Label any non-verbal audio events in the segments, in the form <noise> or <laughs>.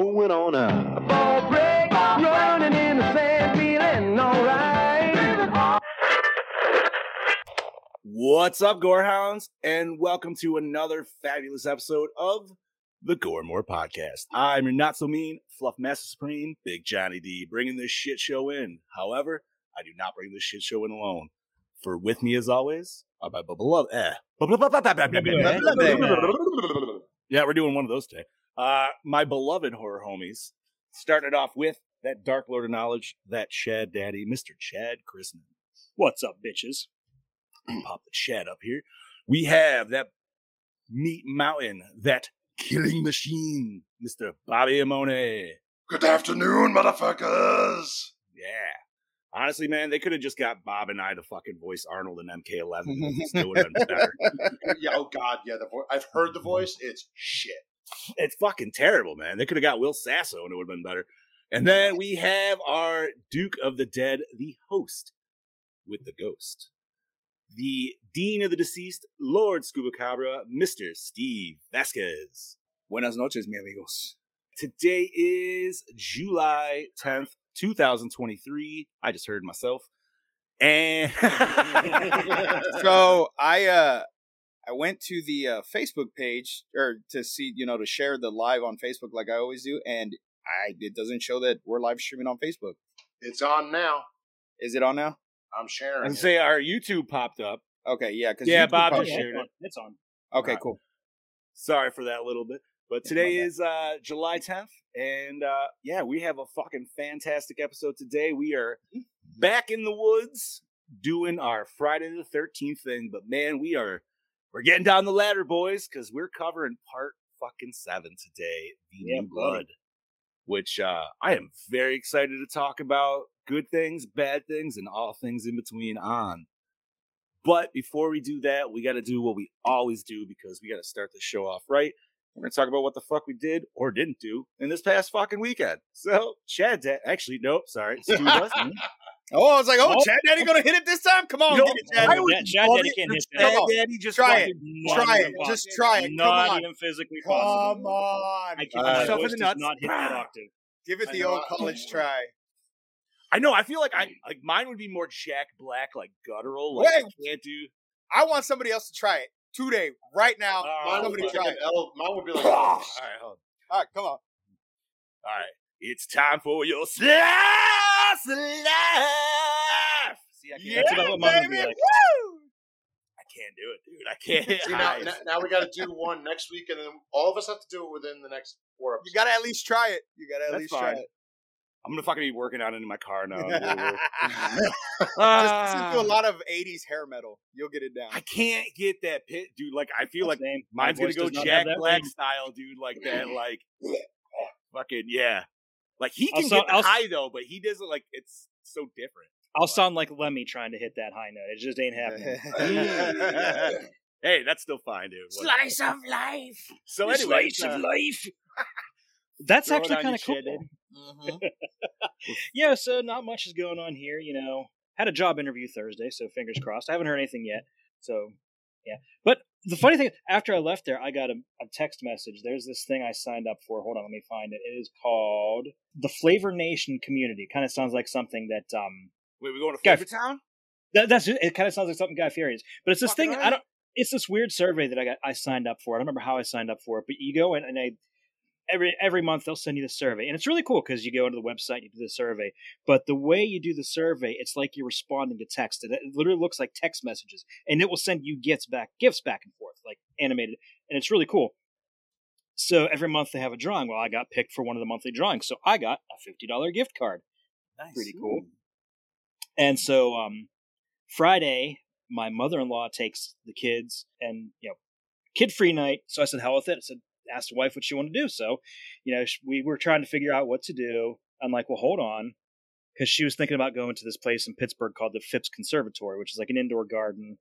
We're going on now. A ball break, running in the sand, feeling alright. What's up, Gorehounds, and welcome to another fabulous episode of the Gore More Podcast. I'm your not so mean Fluff Master Supreme, Big Johnny D, bringing this shit show in. However, I do not bring this shit show in alone. For with me, as always, are my beloved. Eh. Yeah, we're doing one of those today. Uh, my beloved horror homies. Started off with that Dark Lord of Knowledge, that Chad Daddy, Mr. Chad Chrisman. What's up, bitches? <clears throat> pop the chat up here. We have that meat mountain, that killing machine, Mr. Bobby Amone. Good afternoon, motherfuckers. Yeah. Honestly, man, they could have just got Bob and I to fucking voice Arnold and MK11. and <laughs> it still would have been better. yeah, oh god, yeah. The vo- I've heard the voice. It's shit. It's fucking terrible, man. They could have got Will Sasso and it would have been better. And then we have our Duke of the Dead, the host with the ghost. The Dean of the Deceased, Lord Scuba Cabra, Mr. Steve Vasquez. Buenas noches, mi amigos. Today is July 10th, 2023. I just heard myself. And <laughs> <laughs> so I uh I went to the uh, Facebook page or to see you know to share the live on Facebook like I always do, and I it doesn't show that we're live streaming on Facebook. It's on now. Is it on now? I'm sharing. and it. say our YouTube popped up. Okay, yeah, because Yeah, Bob just shared it's it. on. It's on. Okay, Alright. cool. Sorry for that little bit. But today my is uh July 10th. And uh yeah, we have a fucking fantastic episode today. We are back in the woods doing our Friday the 13th thing. But man, we are we're getting down the ladder, boys, because we're covering part fucking seven today, the Yeah, new buddy. blood. Which uh I am very excited to talk about good things, bad things, and all things in between on. But before we do that, we got to do what we always do because we got to start the show off right. We're going to talk about what the fuck we did or didn't do in this past fucking weekend. So, Chad, actually, nope, sorry. Stu does. Oh, I was like, oh, Oh. Chad Daddy gonna hit it this time? Come on, Yo, get it, Chad. I would Chad Daddy can't hit that. Chad Come on, Daddy just try it. fucking Not Try it. Just try it. Come Not on. even physically Come possible. on. I Uh, can my yourself in the nuts. not hit that octave. Give it the old college try. I know. I feel like I like mine would be more Jack Black, like guttural. Like I Wait. can't do. I want somebody else to try it today, right now. Mine would somebody be like try it. L. Mine would be like. All right, hold on. All right, come on. All right, it's time for your slice of life. See, I can't, That's what mine be baby. like. Woo! I can't do it, dude. I can't. <laughs> See, now, now, now we got to do one next week, and then all of us have to do it within the next four You gotta at least try it. You gotta at That's least try it. I'm gonna fucking be working on it in my car now. <laughs> Just Ah. listen to a lot of '80s hair metal. You'll get it down. I can't get that pit, dude. Like I feel like Same. My mine's gonna go Jack Black range. style, dude. Like that, <laughs> like fucking yeah. Like he I'll can so- get the I'll- high though, but he doesn't like it's so different. I'll sound like Lemmy trying to hit that high note. It just ain't happening. <laughs> Hey, that's still fine, dude. Whatever. of life. So anyway, slice uh, of life. <laughs> That's throw actually kind of cool. Chad, dude. Mhm. <laughs> Yeah, so not much is going on here. You know, had a job interview Thursday, so fingers crossed. I haven't heard anything yet. So, yeah. But the funny thing, after I left there, I got a, a text message. There's this thing I signed up for. Hold on, let me find it. It is called the Flavor Nation Community. Kind of sounds like something that um Wait, we going to Flavor Town? that, that's it. Kind of sounds like something Guy Fieri is. But it's this Fucking thing. I don't. It's this weird survey that I got. I signed up for. I don't remember how I signed up for it, but you go in and I every every month they'll send you the survey, and it's really cool because you go into the website, you do the survey. But the way you do the survey, it's like you're responding to text. It it literally looks like text messages, and it will send you gifts back, gifts back and forth, like animated, and it's really cool. So every month they have a drawing. Well, I got picked for one of the monthly drawings, so I got a fifty dollar gift card. Nice. Pretty cool. And so um, Friday, my mother in law takes the kids and you know, kid free night. So I said, "Hell with it." I said, "Ask the wife what she wanted to do." So, you know, we were trying to figure out what to do. I'm like, well, hold on, because she was thinking about going to this place in Pittsburgh called the Phipps Conservatory, which is like an indoor garden.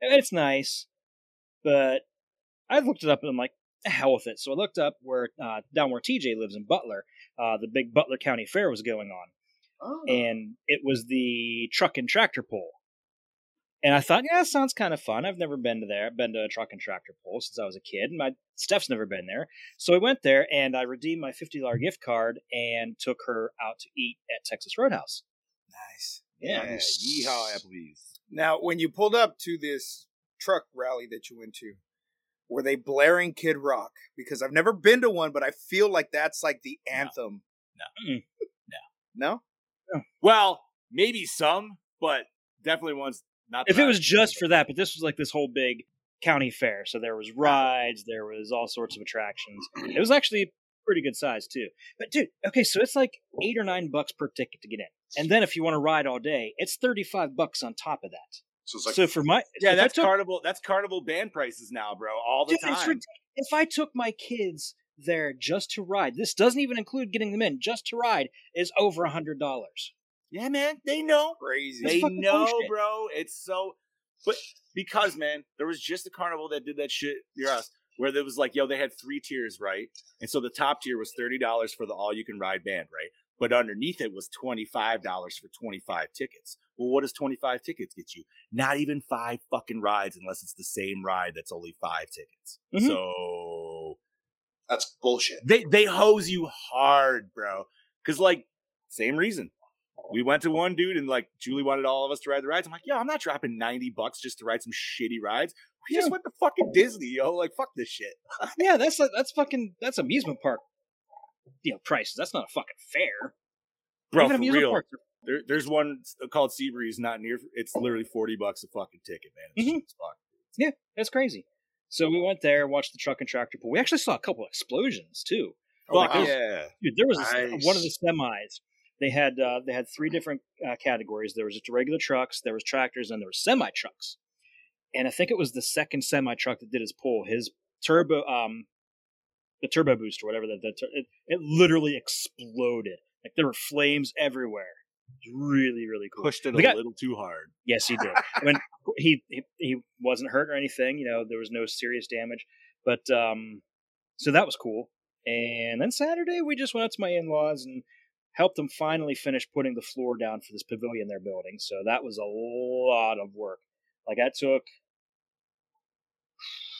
And It's nice, but I looked it up and I'm like, "The hell with it. So I looked up where uh, down where TJ lives in Butler, uh, the big Butler County Fair was going on, Oh. and it was the truck and tractor pull. And I thought, yeah, sounds kind of fun. I've never been to there, been to a truck and tractor pull since I was a kid. And my Steph's never been there, so I went there and I redeemed my fifty dollar gift card and took her out to eat at Texas Roadhouse. Nice. Yeah, Yeah, yeehaw, Applebee's. Now, when you pulled up to this truck rally that you went to, were they blaring Kid Rock? Because I've never been to one, but I feel like that's like the anthem. No. Mm. No? Well, maybe some, but definitely ones not. if it was just for that, but this was like this whole big county fair, so there was rides, there was all sorts of attractions. It was actually pretty good size too. But dude, okay, so it's like eight or nine bucks per ticket to get in, and then if you want to ride all day, it's thirty five bucks on top of that. So it's like so for my yeah, that's took- carnival. That's carnival band prices now, bro. All the Dude, time. if I took my kids there just to ride, this doesn't even include getting them in. Just to ride is over a hundred dollars. Yeah, man, they know. Crazy. They know, bullshit. bro. It's so, but because man, there was just a carnival that did that shit near us, where there was like, yo, they had three tiers, right? And so the top tier was thirty dollars for the all you can ride band, right? But underneath it was twenty five dollars for twenty five tickets. Well, what does twenty five tickets get you? Not even five fucking rides, unless it's the same ride that's only five tickets. Mhm. So that's bullshit. they they hose you hard, bro. Cause like same reason. We went to one dude and like Julie wanted all of us to ride the rides. I'm like, yo, I'm not dropping 90 bucks just to ride some shitty rides. We just went to fucking Disney, yo. Like, fuck this shit. <laughs> yeah, that's like, that's fucking that's amusement park, you know, prices. That's not a fucking fair. Bro, Even for amusement real. parks are- There, there's one called Seabreeze, not near. It's literally 40 bucks a fucking ticket, man. It's Mhm. fuck. Yeah, that's crazy. So we went there, watched the truck and tractor pull. We actually saw a couple explosions too. Fuck wow. yeah. Dude, there was this- Nice. one of the semis. They had uh, they had three different uh, categories. There was just regular trucks, there was tractors, and there were semi trucks. And I think it was the second semi truck that did his pull. His turbo, um, the turbo boost or whatever that the, tur- it, it literally exploded. Like there were flames everywhere. It was really really cool. Pushed it We a got- little too hard. Yes, he did. <laughs> I mean, he, he he wasn't hurt or anything. You know, there was no serious damage. But um, so that was cool. And then Saturday we just went out to my in-laws and helped them finally finish putting the floor down for this pavilion they're building. So that was a lot of work. Like that took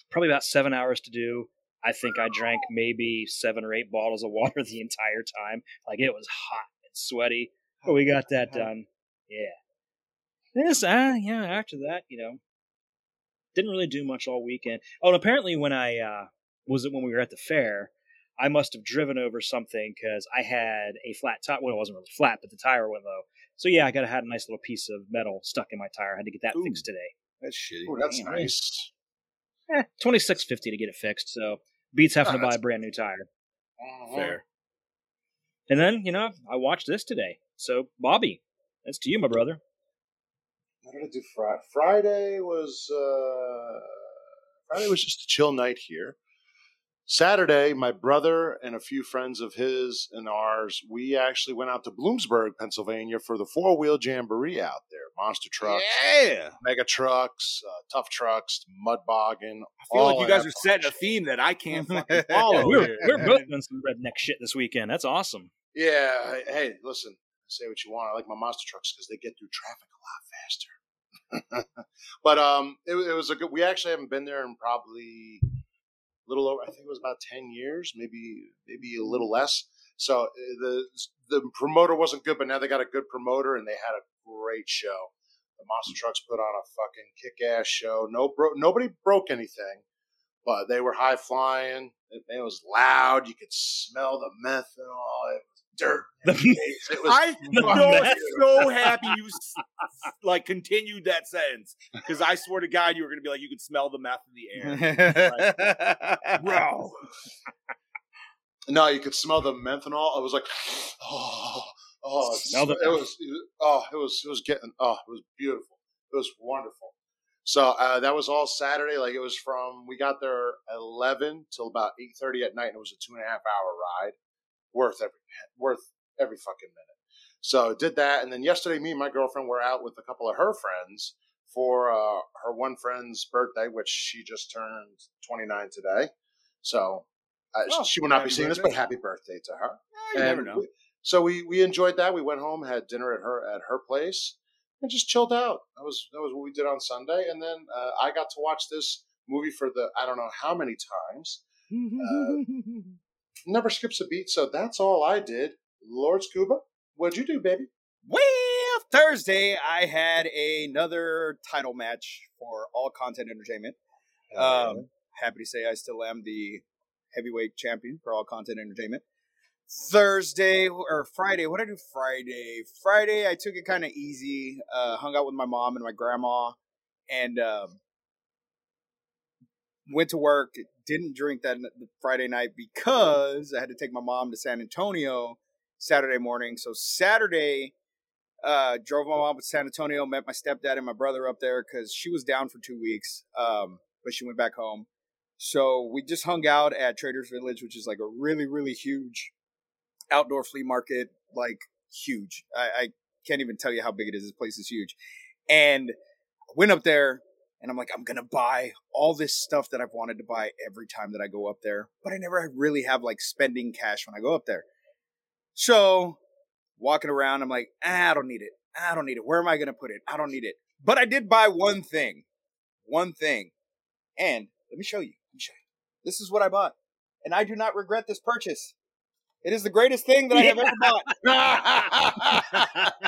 probably about seven hours to do. I think I drank maybe seven or eight <laughs> bottles of water the entire time. Like it was hot and sweaty. But we got that <laughs> done. Yeah. This, uh, yeah, after that, you know, didn't really do much all weekend. Oh, and apparently when I, uh, was it when we were at the fair, I must have driven over something because I had a flat tire. Well, it wasn't really flat, but the tire went low. So yeah, I got to had a nice little piece of metal stuck in my tire. I had to get that Ooh. fixed today. That's shitty. Oh, that's Damn. nice. Eh, twenty six fifty to get it fixed. So beats having Oh, to buy a brand new tire. Fair. And then you know I watched this today. So Bobby, that's to you, my brother. What did I do Friday? Friday was uh, Friday was just a chill night here. Saturday, my brother and a few friends of his and ours, we actually went out to Bloomsburg, Pennsylvania, for the four wheel jamboree out there. Monster trucks, Yeah. mega trucks, uh, tough trucks, mud bogging. I feel like you guys are fun setting a theme that I can't <laughs> fucking follow. we're, we're both doing some redneck shit this weekend. That's awesome. Yeah. hey- Hey, listen. Say what you want. I like my monster trucks because they get through traffic a lot faster. <laughs> but um, it, it was a good. We actually haven't been there in probably a little over. I think it was about ten years, maybe maybe a little less. So uh, the the promoter wasn't good, but now they got a good promoter, and they had a great show. The monster trucks put on a fucking kick ass show. No, bro, nobody broke anything, but they were high flying. It, it was loud. You could smell the methanol. It was dirt. <laughs> It was I'm so, so happy you like continued that sentence because I swear to God you were gonna be like you could smell the meth in the air, <laughs> bro. No, you could smell the methanol. I was like, <sighs> oh, oh, it, Smell the- it was, it was- oh, it was, it was getting, oh, it was beautiful. It was wonderful. So uh, that was all Saturday. Like it was from we got there eleven till about eight thirty at night, and it was a two and a half hour ride. Worth every worth every fucking minute. So did that, and then yesterday, me and my girlfriend were out with a couple of her friends for uh, her one friend's birthday, which she just turned 29 today. So uh, Oh, she will not be seeing this, but happy birthday to her. you never know. we- so we we enjoyed that. We went home, had dinner at her at her place, and just chilled out. That was that was what we did on Sunday, and then uh, I got to watch this movie for the I don't know how many times. <laughs> Never skips a beat. So that's all I did. Lord Scuba, what'd you do, baby? Well, Thursday I had another title match for All Content Entertainment. Um, happy to say I still am the heavyweight champion for All Content Entertainment. Thursday or Friday, what did I do Friday? Friday I took it kind of easy. Uh, hung out with my mom and my grandma, and um, went to work. Didn't drink that Friday night because I had to take my mom to San Antonio Saturday morning. So Saturday, uh, drove my mom to San Antonio, met my stepdad and my brother up there because she was down for two weeks, um, but she went back home. So we just hung out at Traders Village, which is like a really, really huge outdoor flea market, like huge. I, I can't even tell you how big it is. This place is huge. And went up there and I'm like, I'm gonna buy all this stuff that I've wanted to buy every time that I go up there, but I never really have like spending cash when I go up there. So walking around, I'm like, ah, I don't need it. I don't need it. Where am I gonna put it? I don't need it. But I did buy one thing, one thing, and let me show you. Let me show you. This is what I bought, and I do not regret this purchase. It is the greatest thing that I have ever bought. <laughs>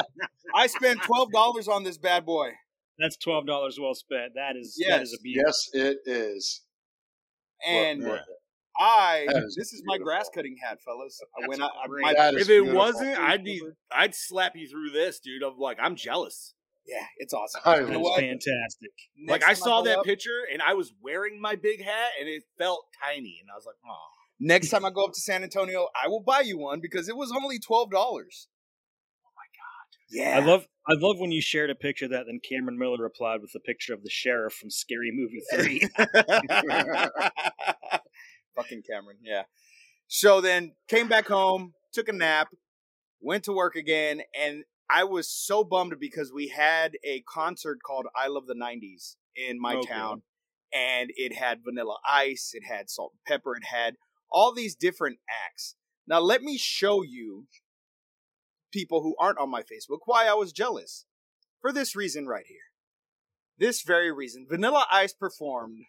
I spent twelve dollars on this bad boy. That's twelve dollars well spent. That is that is Yes, a beauty. Yes, it is. And Worth. I That is this is my grass cutting hat, fellas. I That's went out. great. My, That is if it beautiful. wasn't, I'd be I'd slap you through this, dude. Of like, I'm jealous. yeah, it's awesome. I You That's what? fantastic. like I saw go that up- picture and I was wearing my big hat and it felt tiny and I was like, oh. Next time I go up to San Antonio, I will buy you one because it was only twelve dollars. Oh! Yeah, I love I love when you shared a picture of that, then Cameron Miller replied with a picture of the sheriff from Scary Movie Three. <laughs> <laughs> Fucking Cameron, yeah. So then came back home, took a nap, went to work again, and I was so bummed because we had a concert called I Love the 90s in my Okay. town. And it had Vanilla Ice, it had Salt and Pepper, it had all these different acts. Now, let me show you, people who aren't on my Facebook, why I was jealous. For this reason right here. This very reason. Vanilla Ice performed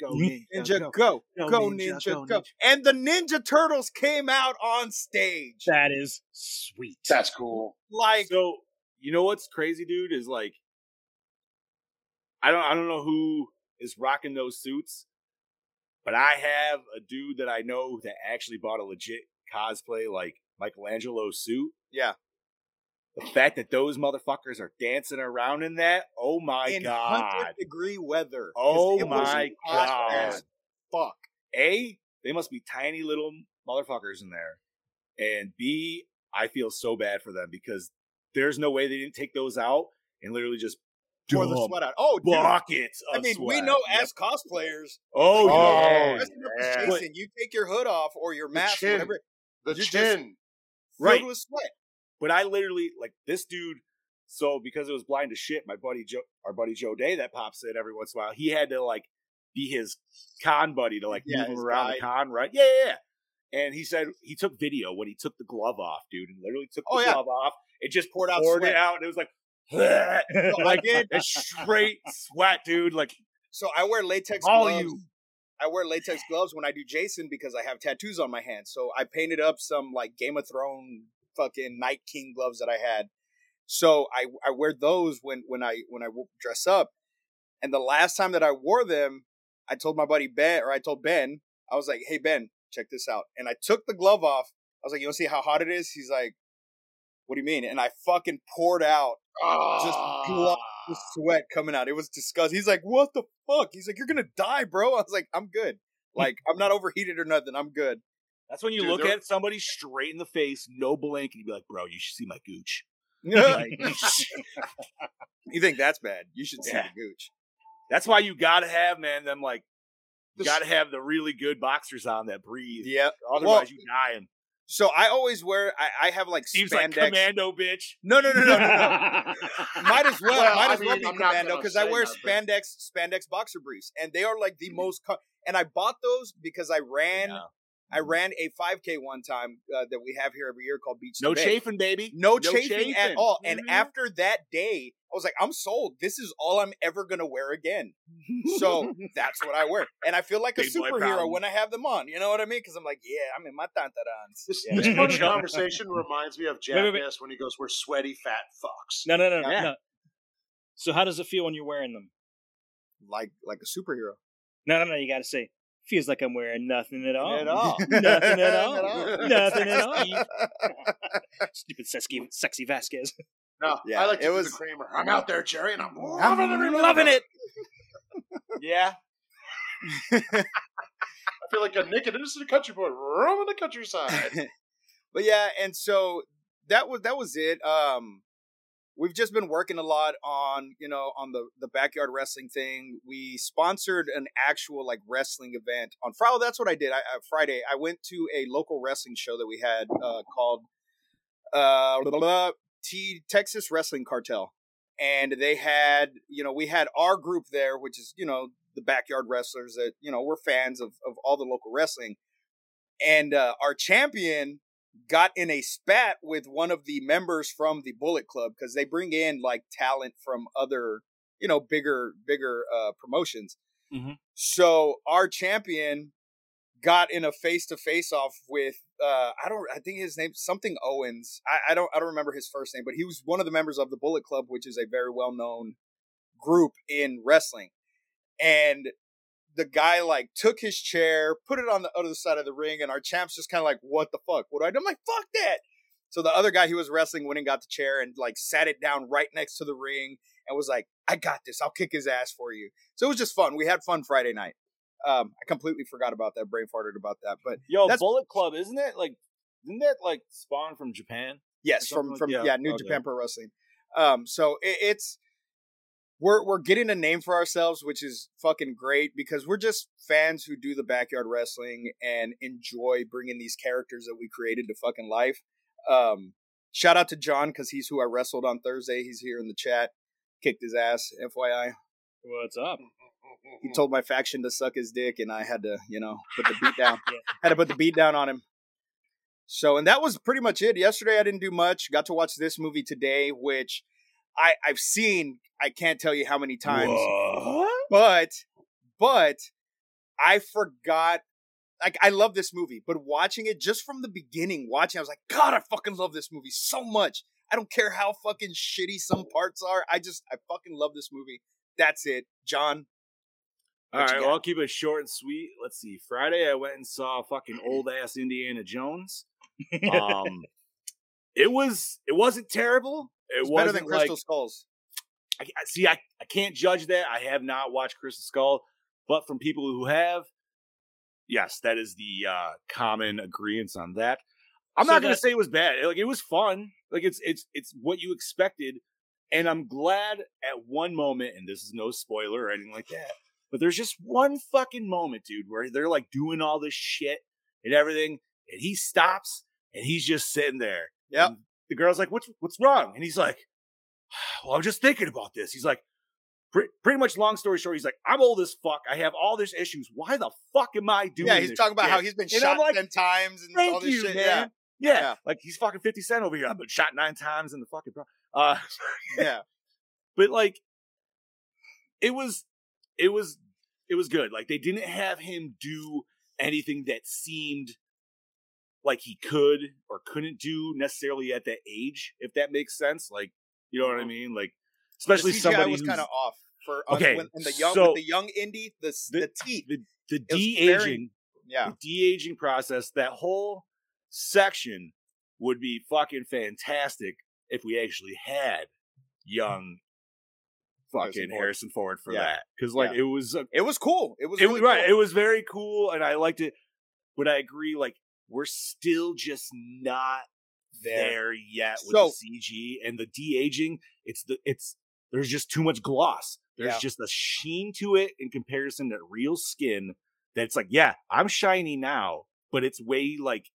Go Ninja, go, go, Go, ninja, Ninja, go, go, And the Ninja Turtles came out on stage. that is sweet. That's cool. Like, So you know what's crazy, dude, is like I don't I don't know who is rocking those suits, but I have a dude that I know that actually bought a legit cosplay like Michelangelo suit. Yeah. The fact that those motherfuckers are dancing around in that, oh my in god. 100 degree weather. Oh my God. Fuck. A, they must be tiny little motherfuckers in there. And B, I feel so bad for them because there's no way they didn't take those out and literally just Pour the sweat out. Oh, dude. buckets of I mean, we know Yep. as cosplayers, Oh, Oh, yeah. yeah. Jason, you take your hood off or your The mask, chin. whatever, The You chin. filled Right. with sweat. But I literally like this dude. So because it was blind to shit, my buddy Joe, our buddy Joe Day, that pops in every once in a while. He had to like be his con buddy to like Yeah, move him around guide. the con, right? Yeah, yeah, yeah. And he said he took video when he took the glove off, dude, and literally took oh, the Oh, yeah. glove off. It just Poured out poured sweat. it out, and it was like, So I did. straight sweat, dude. Like So I wear latex all gloves. you. I wear latex gloves when I do Jason because I have tattoos on my hands. So I painted up some like Game of Thrones fucking Night King gloves that I had. So I I wear those when when I when I dress up. And the last time that I wore them, I told my buddy Ben or I told Ben, I was like, "Hey Ben, check this out." And I took the glove off. I was like, "You want to see how hot it is?" He's like, "What do you mean?" And I fucking poured out just glove with sweat coming out. It was disgusting. He's like, "What the fuck?" He's like, "You're gonna die, bro." I was like, "I'm good. Like, I'm not overheated or nothing. I'm good." That's when you Dude, look there- at somebody straight in the face, no blink, and you be like, "Bro, you should see my gooch." <laughs> you think that's bad? You should see Yeah. the gooch. that's why you gotta have, man. Them like, you gotta have the really good boxers on that breathe. Yeah. Otherwise, Well- you dying. So I always wear. I, I have like Seems like commando bitch. no, no, no, no, no, no. <laughs> might as well, Well, might I as well mean, be I'm commando because I wear that, but- spandex spandex boxer briefs, and they are like the mm-hmm. most. Co- and I bought those because I ran Yeah. I ran a 5K one time uh, that we have here every year called Beach. to No Bay. chafing, baby. no, chafing, at all. And Mhm. after that day, I was like, I'm sold. This is all I'm ever gonna wear again. So <laughs> that's what I wear, and I feel like a Big boy superhero when I have them on. You know what I mean? Because I'm like, yeah, I'm in my tantarans. This, Yeah. this <laughs> funny conversation reminds me of Wait, wait, wait. Jackass when he goes, "We're sweaty fat fucks." no, no, no, no, Yeah. no. So how does it feel when you're wearing them? Like like a superhero. No, no, no. You got to say feels like I'm wearing <laughs> nothing at all. At all. Nothing at all. all. Nothing at all. Stupid sexy, sexy Vasquez. No, Yeah, I like to it was- the Kramer. I'm out there, Jerry, and I'm I'm loving loving of it. Yeah. I feel like a naked innocent country boy roaming the countryside. <laughs> but yeah, and so that was that was it. Um, we've just been working a lot on you know on the the backyard wrestling thing. We sponsored an actual like wrestling event on Friday. That's what I did. I, Friday, I went to a local wrestling show that we had uh, called uh, T Texas Wrestling Cartel, and they had you know we had our group there, which is you know the backyard wrestlers that you know we're fans of of all the local wrestling, and uh, our champion got in a spat with one of the members from the Bullet Club because they bring in like talent from other you know bigger bigger uh, promotions. Mhm. So our champion got in a face to face off with uh I don't I think his name something Owens. I, I don't I don't remember his first name, but he was one of the members of the Bullet Club, which is a very well known group in wrestling. And the guy like took his chair, put it on the other side of the ring, and our champ's just kind of like, "What the fuck? What do I do?" I'm like, "Fuck that!" So the other guy he was wrestling went and got the chair and like sat it down right next to the ring and was like, "I got this. I'll kick his ass for you." So it was just fun. We had fun Friday night. Um, I completely forgot about that. Brain farted about that, but Yo, Bullet Club, isn't it like? Didn't that like spawn from Japan? Yes, something from like- from yeah, yeah, New okay. Japan Pro Wrestling. Um, so it, it's we're we're getting a name for ourselves, which is fucking great because we're just fans who do the backyard wrestling and enjoy bringing these characters that we created to fucking life. Um, shout out to John because he's who I wrestled on Thursday. He's here in the chat. Kicked his ass, FYI. What's up? He told my faction to suck his dick, and I had to, you know, put the beat down. <laughs> Had to put the beat down on him. So, and that was pretty much it. Yesterday, I didn't do much. Got to watch this movie today, which I I've seen. I can't tell you how many times, but but I forgot. Like I love this movie, but watching it just from the beginning, watching, I was like, God, I fucking love this movie so much. I don't care how fucking shitty some parts are. I just I fucking love this movie. That's it, John. All right, well, I'll keep it short and sweet. Let's see. Friday, I went and saw fucking old ass Indiana Jones. <laughs> Um, it was it wasn't terrible. It wasn't better than Crystal like, Skulls. I, I- see. I, I can't judge that. I have not watched Crystal Skull, but from people who have, yes, that is the uh, common agreement on that. I'm So not gonna say it was bad. Like it was fun. Like it's it's it's what you expected, and I'm glad at one moment. And this is no spoiler or anything like that. But there's just one fucking moment, dude, where they're like doing all this shit and everything, and he stops and he's just sitting there. Yep. The girl's like, "What's what's wrong?" And he's like, "Well, I'm just thinking about this." He's like, pre- pretty much long story short, he's like, "I'm old as fuck. I have all these issues. Why the fuck am I doing?" Yeah, he's talking about shit?" how he's been And shot like, ten times and all this you, shit. man. Yeah. Yeah. like he's fucking fifty cent over here. I've been shot nine times in the fucking. Uh, Yeah, <laughs> yeah. but like, it was, it was, it was good. Like they didn't have him do anything that seemed like he could or couldn't do necessarily at that age, if that makes sense. Like, you know what I mm-hmm. mean? Like, especially the CGI somebody was kind of off for Okay, when, the young so- with the young Indy the The- the teeth. the the de aging, Yeah, de-aging process, that whole section would be fucking fantastic if we actually had mm-hmm. young fucking Ford. Harrison Ford for Yeah. that. Because like Yeah. it was a, it was cool. It was it really was right, it was very cool and I liked it. But I agree, like we're still just not There. there, yet with So- the CG and the de-aging. It's the it's there's just too much gloss. There's Yeah. just a sheen to it in comparison to real skin. That's like, yeah, I'm shiny now, but it's way like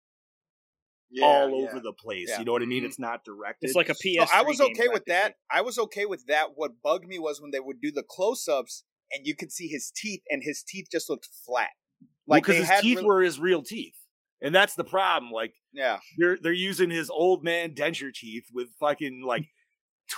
Yeah, all yeah. over the place. Yeah. You know what I mean? Mhm. It's not directed. It's like a So PS. I was okay with that. I was okay with that. What bugged me was when they would do the close-ups and you could see his teeth, and his teeth just looked flat. like because they his teeth were his real teeth, and that's the problem. Like yeah. they're they're using his old man denture teeth with fucking like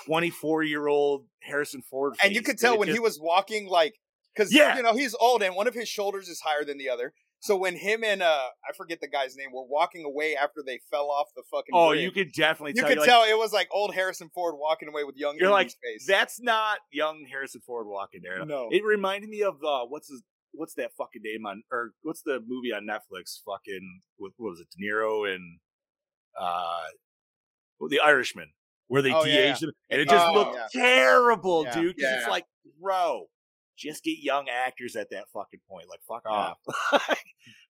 twenty four year old Harrison Ford, and you could tell when he was walking like because Yeah. you know he's old and one of his shoulders is higher than the other so when him and uh i forget the guy's name were walking away after they fell off the fucking Oh, bridge, you could definitely you tell. could you're tell it was like old harrison ford walking away with young You're like, face That's not young Harrison Ford walking there. No. It reminded me of uh what's his what's that fucking name on or what's the movie on Netflix fucking with what was it, De Niro and uh the Irishman, where they Oh, de-aged yeah, him and it just Oh, looked yeah. terrible, Yeah. dude. it's like, bro, just get young actors at that fucking point. Like fuck off. <laughs>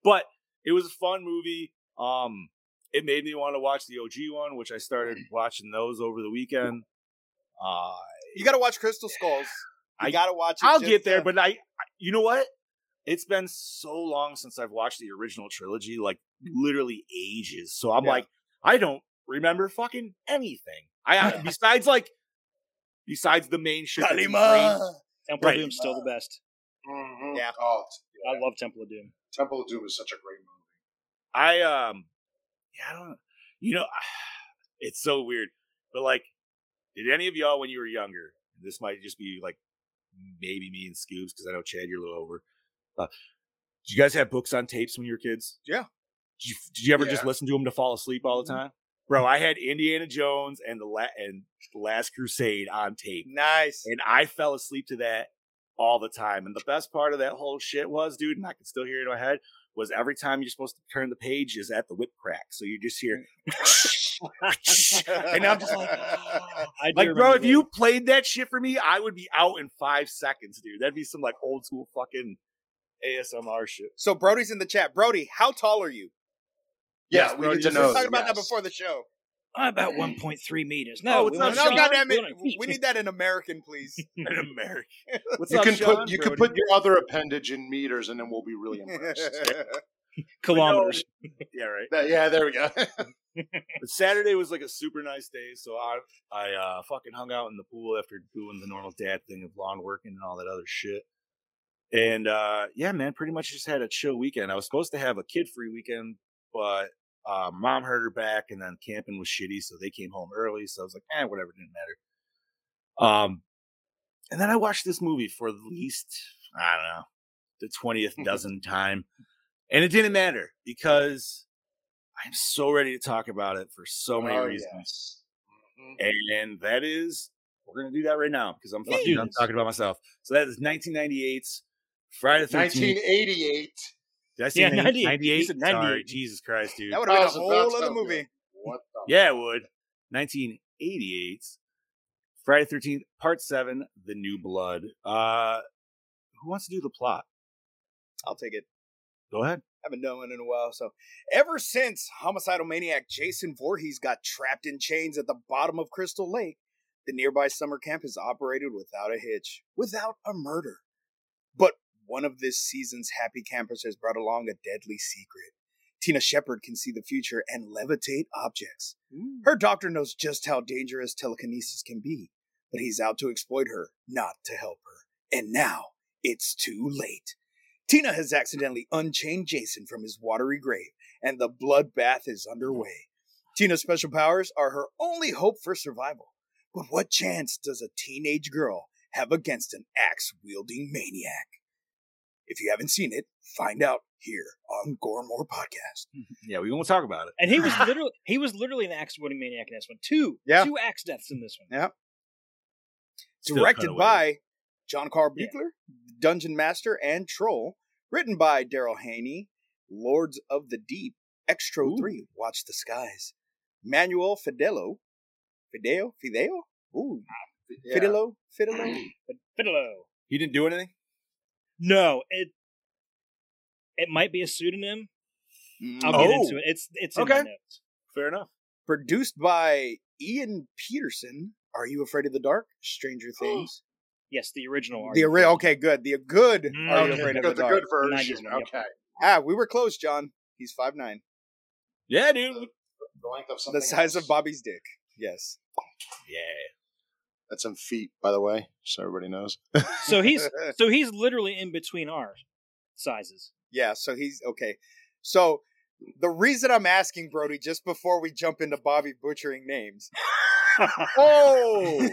but it was a fun movie. Um it made me want to watch the OG one, which I started <clears throat> watching those over the weekend. Uh you gotta watch crystal skulls you I- gotta watch it I'll get there, to- but I, I- you know what? It's been so long since I've watched the original trilogy, like literally ages. So I'm Yeah. like, I don't remember fucking anything. I I- <laughs> besides like, besides the main shit. Kalima! Temple Right. of Doom's still the best. Mhm. Yeah. Oh, I love Temple of Doom. Temple of Doom is such a great movie. I um, yeah, I don't. You know, <sighs> it's so weird, but like, did any of y'all when you were younger? This might just be like maybe me and Scoobs because I know Chad, you're a little over. Uh, did you guys have books on tapes when you were kids? Yeah. Did you, did you ever just listen to them to fall asleep all the time? Bro, I had Indiana Jones and the La- and the Last Crusade on tape, nice and I fell asleep to that all the time. And the best part of that whole shit was, dude, and I can still hear it in my head, was every time you're supposed to turn the page is at the whip crack. So you just hear, <laughs> and I'm just like, <laughs> like, bro, if you played that shit for me, I would be out in five seconds, dude. That'd be some like old school fucking ASMR shit. so brody's in the chat brody how tall are you Yeah, Yes, we bro, need to just we were talking about that before the show I'm about 1.3 meters. Oh, No, what's we up, no, goddamn it. We need that in American, please. <laughs> in America. <laughs> What's You up, can Sean? put you can put your other appendage in meters, and then we'll be really impressed. <laughs> kilometers. yeah, right. That- yeah, there we go. Saturday was like a super nice day, so I I uh, fucking hung out in the pool after doing the normal dad thing of lawn working and all that other shit. And uh, yeah, man, pretty much just had a chill weekend. I was supposed to have a kid free weekend, but uh, mom hurt her back, and then camping was shitty, so they came home early. So I was like, eh, whatever, didn't matter. Um, and then I watched this movie for at least I don't know the twentieth <laughs> dozen time, and it didn't matter because I'm so ready to talk about it for so many Oh, reasons. yes. Mhm. And that is, we're going to do that right now because I'm fucking do done talking about myself. So that is 1998's Friday the 13th. 1988. Did I say Yeah, 98? 98. 98. Sorry, Jesus Christ, dude. That would have I been a whole other tell movie. What the? Yeah, it would. 1988. Friday the 13th, Part 7, The New Blood. Uh, who wants to do the plot? I'll take it. Go ahead. I haven't done one in a while. So, ever since homicidal maniac Jason Voorhees got trapped in chains at the bottom of Crystal Lake, the nearby summer camp has operated without a hitch, without a murder. But one of this season's happy campers has brought along a deadly secret. Tina Shepard can see the future and levitate objects. Her doctor knows just how dangerous telekinesis can be, but he's out to exploit her, not to help her. And now it's too late. Tina has accidentally unchained Jason from his watery grave, and the bloodbath is underway. Tina's special powers are her only hope for survival. But what chance does a teenage girl have against an axe wielding maniac? If you haven't seen it, find out here on Gore More Podcast. <laughs> Yeah, we won't talk about it. And he was <laughs> literally he was literally an axe wielding maniac in this one. Two, Yeah. two axe deaths in this one. Still Directed by John Carl Yeah. Buechler, Dungeon Master, and Troll. Written by Daryl Haney, Lords of the Deep, Xtro Ooh. 3, Watch the Skies. Manuel Fidello. Fideo? Fideo? Ooh. Ah, yeah. Fidelo? Fidelo? <clears throat> But Fiddlo. He didn't do anything? No, it it might be a pseudonym. I'll Mm. get Oh. into it. It's it's in Okay. my notes. Fair enough. Produced by Iain Paterson. Are You Afraid of the Dark? Stranger Things. Yes, the original. Are the You ori- okay, good. The good Mm, Are You okay. Afraid of Good- the the Dark? good version. 90s yep. Okay. Ah, we were close, John. He's five nine. Yeah, dude. The length of something The size else. of Bobby's dick. Yes. Yeah. That's in feet, by the way, so everybody knows. So he's <laughs> so he's literally in between our sizes. Yeah, so he's okay. So the reason I'm asking Brody just before we jump into Bobby butchering names. <laughs> oh,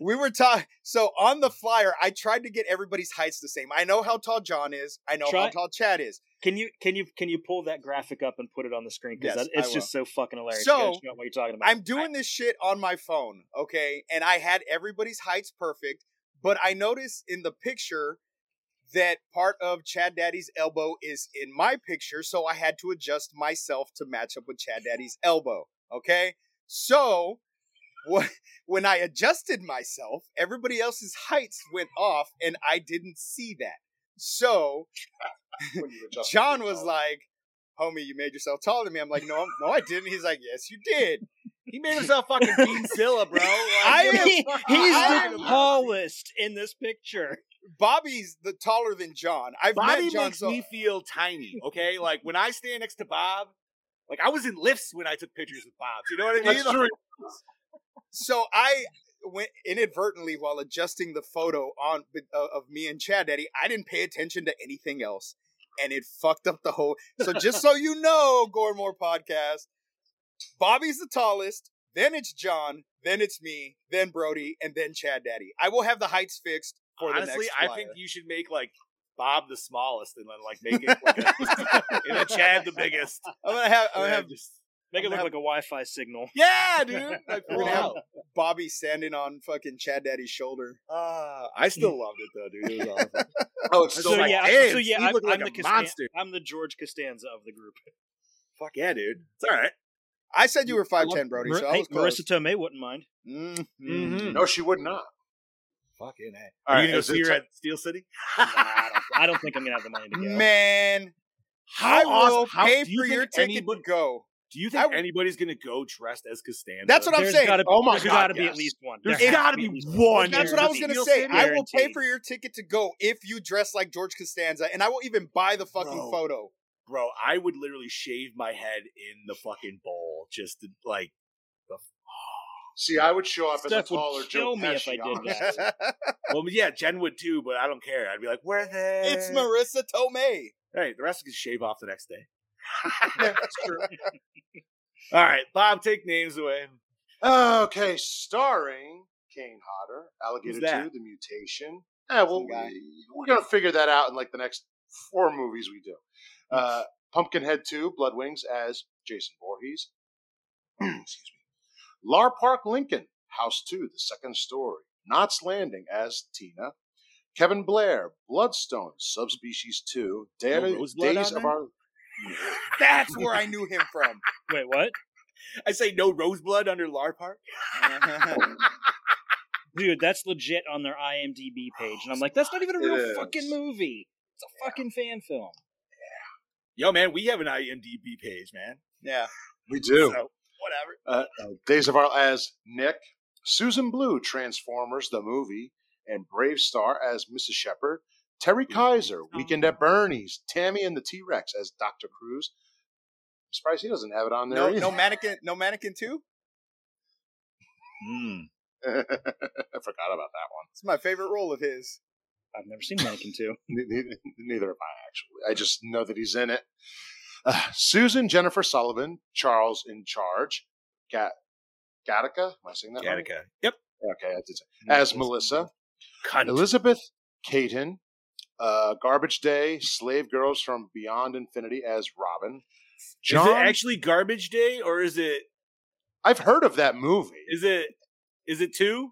we were talking. So on the flyer, I tried to get everybody's heights the same. I know how tall John is. I know how tall Chad is. Can you can you can you pull that graphic up and put it on the screen? Because Yes, it's just so fucking hilarious. So, what you're talking about. I'm doing this shit on my phone, okay? And I had everybody's heights perfect, but I noticed in the picture that part of Chad Daddy's elbow is in my picture, so I had to adjust myself to match up with Chad Daddy's elbow, okay? So wh- <laughs> when I adjusted myself, everybody else's heights went off, and I didn't see that. So When you <laughs> adjust John was like, "Homie, you made yourself taller than me." I'm like, "No, I'm- no, I didn't." He's like, "Yes, you did." He made himself fucking Beanzilla, bro. <laughs> Like, I am- He- he's are you the talking about? tallest in this picture. Bobby's the taller than John. I've Bobby met John makes so me feel tiny. Okay, <laughs> like when I stand next to Bob, like I was in lifts when I took pictures with Bob. You know what I mean? That's true. <laughs> so I went inadvertently while adjusting the photo on uh, of me and Chad Daddy. I didn't pay attention to anything else, and it fucked up the whole. So just so you know, Gormore podcast, Bobby's the tallest. Then it's John. Then it's me. Then Brody, and then Chad Daddy. I will have the heights fixed for the next. Honestly, I think you should make like Bob the smallest and then like make it like a, <laughs> and then Chad the biggest. I'm gonna have. I'm gonna have just Make it look gonna like a Wi-Fi signal. yeah, dude. Like, <laughs> We're gonna have Bobby standing on fucking Chad Daddy's shoulder. Uh, I still loved it though, dude. It was awesome. <laughs> Oh, it's So, still So like, yeah, damn, so yeah, I'm, like I'm a the monster. I'm the George Costanza of the group. Fuck yeah, dude. It's all right. I said you were I five love- ten, Brody. Mar- So I hey, was close. Marisa Tomei wouldn't mind. Mhm. Mhm. no, she would not. Fucking a. Are right, you gonna go is see her ti- at Steel City? <laughs> Nah, I, don't, I don't think I'm gonna have the money to go. Man, How I will awesome- how- pay do you for your ticket anybody- to go. Do you think w- anybody's gonna go dressed as Costanza? That's what I'm There's saying. Gotta, Oh my there's God, gotta be at least one. There's There has gotta to be one. That's what I was gonna say. City? I will pay for your ticket to go if you dress like George Costanza, and I will even buy the fucking Bro. photo. Bro, I would literally shave my head in the fucking bowl just to like. Ah. See, I would show up as a Steph would taller kill Joe me if Pesci. I did honestly. <laughs> Well, yeah, Jen would too, but I don't care. I'd be like, where they? it's Marisa Tomei. Hey, the rest of can shave off the next day. <laughs> That's true. <laughs> All right, Bob, take names away. Okay, starring Kane Hodder, Alligator Who's that? 2, The Mutation. Yeah, well, Some guy. we- we're going to figure that out in like the next four movies we do. Uh, Pumpkinhead 2, Blood Wings as Jason Voorhees. <clears throat> Excuse me. Lar Park Lincoln, House 2, The Second Story. Knots Landing as Tina. Kevin Blair, Bloodstone, Subspecies 2. Day- No Days of? Our. <laughs> That's where I knew him from. Wait, what? I say no roseblood under Lar Park. <laughs> Dude, that's legit on their IMDb page, and I'm like, that's not even a real fucking movie. It's a fucking fan film. Yo, man, we have an IMDb page, man. yeah. We do. So, whatever. uh, uh, Days of Our as Nick, Susan Blu, Transformers the movie, and BraveStarr as Mrs. Shepard, Terry Kiser, Weekend at Bernie's, Tammy and the T Rex as Dr. Crews. I'm surprised he doesn't have it on there. No, either. no mannequin. No mannequin too. Mm. <laughs> I forgot about that one. It's my favorite role of his. I've never seen Mannequin 2. <laughs> Ne- ne- Neither have I, actually. I just know that he's in it. Uh, Susan Jennifer Sullivan, Charles in Charge, Ga- Gattaca. Am I saying that right? Gattaca. Yep. Okay, I did say. As Melissa. Cunt. Elizabeth Kaitan, uh, Garbage Day, Slave Girls from Beyond Infinity as Robin. John, Is it actually Garbage Day or is it I've heard of that movie. is it is it two?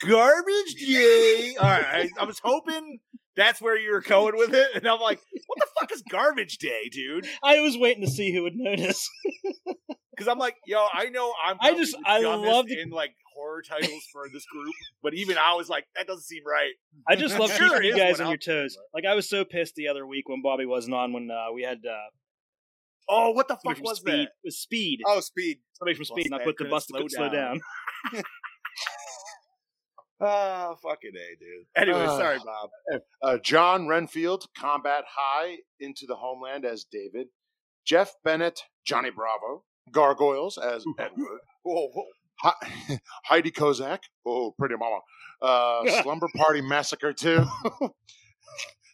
Garbage Day. All right, I, I was hoping that's where you were going with it, and I'm like, what the fuck is Garbage Day, dude? I was waiting to see who would notice. <laughs> Because I'm like, yo, I know I'm. I just- I love the- in like horror titles for this group, but even I was like, that doesn't seem right. I just love <laughs> Sure, keeping you guys on your toes. Like I was so pissed the other week when Bobby wasn't on when uh, we had uh, Oh, what the fuck was Speed. that? It was Speed. Oh, Speed. Somebody from Speed, and I put the bus slow to slow down. down. <laughs> Oh, fucking a, dude. Anyway, Uh, sorry, Bob. Uh, Jon Renfield, Combat High, Into the Homeland as David. Jeff Bennett Johnny Bravo, Gargoyles as <laughs> Edward, Whoa, whoa. Hi- <laughs> Heidi Kozak, oh, pretty mama, uh, <laughs> Slumber Party Massacre 2,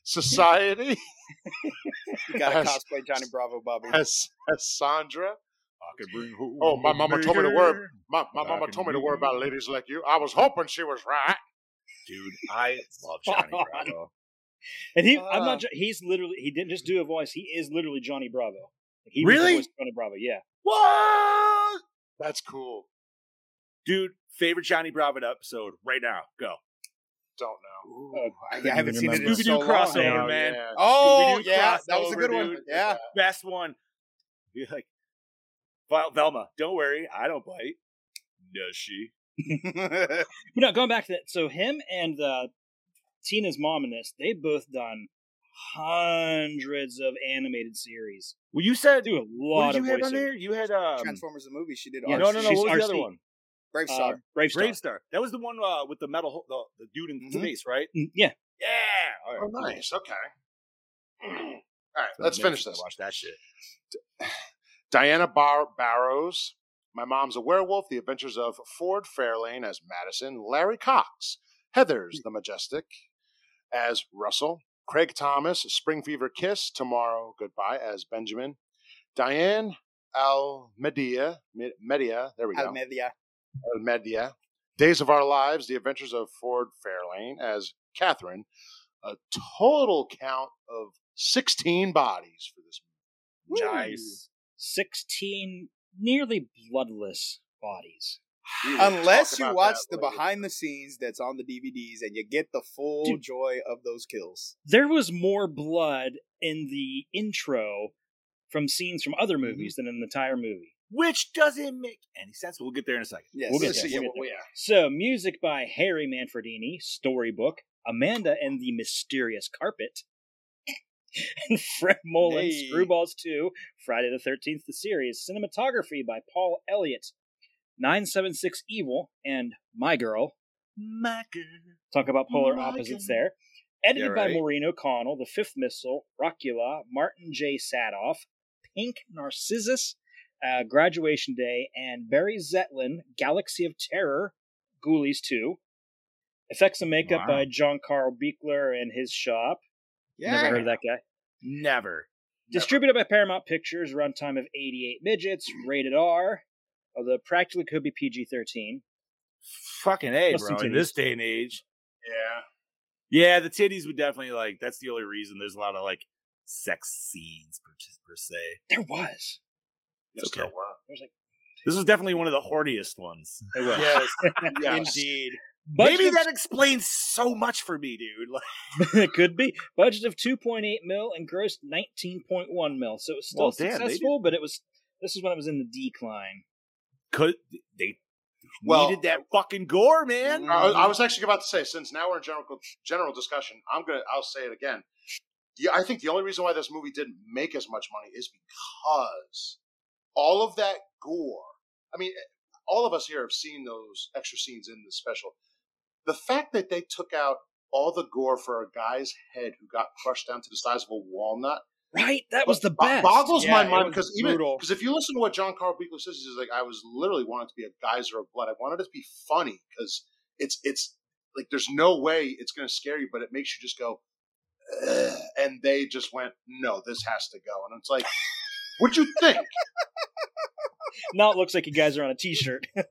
Society You gotta As- cosplay Johnny Bravo, Bobby. as, as Sandra. I could bring home Oh, my mama told me to worry. My, my mama told me to worry about ladies like you. I was hoping she was right. Dude, I love <laughs> Johnny Bravo. And he, I'm Uh. not. He's literally. He didn't just do a voice. He is literally Johnny Bravo. He Really? Was the voice of Johnny Bravo. Yeah. What? That's cool. Dude, favorite Johnny Bravo episode right now. Go. Don't know. Uh, I, couldn't haven't seen it in remember. so Scooby-Doo long. crossover, Oh, man. yeah. Oh, Scooby-Doo yeah, that was a good crossover, one. dude. Yeah. Best one. Be like, Vel- Velma, don't worry, I don't bite. Does she? <laughs> But no, going back to that. So him and uh, Tina's mom in this, they've both done hundreds of animated series. Well, you said Do a what lot did of you have on there? You had um, Transformers the movie. She did. Yeah, no, no, no. What was the other one? Brave Uh, Star. BraveStarr. Brave Star. That was the one uh, with the metal, ho- the, the dude in Mhm. space, right? Mm, Yeah. Yeah. All right, Oh, nice. Okay. <clears throat> All right, So let's finish this. Watch that shit. <sighs> <sighs> <sighs> Diana Bar- Barrows, My Mom's a Werewolf, The Adventures of Ford Fairlane as Madison, Larry Cox, Heathers hmm. the Majestic as Russell, Craig Thomas, Spring Fever Kiss, Tomorrow Goodbye as Benjamin, Diane Almedia, Me- Media, there we go, Almedia. Almedia, Days of Our Lives, The Adventures of Ford Fairlane as Catherine, a total count of 16 bodies for this movie. Nice. 16 nearly bloodless bodies. We will Unless you watch the later. behind the scenes that's on the DVDs and you get the full Dude. joy of those kills. There was more blood in the intro from scenes from other Mm-hmm. movies than in the entire movie. Which doesn't make any sense. We'll get there in a second. Yes. We'll get Let's there, see, we'll get there. yeah. So, music by Harry Manfredini, storybook, Amanda and the Mysterious Carpet, <laughs> and Fred Mollin, Yay. Screwballs 2, Friday the 13th, the series, cinematography by Paul Elliott, 976 Evil, and My Girl. My girl. Talk about polar My opposites Girl. there. Edited Yeah, by. Maureen O'Connell, The Fifth Missile, Rockula, Martin J. Sadoff, Pink Narcissus, uh, Graduation Day, and Barry Zetlin, Galaxy of Terror, Ghoulies 2. Effects and makeup Wow. by John Carl Buechler and his shop. Never heard of that guy. Never. Distributed by Paramount Pictures, runtime of 88 midgets, rated R. Although practically could be PG 13. Fucking A, Plus bro. In this day and age. Yeah. Yeah, the titties would definitely like. That's the only reason there's a lot of like sex scenes per, per se. There was. Yes, okay. there were. There's like, This was definitely one of the horniest ones. there was. Yes. <laughs> Yes. Indeed. Budget Maybe of- that explains so much for me, dude. <laughs> It could be. Budget of 2.8 mil and grossed 19.1 mil. So it was still Well, damn, successful, but it was. This is when it was in the decline. could they Well- needed that fucking gore, man? I, was- I was actually about to say, since now we're in general general discussion, I'm gonna I'll say it again. Yeah, I think the only reason why this movie didn't make as much money is because all of that gore. I mean, all of us here have seen those extra scenes in the special. The fact that they took out all the gore for a guy's head who got crushed down to the size of a walnut Right? That was the best. boggles Yeah, my mind because even brutal. because if you listen to what John Carl Buechler says, he's like, I was literally wanting to be a geyser of blood. I wanted it to be funny because it's it's like there's no way it's going to scare you, but it makes you just go. "Ugh," And they just went, no, this has to go. And it's like, what'd you think? <laughs> Now it looks like you guys are on a t shirt. <laughs> That's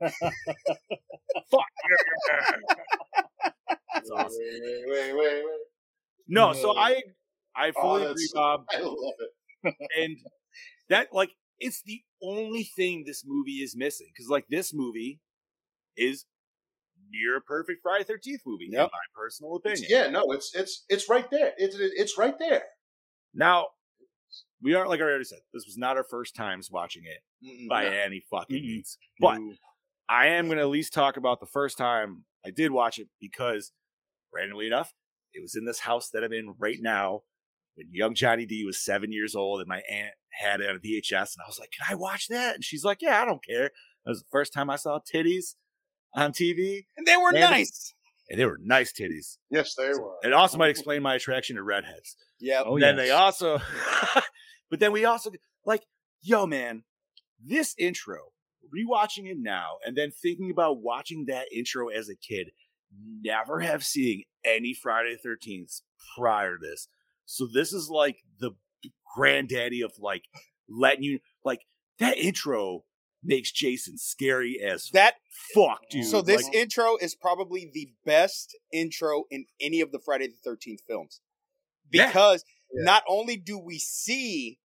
awesome. Wait, wait, wait, wait. No, so I I Oh, fully that's- agree, Bob. <laughs> I love it. and that like it's the only thing this movie is missing because like this movie is near perfect Friday Thirteenth movie in my personal opinion. Yeah, no, it's it's it's right there. It's it's right there. Now we are like I already said, this was not our first times watching it Mm-mm. by No. any fucking Mm-mm. means, but I am going to at least talk about the first time I did watch it because randomly enough, it was in this house that I'm in right now when young Johnny D was seven years old and my aunt had it on a VHS. And I was like, Can I watch that? And she's like, Yeah, I don't care. That was the first time I saw titties on TV. And they were Man, nice. And they were nice titties. Yes, they were. It also might explain my attraction to redheads. Yeah. Oh, then yes. they also, <laughs> but then we also, like, yo, man, this intro, rewatching it now, and then thinking about watching that intro as a kid, never have seen any Friday the 13th prior to this. So this is like the granddaddy of like letting you like that intro makes Jason scary as That fuck, dude. so this Like, intro is probably the best intro in any of the Friday the Thirteenth films because Yeah. not only do we see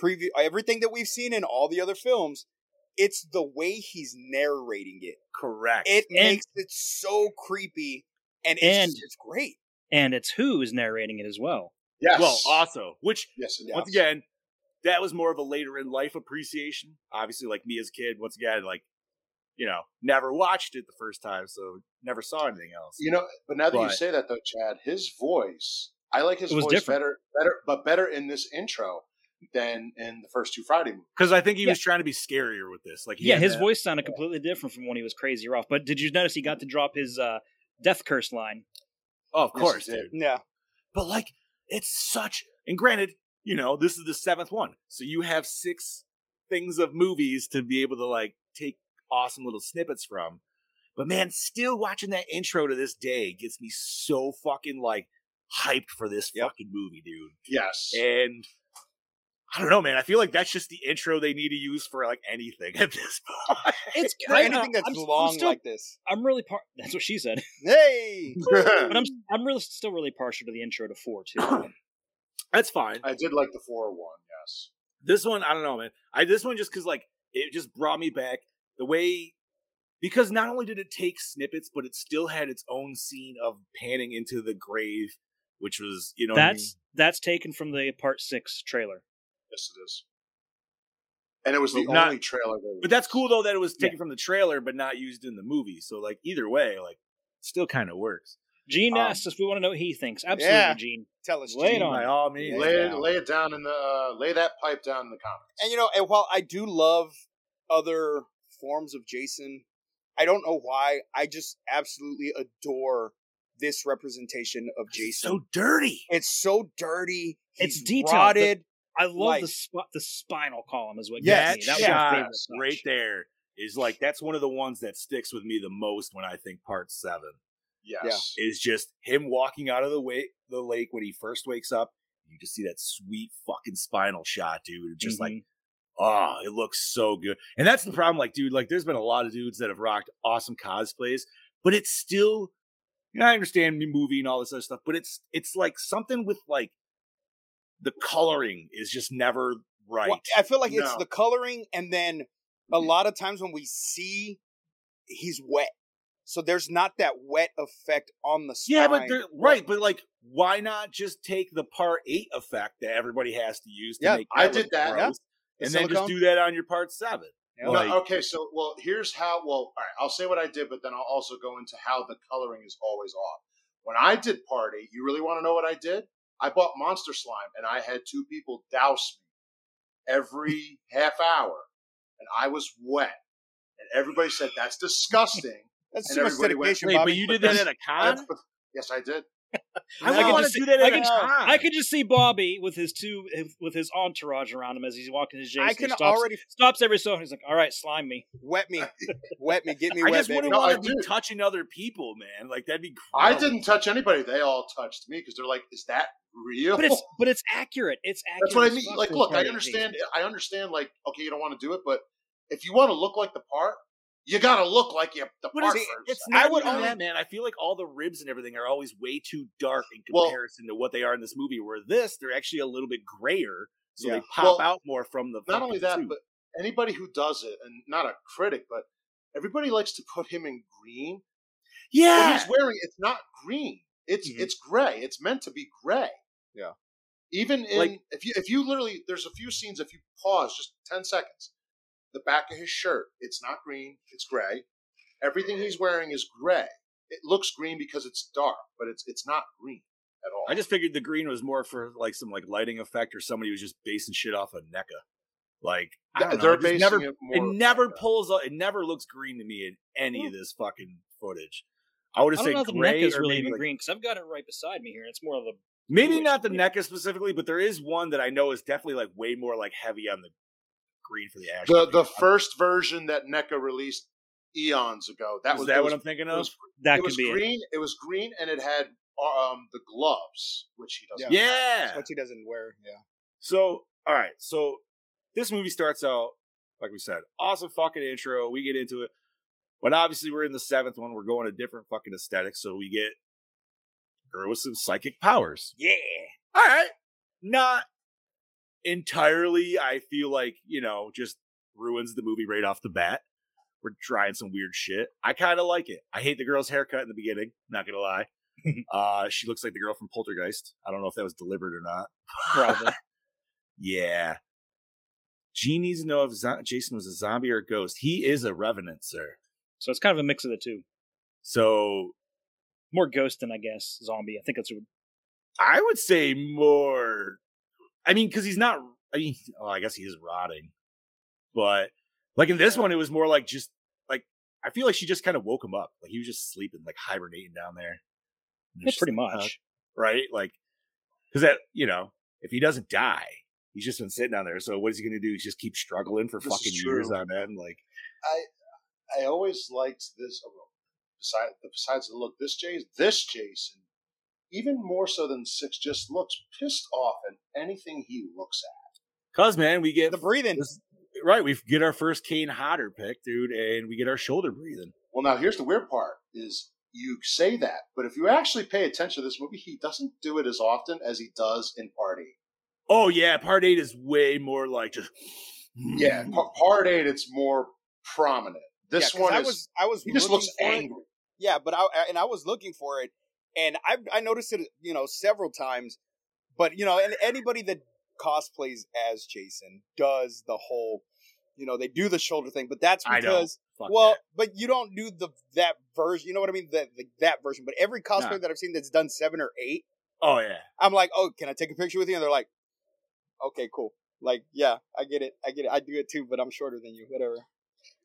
preview everything that we've seen in all the other films, it's the way he's narrating it. correct. It And- makes it so creepy, and it's And- just- it's great. and it's who's narrating it as well. Yes. Well, also, which yes, it once again, that was more of a later in life appreciation. Obviously, like me as a kid, once again, like you know, never watched it the first time, so never saw anything else. You know, but now that you say that though, Chad, his voice, I like his was voice different. better, better, but better in this intro than in the first two Friday movies. Because I think he Yeah. was trying to be scarier with this. Like, Yeah, his that- voice sounded completely different from when he was crazy off. But did you notice he got to drop his uh, death curse line? Oh, of course, he did. dude. Yeah, But like, it's such. And granted, you know, this is the seventh one, so you have six things of movies to be able to like take awesome little snippets from. But man, still watching that intro to this day gets me so fucking like hyped for this Yep. fucking movie, dude. Yes. And I don't know, man. I feel like that's just the intro they need to use for like anything at this point. <laughs> It's for anything that's I'm, I'm long still- like this. I'm really par- That's what she said. Hey, <laughs> But I'm <laughs> I'm really still really partial to the intro to four too. <clears throat> that's fine. I did like the four one. Yes. This one, I don't know, man. I this one just because like it just brought me back the way because not only did it take snippets, but it still had its own scene of panning into the grave, which was you know what I that's that's taken from the part six trailer. Yes, it is. And it was the not- only trailer. That But that's cool though that it was Yeah. taken from the trailer but not used in the movie. So like either way, like still kind of works. Gene Um, asked us if we want to know what he thinks. Absolutely, Yeah. Gene. Tell us, Lay it on. By all means. Yeah. lay it, down. lay it down in the uh, lay that pipe down in the comments. And you know, and while I do love other forms of Jason, I don't know why. I just absolutely adore this representation of It's Jason. so dirty. it's so dirty. It's detailed, rotted. I love Like- the sp- the spinal column is what Yes, gets me. That was my shot favorite right there is like that's one of the ones that sticks with me the most when I think part seven. Yes. is just him walking out of the way the lake when he first wakes up. You just see that sweet fucking spinal shot, dude. Just like, Mhm. oh, it looks so good. And that's the problem, like, dude, like there's been a lot of dudes that have rocked awesome cosplays, but it's still you know, I understand movie and all this other stuff, but it's it's like something with like the coloring is just never right. Well, I feel like it's the coloring, and then a lot of times when we see he's wet, so there's not that wet effect on the spine. Yeah, but they're right. But like, why not just take the part eight effect that everybody has to use to Yeah, make I did look that. gross, The and then just do that on your part seven. Yeah. No, okay, so well, here's how. Well, all right, I'll say what I did, but then I'll also go into how the coloring is always off. When I did party, you really want to know what I did? I bought Monster Slime, and I had two people douse me every half hour, and I was wet, and everybody said that's <laughs> disgusting. That's and too much everybody went, Wait, Bobby. but you did that at a That's con? yes, I did. <laughs> I I want just to do see- that I at a con. I could just see Bobby with his two with his entourage around him as he's walking his Jason. I can stops, already stops every so. He's like, "All right, slime me." wet me, <laughs> wet me, get me I wet, just baby. wouldn't No, want to be do. touching other people, man. Like that'd be. I didn't touch anybody. They all touched me because they're like, "Is that real?" But it's but it's accurate. It's accurate. That's what I mean. Like, look, I understand. I understand. Like, okay, you don't want to do it, but if you want to look like the part, you got to look like you the But part it's, first. it's I not would even only- that, man. I feel like all the ribs and everything are always way too dark in Well- comparison to what they are in this movie. Where this, they're actually a little bit grayer, so Yeah. they pop Well, out more from the. Not only that, suit. but anybody who does it, and not a critic, but everybody likes to put him in green. Yeah, What yeah, he's wearing, it's not green. It's Mhm. it's gray. It's meant to be gray. Yeah. Even in Like- if you if you literally there's a few scenes if you pause just ten seconds, the back of his shirt it's not green. It's gray. Everything he's wearing is gray. It looks green because it's dark, but it's it's not green at all. I just figured the green was more for like some like lighting effect, or somebody was just basing shit off of NECA. Like I don't they're it basing never, it more. it never yeah. pulls. It never looks green to me in any of this fucking footage. I would I have don't said know if the gray neck is really like- green because I've got it right beside me here. It's more of a Maybe not the green. NECA specifically, but there is one that I know is definitely like way more like heavy on the green for the action. The the first version that NECA released eons ago. That Is was that what was, I'm thinking of? was, That it could was be green. It. was green, and it had um the gloves, which he doesn't. Yeah. Yeah. What he doesn't wear. Yeah. So, all right. So this movie starts out, like we said, awesome fucking intro. We get into it. But obviously, we're in the seventh one. We're going a different fucking aesthetic. So we get girl with some psychic powers. Yeah. All right. Not entirely, I feel like, you know, just ruins the movie right off the bat. We're trying some weird shit. I kind of like it. I hate the girl's haircut in the beginning, not gonna lie. <laughs> uh she looks like the girl from Poltergeist. I don't know if that was deliberate or not. Probably. <laughs> Yeah. Gene needs to know if zo- Jason was a zombie or a ghost. He is a revenant, sir. so it's kind of a mix of the two. So More ghost than I guess zombie. I think that's what I would say more. I mean, because he's not. I mean, oh, I guess he is rotting, but like in this one, it was more like just like I feel like she just kind of woke him up. Like he was just sleeping, like hibernating down there. Yeah, it's just pretty like, huh, much. right? Like, because that you know, if he doesn't die, he's just been sitting down there. So what is he going to do? He's just keep struggling for This fucking years on end. Like, I I always liked this. oh, Besides, besides the look, this Jason, this Jason, even more so than six, just looks pissed off at anything he looks at. cause man, we get The breathing. this- right. We get our first Kane Hodder pick, dude, and we get our shoulder breathing. Well, now here's the weird part: is you say that, but if you actually pay attention to this movie, he doesn't do it as often as he does in Party. Oh yeah, part eight is way more like just Yeah, pa- Part Eight, it's more prominent. This Yeah, 'cause one I is was I was he just looks for it. angry. Yeah, but I and I was looking for it, and I I noticed it you know several times, but you know, and anybody that cosplays as Jason does the whole, you know, they do the shoulder thing, but that's because well, that. but you don't do the that version. You know what I mean? That that version. But every cosplayer Nah. that I've seen that's done seven or eight, Oh yeah. I'm like, oh, can I take a picture with you? And they're like, okay, cool. Like, yeah, I get it, I get it. I do it too, but I'm shorter than you. Whatever.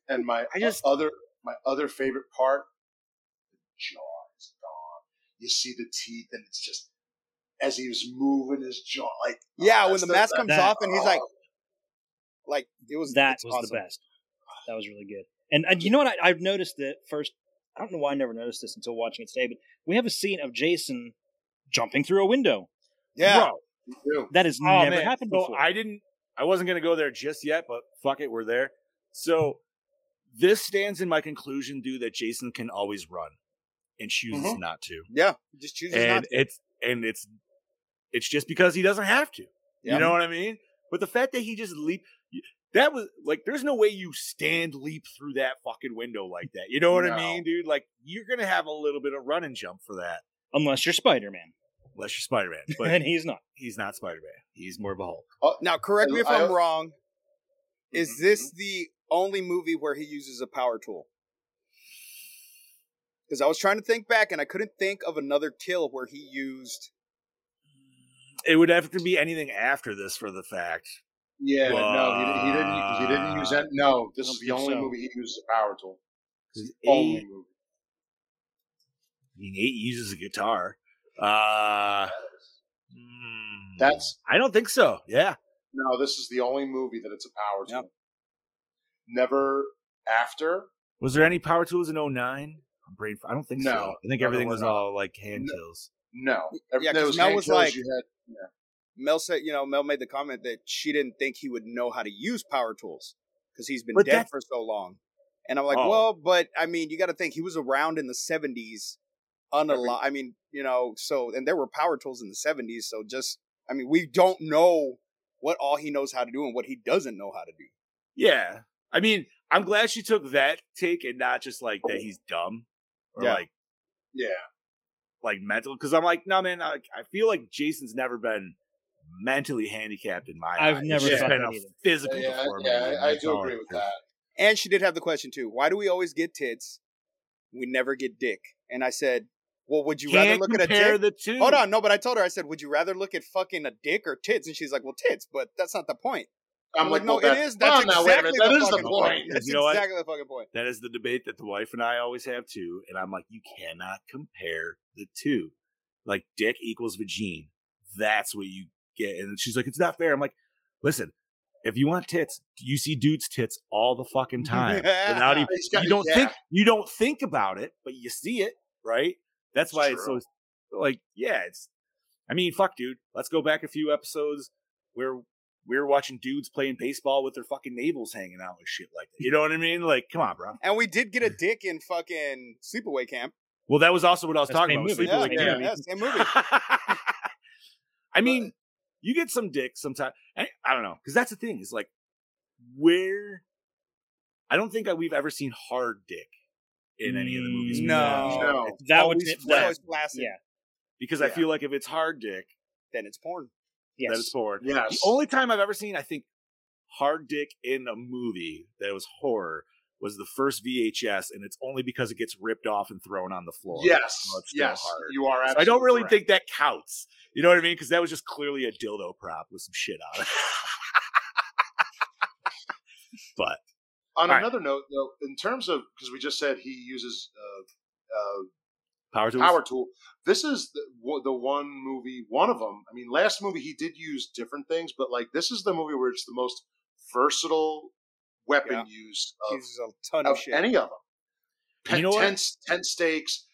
And my I just- other my other favorite part, jaw is gone. You see the teeth, and it's just as he was moving his jaw, like oh, Yeah, oh, when the the- mask that- comes that- off and he's like, oh. like it was That was awesome. the best. That was really good. And, and you know what? I, I've noticed that first. I don't know why I never noticed this until watching it today, but we have a scene of Jason jumping through a window. Yeah, Bro, That has oh, never man. happened So. I didn't. I wasn't gonna go there just yet, but fuck it, we're there. So this stands in my conclusion, dude, that Jason can always run and chooses Mhm. not to, yeah. He just chooses not and to. it's and it's it's just because he doesn't have to. Yeah. You know what I mean? But the fact that he just leap that was like there's no way you stand leap through that fucking window like that. You know what I mean, dude? Like you're gonna have a little bit of run and jump for that. Unless you're Spider Man. Unless you're Spider Man. <laughs> But and he's not. he's not Spider Man. He's more of a Hulk. Now, correct me if I- I'm wrong. Is Mhm, this the only movie where he uses a power tool? Because I was trying to think back and I couldn't think of another kill where he used. It would have to be anything after this for the fact. Yeah, no, he, he didn't. He didn't use that. No, this is the only so. movie he uses a power tool. Because Only eight, movie. I mean, eight uses a guitar. Uh, hmm, That's I don't think so. Yeah. no. This is the only movie that it's a power tool. Yep. Never after. Was there any power tools in 09? I'm brain. I don't think so. I think everything was not. all like hand No. kills. No, Yeah, there 'cause Mel was kills like- had. Yeah. Mel said, you know, Mel made the comment that she didn't think he would know how to use power tools because he's been But dead for so long. And I'm like, Oh. well, but I mean, you got to think he was around in the 70s, unalive. I mean, you know, so and there were power tools in the 70s. So just, I mean, we don't know what all he knows how to do and what he doesn't know how to do. Yeah. I mean, I'm glad she took that take and not just like that oh. he's dumb or Yeah. like Yeah. like mental. Because I'm like, no, man. I, I feel like Jason's never been mentally handicapped in my I've eyes. never It's just thought been a either. physical Yeah, deformity. yeah, and I, I do agree with that. And she did have the question too: Why do we always get tits? We never get dick. And I said, well, would you rather Can't look at a compare tit? the two. Hold on, no, but I told her, I said, would you rather look at fucking a dick or tits? And she's like, well, tits, but that's not the point. I'm, I'm like, like, no, well, it is. That's no, exactly wait a minute. That the is the point. point. <laughs> That's You know what? exactly the fucking point. That is the debate that the wife and I always have too. And I'm like, you cannot compare the two. Like dick equals vagine. That's what you get. And she's like, it's not fair. I'm like, listen, if you want tits, you see dudes' tits all the fucking <laughs> time. without even, got- you don't yeah. think you don't think about it, but you see it, right? That's why it's so like yeah. It's I mean, fuck, dude. Let's go back a few episodes where we were watching dudes playing baseball with their fucking navels hanging out and shit like that. You know what I mean? Like, come on, bro. And we did get a dick in fucking sleepaway camp. Well, that was also what I was That's talking about. movie. Sleepaway Yeah, Camp. yeah, yeah, same movie. <laughs> I mean, you get some dick sometimes. I, eh, I don't know because that's the thing. Is like where I don't think that we've ever seen hard dick in any of the movies. Mm, no. No. That would always be- It's flat, flaccid. Yeah. because I feel like if it's hard dick, Then it's porn. Yes. that it's forward. Yes. The only time I've ever seen, I think, hard dick in a movie that was horror was the first VHS, and it's only because it gets ripped off and thrown on the floor. Yes. Yes. hard. You are. So I don't really correct. think that counts. You know what I mean? Because that was just clearly a dildo prop with some shit on it. <laughs> but On All right. another note, though, in terms of because we just said he uses uh, uh, power tools. power tool. This is the, the one movie, one of them. I mean, last movie he did use different things, but like this is the movie where it's the most versatile weapon Yeah. use He of, uses a ton of of shit. any of them. And you know what? tent, tent stakes,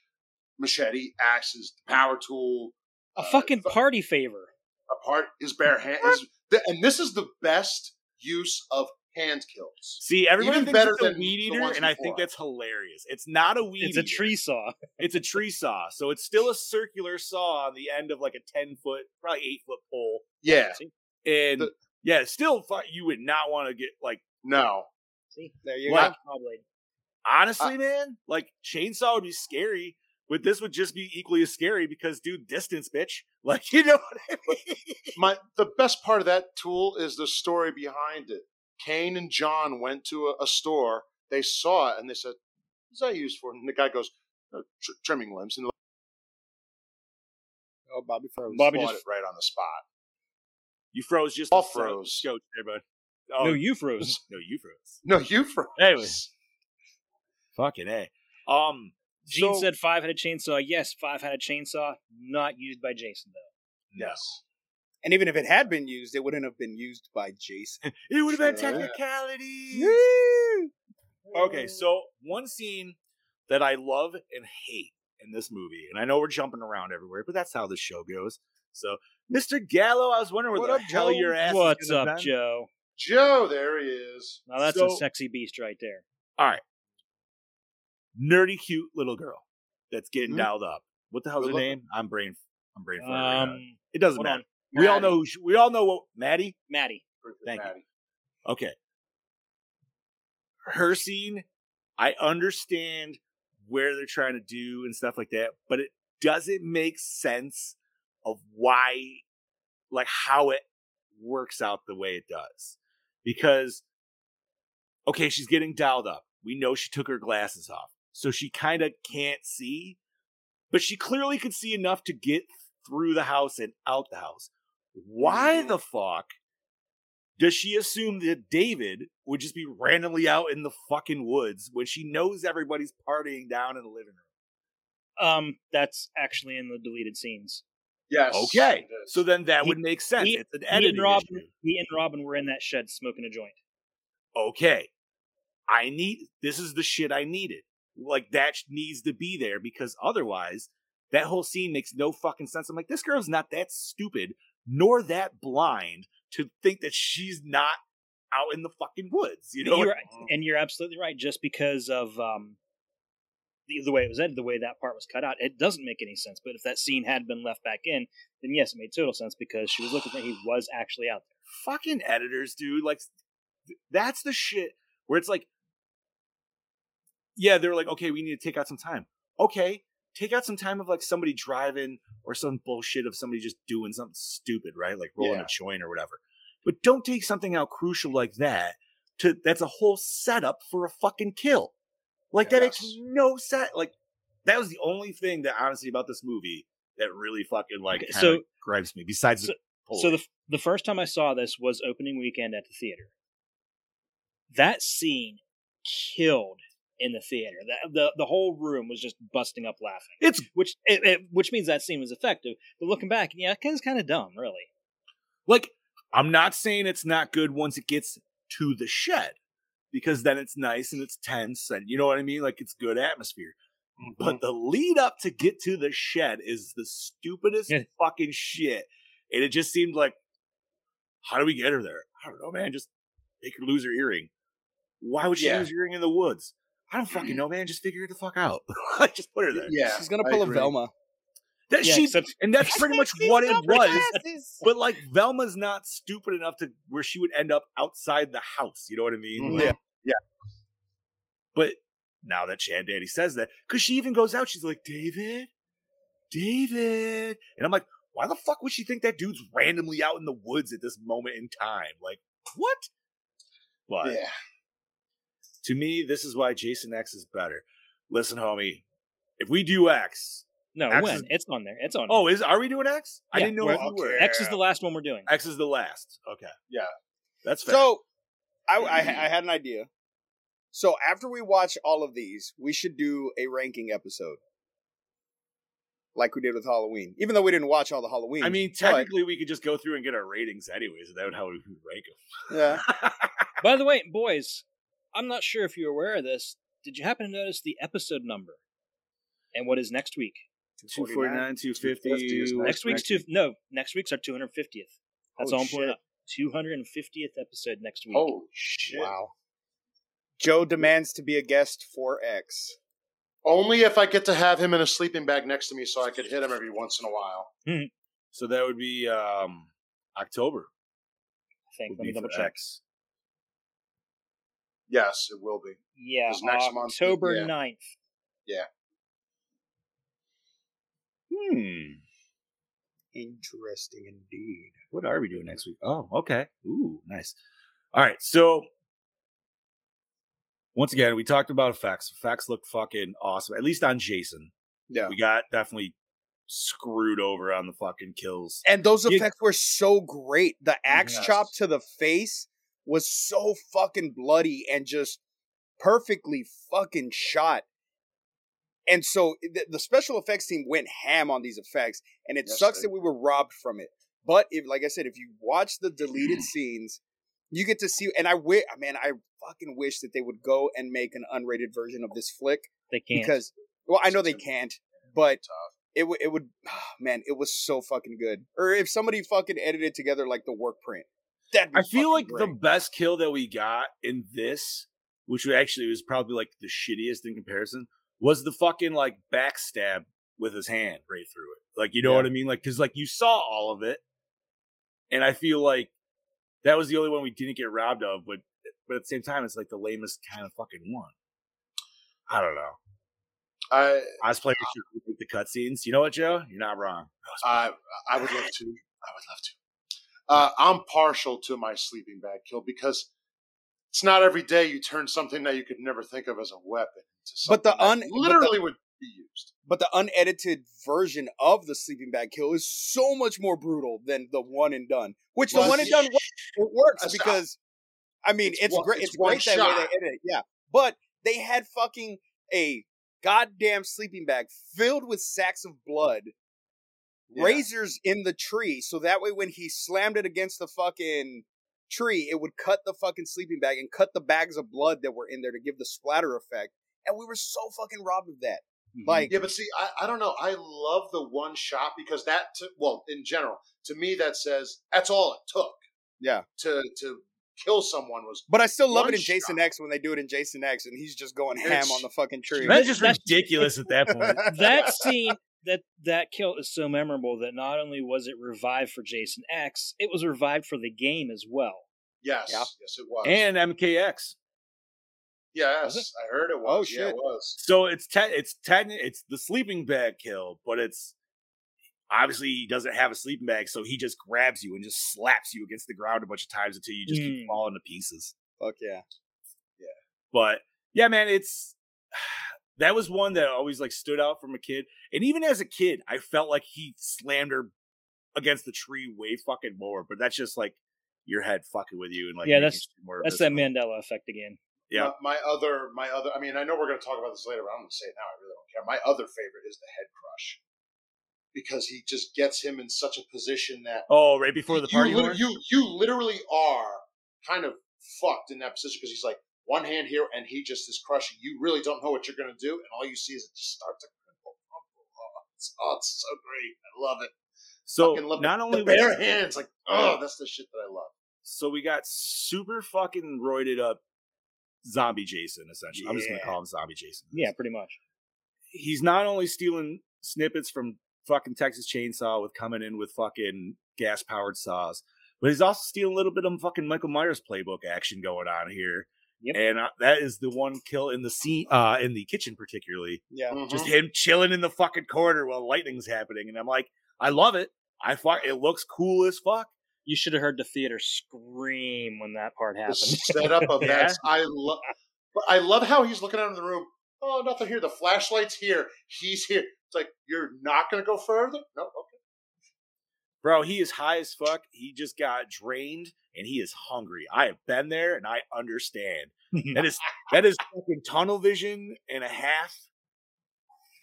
machete, axes, power tool. A uh, fucking fu- party favor. A part is bare hand. His, th- and this is the best use of hand kills. See, everybody Even thinks better it's a than weed the eater, and I think that's hilarious. It's not a weed It's a eater. tree saw. It's a tree saw, so it's still a circular saw on the end of like a ten foot, probably eight foot pole, Yeah, and The- yeah, still, fu- you would not want to get like no, See? There you Like- go. Probably. honestly, man, like chainsaw would be scary, but this would just be equally as scary because, dude, distance, bitch. Like, <laughs> you know what I mean? my the best part of that tool is the story behind it. Kane and John went to a, a store. They saw it and they said, "What's that used for?" And the guy goes, "Uh, tr- "Trimming limbs." And Oh, Bobby froze. Bobby bought just- it right on the spot. You froze just All a fro- froze. scotch there, bud. Oh, No, you <laughs> froze. no, you froze. No, you froze. Anyway. Fucking a. Um, Gene so- said five had a chainsaw. Yes, five had a chainsaw. Not used by Jason though. Yes. And even if it had been used, it wouldn't have been used by Jason. <laughs> It would have been Sure. technicalities. Okay, so one scene that I love and hate in this movie, and I know we're jumping around everywhere, but that's how the show goes. So, Mr. Gallo, I was wondering where What the up, hell Joe? your ass What's up, been. Joe? Joe, there he is. Now that's So- a sexy beast right there. All right, nerdy, cute little girl that's getting Mhm. dialed up. What the hell's her looking. name? I'm brain. I'm brain. farting right. Um, it doesn't matter. on, We all know. who she- We all know what Maddie. Maddie. Thank you. Okay. Her scene, I understand where they're trying to do and stuff like that, but it doesn't make sense of why, like, how it works out the way it does. Because, okay, she's getting dialed up. We know she took her glasses off. So she kind of can't see, but she clearly could see enough to get through the house and out the house. Why Mhm. the fuck does she assume that David would just be randomly out in the fucking woods when she knows everybody's partying down in the living room? Um, that's actually in the deleted scenes. Yes. Okay, so then that He- would make sense. he- it's an He editing and Robin, issue. he and Robin were in that shed smoking a joint. Okay, I need this is the shit I needed. Like that needs to be there because otherwise, that whole scene makes no fucking sense. I'm like, this girl's not that stupid nor that blind to think that she's not out in the fucking woods. You know, You're- and you're absolutely right. Just because of um, the, the way it was edited, the way that part was cut out, it doesn't make any sense. But if that scene had been left back in, then yes, it made total sense because she was looking at he was actually out there. fucking editors, dude. Like, th- that's the shit where it's like, yeah, they're like, okay, we need to take out some time. Okay, take out some time of like somebody driving or some bullshit of somebody just doing something stupid, right? Like rolling Yeah. a joint or whatever. But don't take something out crucial like that to that's a whole setup for a fucking kill. Like that makes no sense. Like that was the only thing that honestly about this movie that really fucking like Okay, so- gripes me. Besides so- the So the the first time I saw this was opening weekend at the theater. That scene killed in the theater. The the, the whole room was just busting up laughing. it's Which it, it, which means that scene was effective. But looking back, yeah, it's kind of dumb, really. Like, I'm not saying it's not good once it gets to the shed, because then it's nice and it's tense and you know what I mean. Like it's good atmosphere. But mm-hmm. the lead up to get to the shed is the stupidest Yeah. fucking shit. And it just seemed like, how do we get her there? I don't know, man. Just make her lose her earring. Why would she Yeah. lose her earring in the woods? I don't fucking know, man. Just figure it the fuck out. <laughs> like, just put her there. Yeah, She's gonna pull a agree. Velma. That Yeah, she, except- and that's <laughs> pretty much what it was. But like Velma's not stupid enough to where she would end up outside the house. You know what I mean? Mhm. Like- Yeah. Yeah. But now that Chad Daddy says that, because she even goes out, she's like, David, David. And I'm like, why the fuck would she think that dude's randomly out in the woods at this moment in time? Like, what? But Yeah. To me, this is why Jason X is better. Listen, homie, if we do X, No, X when is- it's on there, it's on. oh, is are we doing X? I Yeah, didn't know we're- if we were. X is the last one we're doing. X is the last. Okay. Yeah. That's fair. So, I, I I had an idea. So after we watch all of these, we should do a ranking episode, like we did with Halloween. Even though we didn't watch all the Halloween. I mean, technically, we could just go through and get our ratings anyways, and that would how we would rank them. yeah. <laughs> By the way, boys, I'm not sure if you're aware of this. Did you happen to notice the episode number? And what is next week? 249, 250. 250 Next week's two. No, next week's our 250th. That's Holy all I'm pulling shit. up. 250th episode next week. Oh shit. Wow. Joe demands to be a guest for X. Only if I get to have him in a sleeping bag next to me so I could hit him every once in a while. So that would be um October. I think. Would Let me be double check. X. Yes, it will be. Yeah, 'Cause next month- October yeah. 9th. Hmm. Interesting indeed. What are we doing next week? Oh, okay. Ooh, nice. All right. So once again, we talked about effects. Effects look fucking awesome, at least on Jason. Yeah. We got definitely screwed over on the fucking kills. And those You- effects were so great. The axe Yes. chop to the face was so fucking bloody and just perfectly fucking shot. And so eh, the, the special effects team went ham on these effects, and it Yes, sucks they that we were robbed from it. But if, like I said, if you watch the deleted <clears throat> scenes, you get to see. And I wish, man, I fucking wish that they would go and make an unrated version of this flick They can't. because, well, I know they can't, but it would it would <sighs> man it was so fucking good or if somebody fucking edited together like the work print that I feel like the best kill that we got in this, which actually was probably like the shittiest in comparison, was the fucking like backstab with his hand right through it. Like, you know Yeah. what I mean? Like, because like you saw all of it, and I feel like that was the only one we didn't get robbed of. But but at the same time, it's like the lamest kind of fucking one. I don't know. I I was playing with the cutscenes. You know what, Joe? You're not wrong. I I would love to. I would love to. Uh, I'm partial to my sleeping bag kill because it's not every day you turn something that you could never think of as a weapon to But the something that un- but the- literally would be used. but the unedited version of the sleeping bag kill is so much more brutal than the one and done which the one and done works, it works because i mean It's it's, one- great it's it's, great that way shot. they edit it yeah but they had fucking a goddamn sleeping bag filled with sacks of blood Yeah. razors in the tree so that way when he slammed it against the fucking tree it would cut the fucking sleeping bag and cut the bags of blood that were in there to give the splatter effect and we were so fucking robbed of that mm-hmm. like Yeah, but see, I, I don't know. I love the one shot because that, to, well, in general, to me, that says that's all it took. Yeah. To to kill someone was but i still love it in jason shot. x when they do it in jason x and he's just going ham It's- on the fucking tree That's just ridiculous at that point. <laughs> that scene that that kill is so memorable that not only was it revived for Jason X, it was revived for the game as well. yes, Yeah. yes, it was. and MKX. yes, I heard it was. Oh, Yeah, shit. it was. So it's te- it's ten- it's the sleeping bag kill, but it's obviously he doesn't have a sleeping bag, so he just grabs you and just slaps you against the ground a bunch of times until you just keep Mm. falling to pieces. fuck yeah, yeah But yeah, man, it's that was one that always like stood out from a kid, and even as a kid, I felt like he slammed her against the tree way fucking more. But that's just like your head fucking with you and like Yeah, that's- more That's that. Mandela effect again. Yeah. My, my other, my other. I mean, I know we're going to talk about this later, but I'm going to say it now. I really don't care. My other favorite is the head crush. because he just gets him in such a position that Oh, right before the party. lit- horn? you you literally are kind of fucked in that position because he's like one hand here and he just is crushing. You really don't know what you're gonna do, and all you see is it just starts to crumble, crumble. Oh, it's, oh, it's so great. I love it. so love not the, only the bare hands, like oh, that's the shit that I love. so we got super fucking roided up zombie Jason. Essentially, I'm just gonna call him zombie Jason. Yeah, pretty much. he's not only stealing snippets from fucking Texas Chainsaw with coming in with fucking gas powered saws, but he's also stealing a little bit of fucking Michael Myers playbook action going on here. Yep. And uh, that is the one kill in the scene, uh, in the kitchen particularly. Yeah. Mhm. Just him chilling in the fucking corner while lightning's happening, and I'm like, I love it. I fuck. It looks cool as fuck. You should have heard the theater scream when that part the happened. setup of <laughs> Yeah. that. I love. I love how he's looking out in the room. Oh, nothing here. The flashlight's here. He's here. It's like you're not going to go further. No, okay. Bro, he is high as fuck. He just got drained and he is hungry. I have been there and I understand. <laughs> That is that is fucking tunnel vision and a half.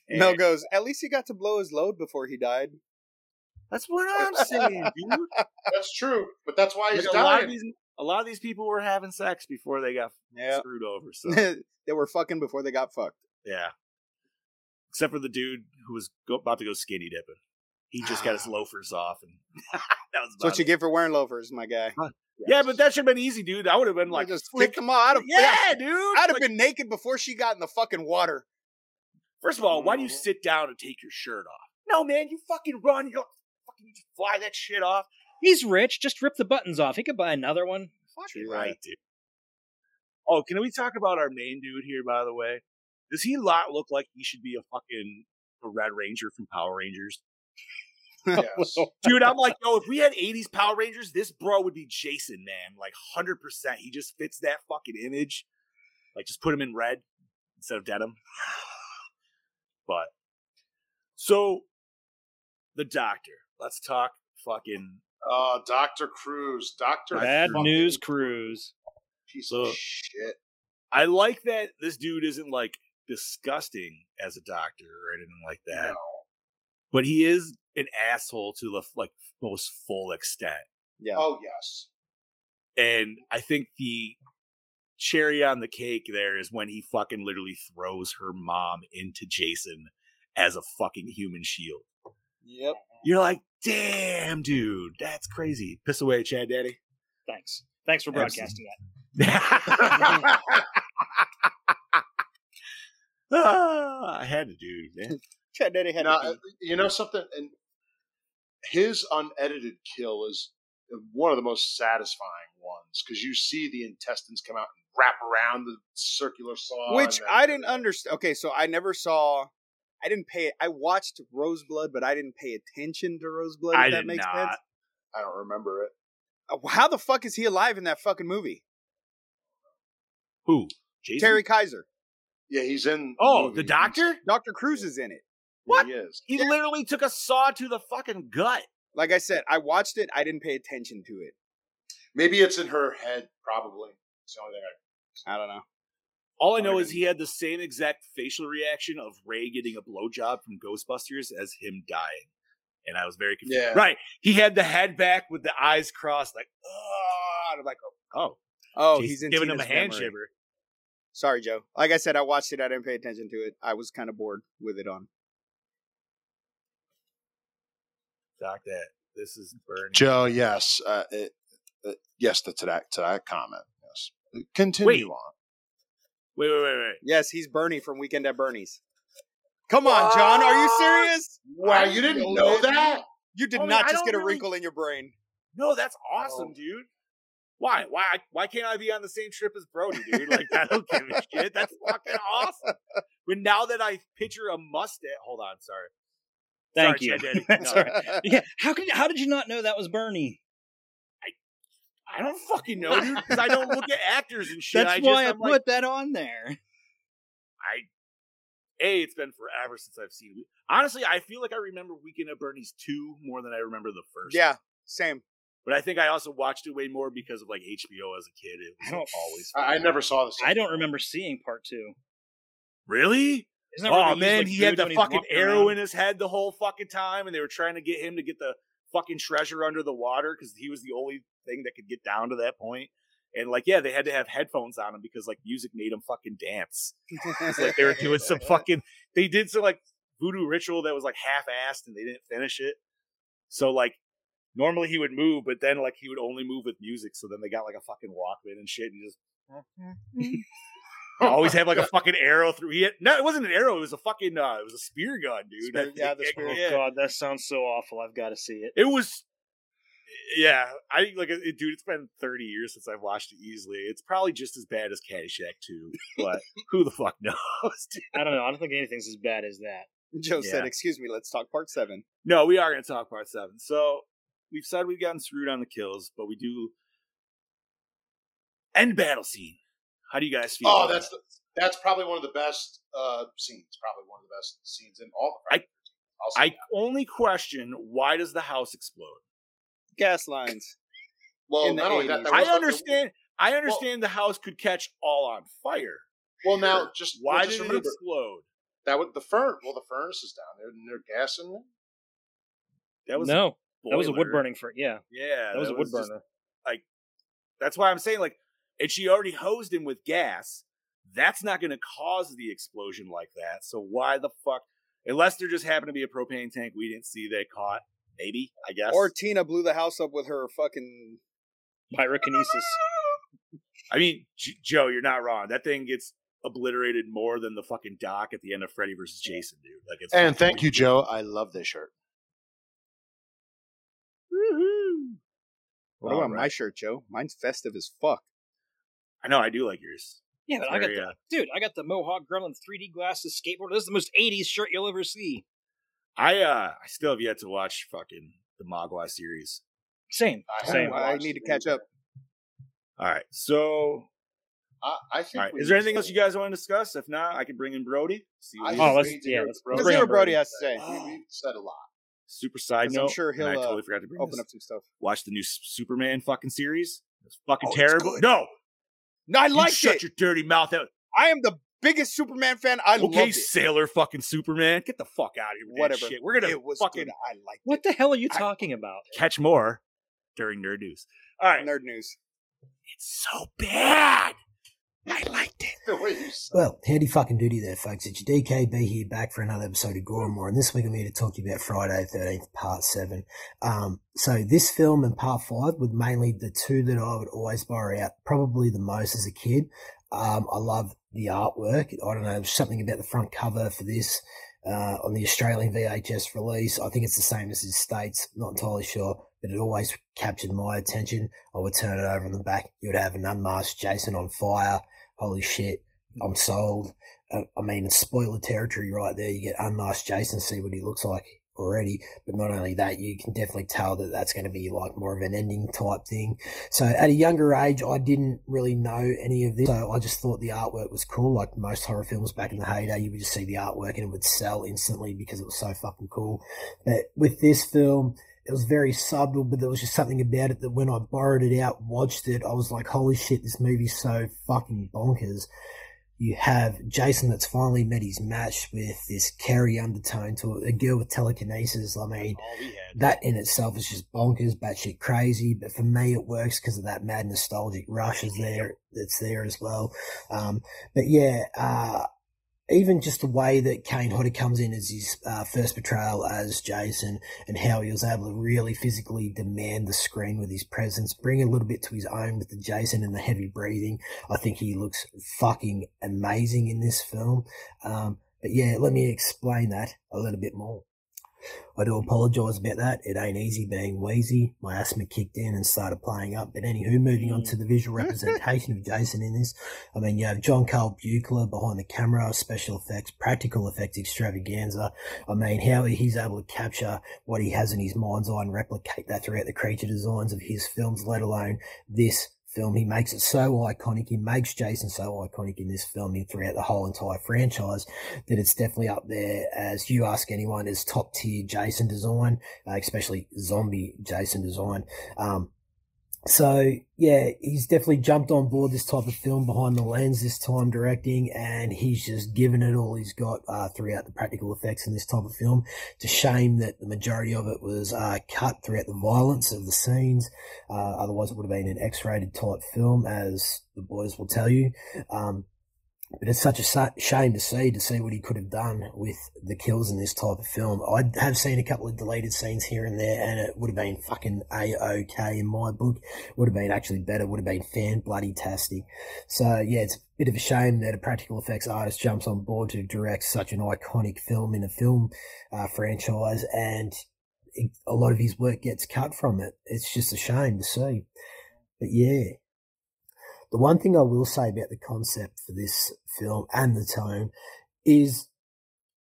Mel goes, at least he got to blow his load before he died. That's what I'm saying, dude. <laughs> That's true, but that's why he's Like, a lot of these a lot of these people were having sex before they got Yeah. screwed over. <laughs> So they were fucking before they got fucked. yeah. Except for the dude who was go, about to go skinny dipping. He just got his loafers off and <laughs> that was That's about what you it. get for wearing loafers, my guy. Yeah, but that should have been easy, dude. I would have been Like, like, just flick them all. I'd have, yeah, dude. I'd have Like, been naked before she got in the fucking water. First of all, why do you Mhm. sit down and take your shirt off? No, man, you fucking run. You don't fucking you just fly that shit off. He's rich. Just rip the buttons off. He could buy another one. Fucking True right, dude. Oh, can we talk about our main dude here, by the way? Does he lot look like he should be a fucking a Red Ranger from Power Rangers? <laughs> Yes. Dude, I'm like, yo, if we had 80s Power Rangers, this bro would be Jason, man. Like 100%. He just fits that fucking image. Like, just put him in red instead of denim. <sighs> But, so, the doctor. Let's talk fucking. Uh, Doctor Crews, Doctor Bad news Crews. piece So- of shit. I like that this dude isn't like disgusting as a doctor or anything like that, No. But he is an asshole to the like most full extent. Yeah. Oh yes. And I think the cherry on the cake there is when he fucking literally throws her mom into Jason as a fucking human shield. Yep. You're like, damn, dude, that's crazy. Piss away, Chad Daddy. Thanks. Thanks for broadcasting <laughs> Ah, I had to do, man. <laughs> Chad Daddy had Now, uh, you know something, and his unedited kill is one of the most satisfying ones because you see the intestines come out and wrap around the circular saw. Which then- I didn't understand. Okay, so I never saw. I didn't pay. I watched Roseblood, but I didn't pay attention to Roseblood. If I that did makes not. sense. I don't remember it. Uh, How the fuck is he alive in that fucking movie? Who? Jason? Terry Kiser, Yeah, he's in. Oh, movie. the doctor? Doctor Crews is in it. What? He is. He literally took a saw to the fucking gut. Like I said, I watched it. I didn't pay attention to it. Maybe it's in her head. Probably. It's the only thing I. I don't know. All I know Alright. is he had the same exact facial reaction of Ray getting a blowjob from Ghostbusters as him dying. And I was very confused. Yeah. Right. He had the head back with the eyes crossed, like, oh, and I'm like, oh, Oh, oh Jason's he's in giving him a Tina's hand memory. shiver. Sorry, Joe. Like I said, I watched it. I didn't pay attention to it. I was kind of bored with it on. Doc, that this is burning. Joe, yes, uh, it, uh, yes, to that to that comment. Yes, continue Wait. on. Wait, wait, wait, wait. Yes, he's Bernie from Weekend at Bernie's. Come on, John. Are you serious? Wow, you didn't know that? You did Homie, not I just get a don't really- wrinkle in your brain. No, that's awesome, dude. Why? Why? Why can't I be on the same trip as Brody, dude? Like, I don't give a shit. That's fucking awesome. But now that I picture a mustache, hold on, sorry. Thank Sorry, you. <laughs> That's No. right. Yeah. How could how did you not know that was Bernie? I I don't fucking know, dude, because I don't look at actors and shit. That's I why I I'm put like, that on there. I. A, it's been forever since I've seen. it. Honestly, I feel like I remember Weekend at Bernie's two more than I remember the first. yeah, same. but I think I also watched it way more because of like HBO as a kid. It was I don't- always. I, I never saw this. I don't remember seeing part two. Really? Oh man, like, he had the fucking arrow around? in his head the whole fucking time, and they were trying to get him to get the fucking treasure under the water because he was the only thing that could get down to that point. And like, yeah, they had to have headphones on him because like music made him fucking dance. It's like they were doing some <laughs> fucking. They did some like voodoo ritual that was like half-assed, and they didn't finish it. So like, normally he would move, but then like he would only move with music. So then they got like a fucking Walkman and shit, and just <laughs> always have like a fucking arrow through. He had, no, it wasn't an arrow. It was a fucking. Uh, it was a spear gun, dude. Spear- yeah, the spear. Oh god, that sounds so awful. I've got to see it. It was. Yeah, I like it, dude. It's been thirty years since I've watched it. Easily, it's probably just as bad as Caddyshack too. but <laughs> who the fuck <laughs> knows? dude? I don't know. I don't think anything's as bad as that. Joe Yeah. said, "Excuse me, let's talk part seven. No, we are going to talk part seven. So we've said we've gotten screwed on the kills, but we do end battle scene. How do you guys feel? Oh, about that's that? the, that's probably one of the best uh, scenes. Probably one of the best scenes in all. The I- I'll I that. only question why does the house explode? Gas lines. well, in the not only that, 80s. there I was the- understand. I understand the house could catch all on fire. Well, now just Why well, just did it explode? that would the furnace. Well, the furnace is down there, and they're gassing it. That was a no, that was a wood boiler. burning for yeah. Yeah, That was a wood just- burner. That's why I'm saying like, and she already hosed him with gas. That's not going to cause the explosion like that. So why the fuck? Unless there just happened to be a propane tank we didn't see they caught. Maybe I guess. Or Tina blew the house up with her fucking. Pyrokinesis. I mean, J- Joe, you're not wrong. That thing gets obliterated more than the fucking dock at the end of Freddy versus Jason, dude. Like it's And thank you, Joe. I love this shirt. Woohoo! What about All my shirt, Joe? Mine's festive as fuck. I know I do like yours. Yeah, but I got the uh, dude. I got the Mohawk Gremlin 3D glasses skateboard. This is the most 80s shirt you'll ever see. I uh I still have yet to watch fucking the Mogwai series. Same. I Same. haven't I need to catch up. All right. So I, I think. all right. we Is there anything else you guys want to discuss? If not, I can bring in Brody. See what just Oh, let's- need yeah, let's- what let's Let's bring what Brody Brody. has to say. We, we've <gasps> said a lot. super side 'Cause I'm note. sure and I he'll, uh, totally forgot to bring Open this. up some stuff. Watch the new Superman fucking series. It's fucking Oh, it's terrible. good. No, No, I you liked shut it. your dirty mouth out. I am the biggest Superman fan. I okay, loved it. Sailor fucking Superman. Get the fuck out of here Whatever. shit. We're gonna it was fucking good. I liked What the hell are you I- talking about? catch more during nerd news. All right, Nerd news. it's so bad. I liked it. The way you said Well, howdy fucking duty there, folks. It's your DKB here back for another episode of Gore and More. And this week I'm here to talk to you about Friday the 13th, part 7. Um, so this film and part 5 were mainly the two that I would always borrow out, probably the most as a kid. Um, I love the artwork. I don't know, something about the front cover for this uh, on the Australian VHS release. I think it's the same as the States, not entirely sure, but it always captured my attention. I would turn it over on the back. You would have an unmasked Jason on fire. Holy shit, I'm sold. Uh, I mean, spoiler territory right there. You get unmasked Jason, see what he looks like already. But not only that, you can definitely tell that that's going to be like more of an ending type thing. So at a younger age, I didn't really know any of this. So I just thought the artwork was cool. Like most horror films back in the heyday, you would just see the artwork and it would sell instantly because it was so fucking cool. But with this film, it was very subtle, but there was just something about it that when I borrowed it out, watched it, I was like, holy shit, this movie's so fucking bonkers. You have Jason that's finally met his match with this Carrie undertone to a girl with telekinesis. I mean, we that in itself is just bonkers, batshit crazy. But for me, it works because of that mad nostalgic rush is there. That's there as well. Um, but yeah, uh, even just the way that Kane Hodder comes in as his uh, first portrayal as Jason and how he was able to really physically demand the screen with his presence, bring a little bit to his own with the Jason and the heavy breathing. I think he looks fucking amazing in this film. Um, but yeah, let me explain that a little bit more. I do apologise about that. It ain't easy being wheezy. My asthma kicked in and started playing up. But anywho, moving on to the visual hmm. representation of <laughs> Jason in this. I mean, you have John Carl Buechler behind the camera, special effects, practical effects extravaganza. I mean, how he's able to capture what he has in his mind's eye and replicate that throughout the creature designs of his films, let alone this film. He makes it so iconic. He makes Jason so iconic in this film and throughout the whole entire franchise that it's definitely up there as you ask anyone is top tier Jason design, uh, especially zombie Jason design. Um, so yeah, he's definitely jumped on board this type of film behind the lens this time directing, and he's just given it all he's got uh, throughout the practical effects in this type of film. It's a shame that the majority of it was uh, cut throughout the violence of the scenes. Uh, otherwise, it would have been an X-rated type film, as the boys will tell you. Um, it's such a shame to see to see what he could have done with the kills in this type of film. I have seen a couple of deleted scenes here and there, and it would have been fucking a okay in my book. Would have been actually better. Would have been fan bloody tasty. So yeah, it's a bit of a shame that a practical effects artist jumps on board to direct such an iconic film in a film uh, franchise, and a lot of his work gets cut from it. It's just a shame to see. But yeah, the one thing I will say about the concept for this film and the tone is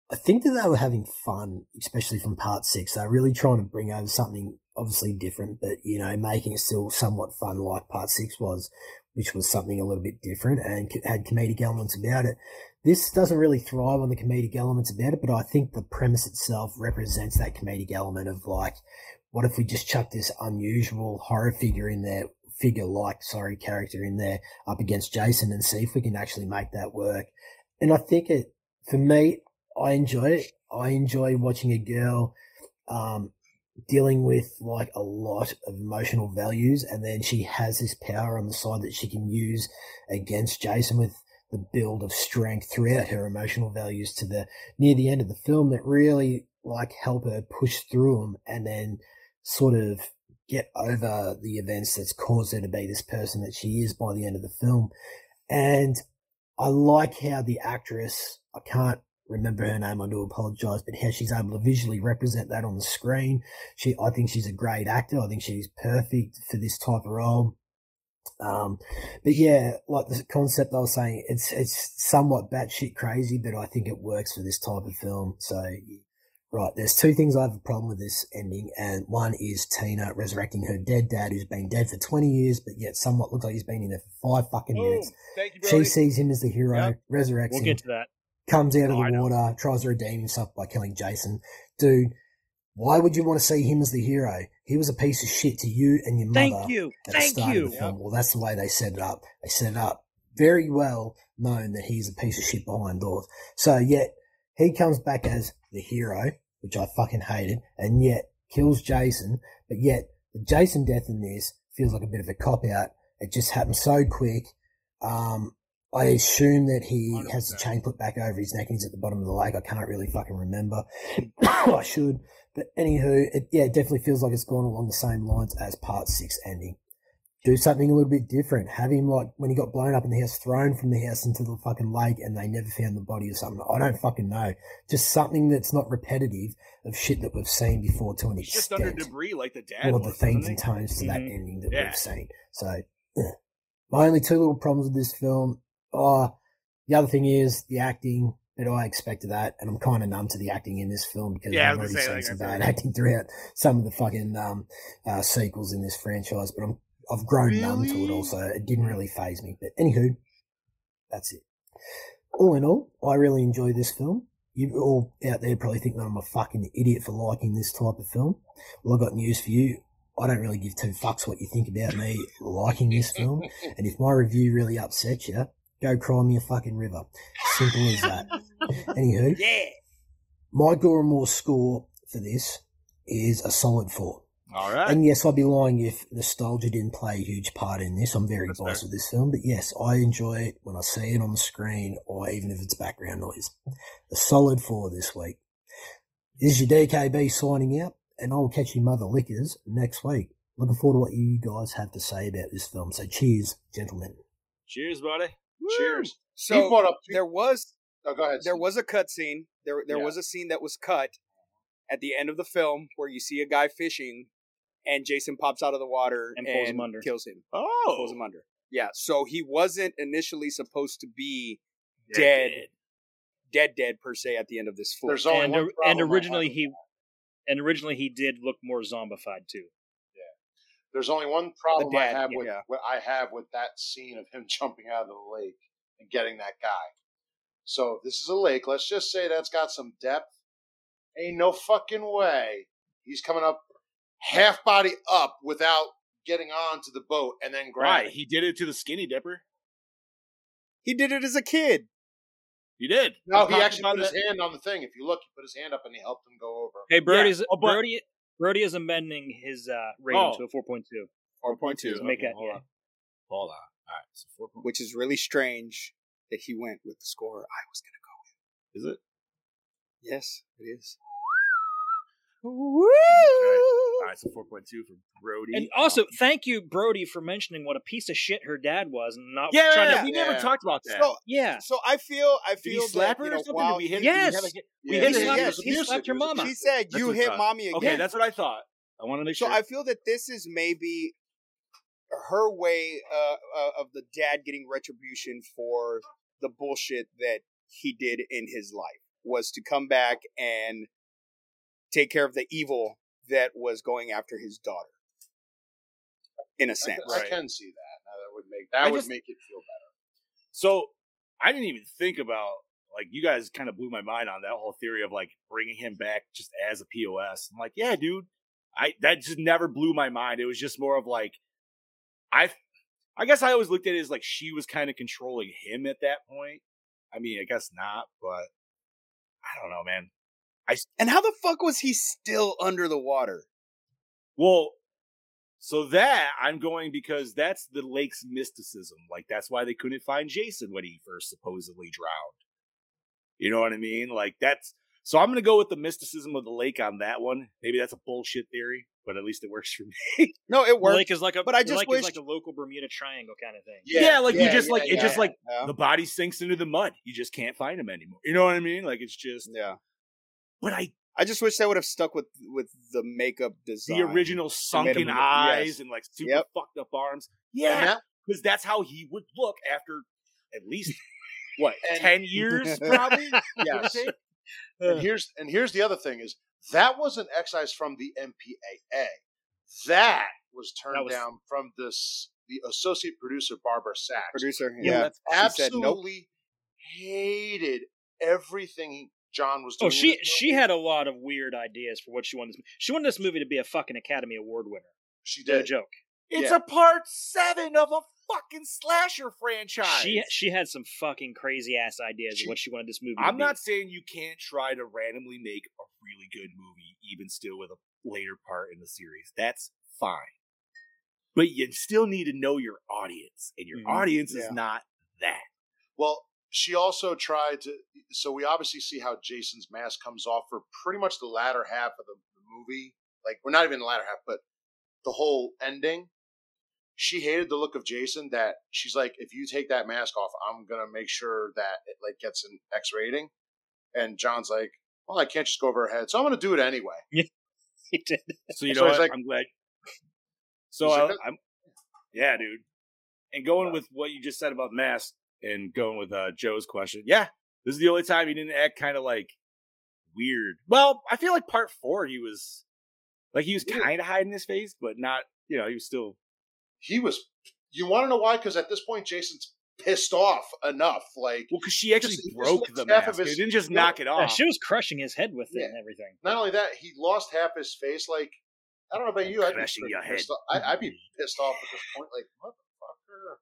I think that they were having fun, especially from part six. They're really trying to bring over something obviously different, but you know, making it still somewhat fun like part six was, which was something a little bit different and had comedic elements about it. This doesn't really thrive on the comedic elements about it, but I think the premise itself represents that comedic element of like, what if we just chuck this unusual horror figure in there figure like sorry character in there up against Jason and see if we can actually make that work. And I think it for me, I enjoy it. I enjoy watching a girl um, dealing with like a lot of emotional values, and then she has this power on the side that she can use against Jason with the build of strength throughout her emotional values to the near the end of the film that really like help her push through them and then sort of get over the events that's caused her to be this person that she is by the end of the film. And I like how the actress, I can't remember her name, I do apologize, but how she's able to visually represent that on the screen. She, I think she's a great actor. I think she's perfect for this type of role. Um, but yeah, like the concept I was saying, it's it's somewhat batshit crazy, but I think it works for this type of film. So Right, there's two things I have a problem with this ending, and one is Tina resurrecting her dead dad who's been dead for 20 years, but yet somewhat looks like he's been in there for five fucking minutes. Thank you, She sees him as the hero, Yep. resurrects We'll him, get to that. comes out of the water, tries to redeem himself by killing Jason. Dude, why would you want to see him as the hero? He was a piece of shit to you and your mother Thank you. at the Thank start you. of the film. Well, that's the way they set it up. They set it up very well known that he's a piece of shit behind doors. So yet he comes back as the hero, which I fucking hated, and yet kills Jason. But yet the Jason death in this feels like a bit of a cop out. It just happened so quick. Um, I assume that he has the chain put back over his neck and he's at the bottom of the lake. I can't really fucking remember. <coughs> I should. But anywho, it, yeah, it definitely feels like it's gone along the same lines as part six ending. Do something a little bit different. Have him like when he got blown up in the house, thrown from the house into the fucking lake, and they never found the body or something. I don't fucking know. Just something that's not repetitive of shit that we've seen before to an He's just under debris like the dad or the themes and tones to that Mhm. ending that Yeah. we've seen. So, yeah. <clears throat> my only two little problems with this film are the other thing is the acting, but I expected that, and I'm kind of numb to the acting in this film because Yeah, I've already seen like, some bad acting throughout some of the fucking um, uh, sequels in this franchise, but I'm I've grown numb to it Really? also. It didn't really phase me, but anywho, that's it. All in all, I really enjoy this film. You all out there probably think that I'm a fucking idiot for liking this type of film. Well, I've got news for you. I don't really give two fucks what you think about me liking this film. And if my review really upsets you, go cry me a fucking river. Simple as that. <laughs> Anywho, Yeah. my Gore N More score for this is a solid four. All right. And yes, I'd be lying if nostalgia didn't play a huge part in this. I'm very That's biased fair. with this film, but yes, I enjoy it when I see it on the screen or even if it's background noise. A solid four this week. This is your DKB signing out, and I'll catch you mother lickers next week. Looking forward to what you guys have to say about this film. So cheers, gentlemen. Cheers, buddy. Cheers. He So brought up. there was Oh, go ahead. there was a cut scene. There there Yeah. was a scene that was cut at the end of the film where you see a guy fishing and Jason pops out of the water And pulls him under. kills him. Oh, Pulls him under. Yeah. So he wasn't initially supposed to be dead, dead, dead per se at the end of this film. There's only and one problem and originally he and originally he did look more zombified too. Yeah, there's only one problem dad, I have with what I have with that scene of him <laughs> jumping out of the lake and getting that guy. So this is a lake, let's just say that's got some depth. Ain't no fucking way he's coming up half body up without getting onto the boat and then Right. grabbing. He did it to the skinny dipper. He did it as a kid. He did. No, We he actually about put his that. hand on the thing. If you look, he put his hand up and he helped him go over. Hey, Brody's oh, but- Brody Brody is amending his uh, rating Oh. to a four point two. Four point two, To make Okay, that hold yeah. on. Hold on. All right. So four which is really strange that he went with the score I was gonna go with. Is it? Yes, it is. All right. So four point two for Brody. And also, thank you, Brody, for mentioning what a piece of shit her dad was, and not yeah, trying yeah, to. we never Yeah. talked about that. So, Yeah, so I feel, I did he feel slap that her you or know, something? while did we hit? Yes. Did we have a hit? Yeah, he it was- slapped- it was he slapped abusive. her mama. she said, That's "You hit thought. mommy again." Okay, that's what I thought. I want to make So sure. I feel that this is maybe her way uh, uh, of the dad getting retribution for the bullshit that he did in his life was to come back and take care of the evil that was going after his daughter. In a sense, can- I Right. can see that. Now that would make that I would just- make it feel better. So I didn't even think about like you guys kind of blew my mind on that whole theory of like bringing him back just as a POS. I'm like, yeah, dude, I that just never blew my mind. It was just more of like I, I guess I always looked at it as like she was kind of controlling him at that point. I mean, I guess not, but I don't know, man. And how the fuck was he still under the water? Well, so that I'm going because that's the lake's mysticism. Like that's why they couldn't find Jason when he first supposedly drowned. You know what I mean? Like that's so I'm gonna go with the mysticism of the lake on that one. Maybe that's a bullshit theory, but at least it works for me. <laughs> No, it the lake is like a, but I the just lake wish- is like a local Bermuda Triangle kind of thing. Yeah, like you just like yeah, it just yeah. like Yeah. the body sinks into the mud. You just can't find him anymore. You know what I mean? Like it's just yeah. But I I just wish they would have stuck with with the makeup design. the original sunken him- eyes yes. and like super Yep. fucked up arms. And Yeah, because that's how he would look after at least <laughs> what And- ten years, <laughs> probably. yes. And here's and here's the other thing is that wasn't excise from the MPAA. That was turned That was- down from this the associate producer Barbara Sachs. producer. Yeah, Yeah, said nope. Absolutely hated everything John was doing. Oh, she she had a lot of weird ideas for what she wanted. This, she wanted this movie to be a fucking Academy Award winner. she did. No joke. It's Yeah. a part seven of a fucking slasher franchise. She she had some fucking crazy ass ideas She- of what she wanted this movie. I'm be. not saying you can't try to randomly make a really good movie, even still with a later part in the series. That's fine. But you still need to know your audience, and your Mhm. audience Yeah. is not that. Well, she also tried to. So we obviously see how Jason's mask comes off for pretty much the latter half of the, the movie. Like we're not even the latter half, but the whole ending. She hated the look of Jason. That she's like, if you take that mask off, I'm gonna make sure that it like gets an X rating. And John's like, well, I can't just go over her head, so I'm gonna do it anyway. <laughs> He did. So you know it's what? like- I'm glad. So I, like, I'm, yeah, dude. And going uh, with what you just said about mask, and going with uh, Joe's question, yeah, this is the only time he didn't act kind of like weird. Well, I feel like part four, he was like he was kind of hiding his face, but not. You know, he was still. He was. You want to know why? Because at this point, Jason's pissed off enough. Like Well, because she actually Just- just broke the half mask. of his- It didn't just yeah. knock it Yeah, off. she was crushing his head with it Yeah. and everything. not only that, he lost half his face. Like I don't know about you, I'd be your head. pissed off. I, I'd be <laughs> pissed off at this point. Like motherfucker.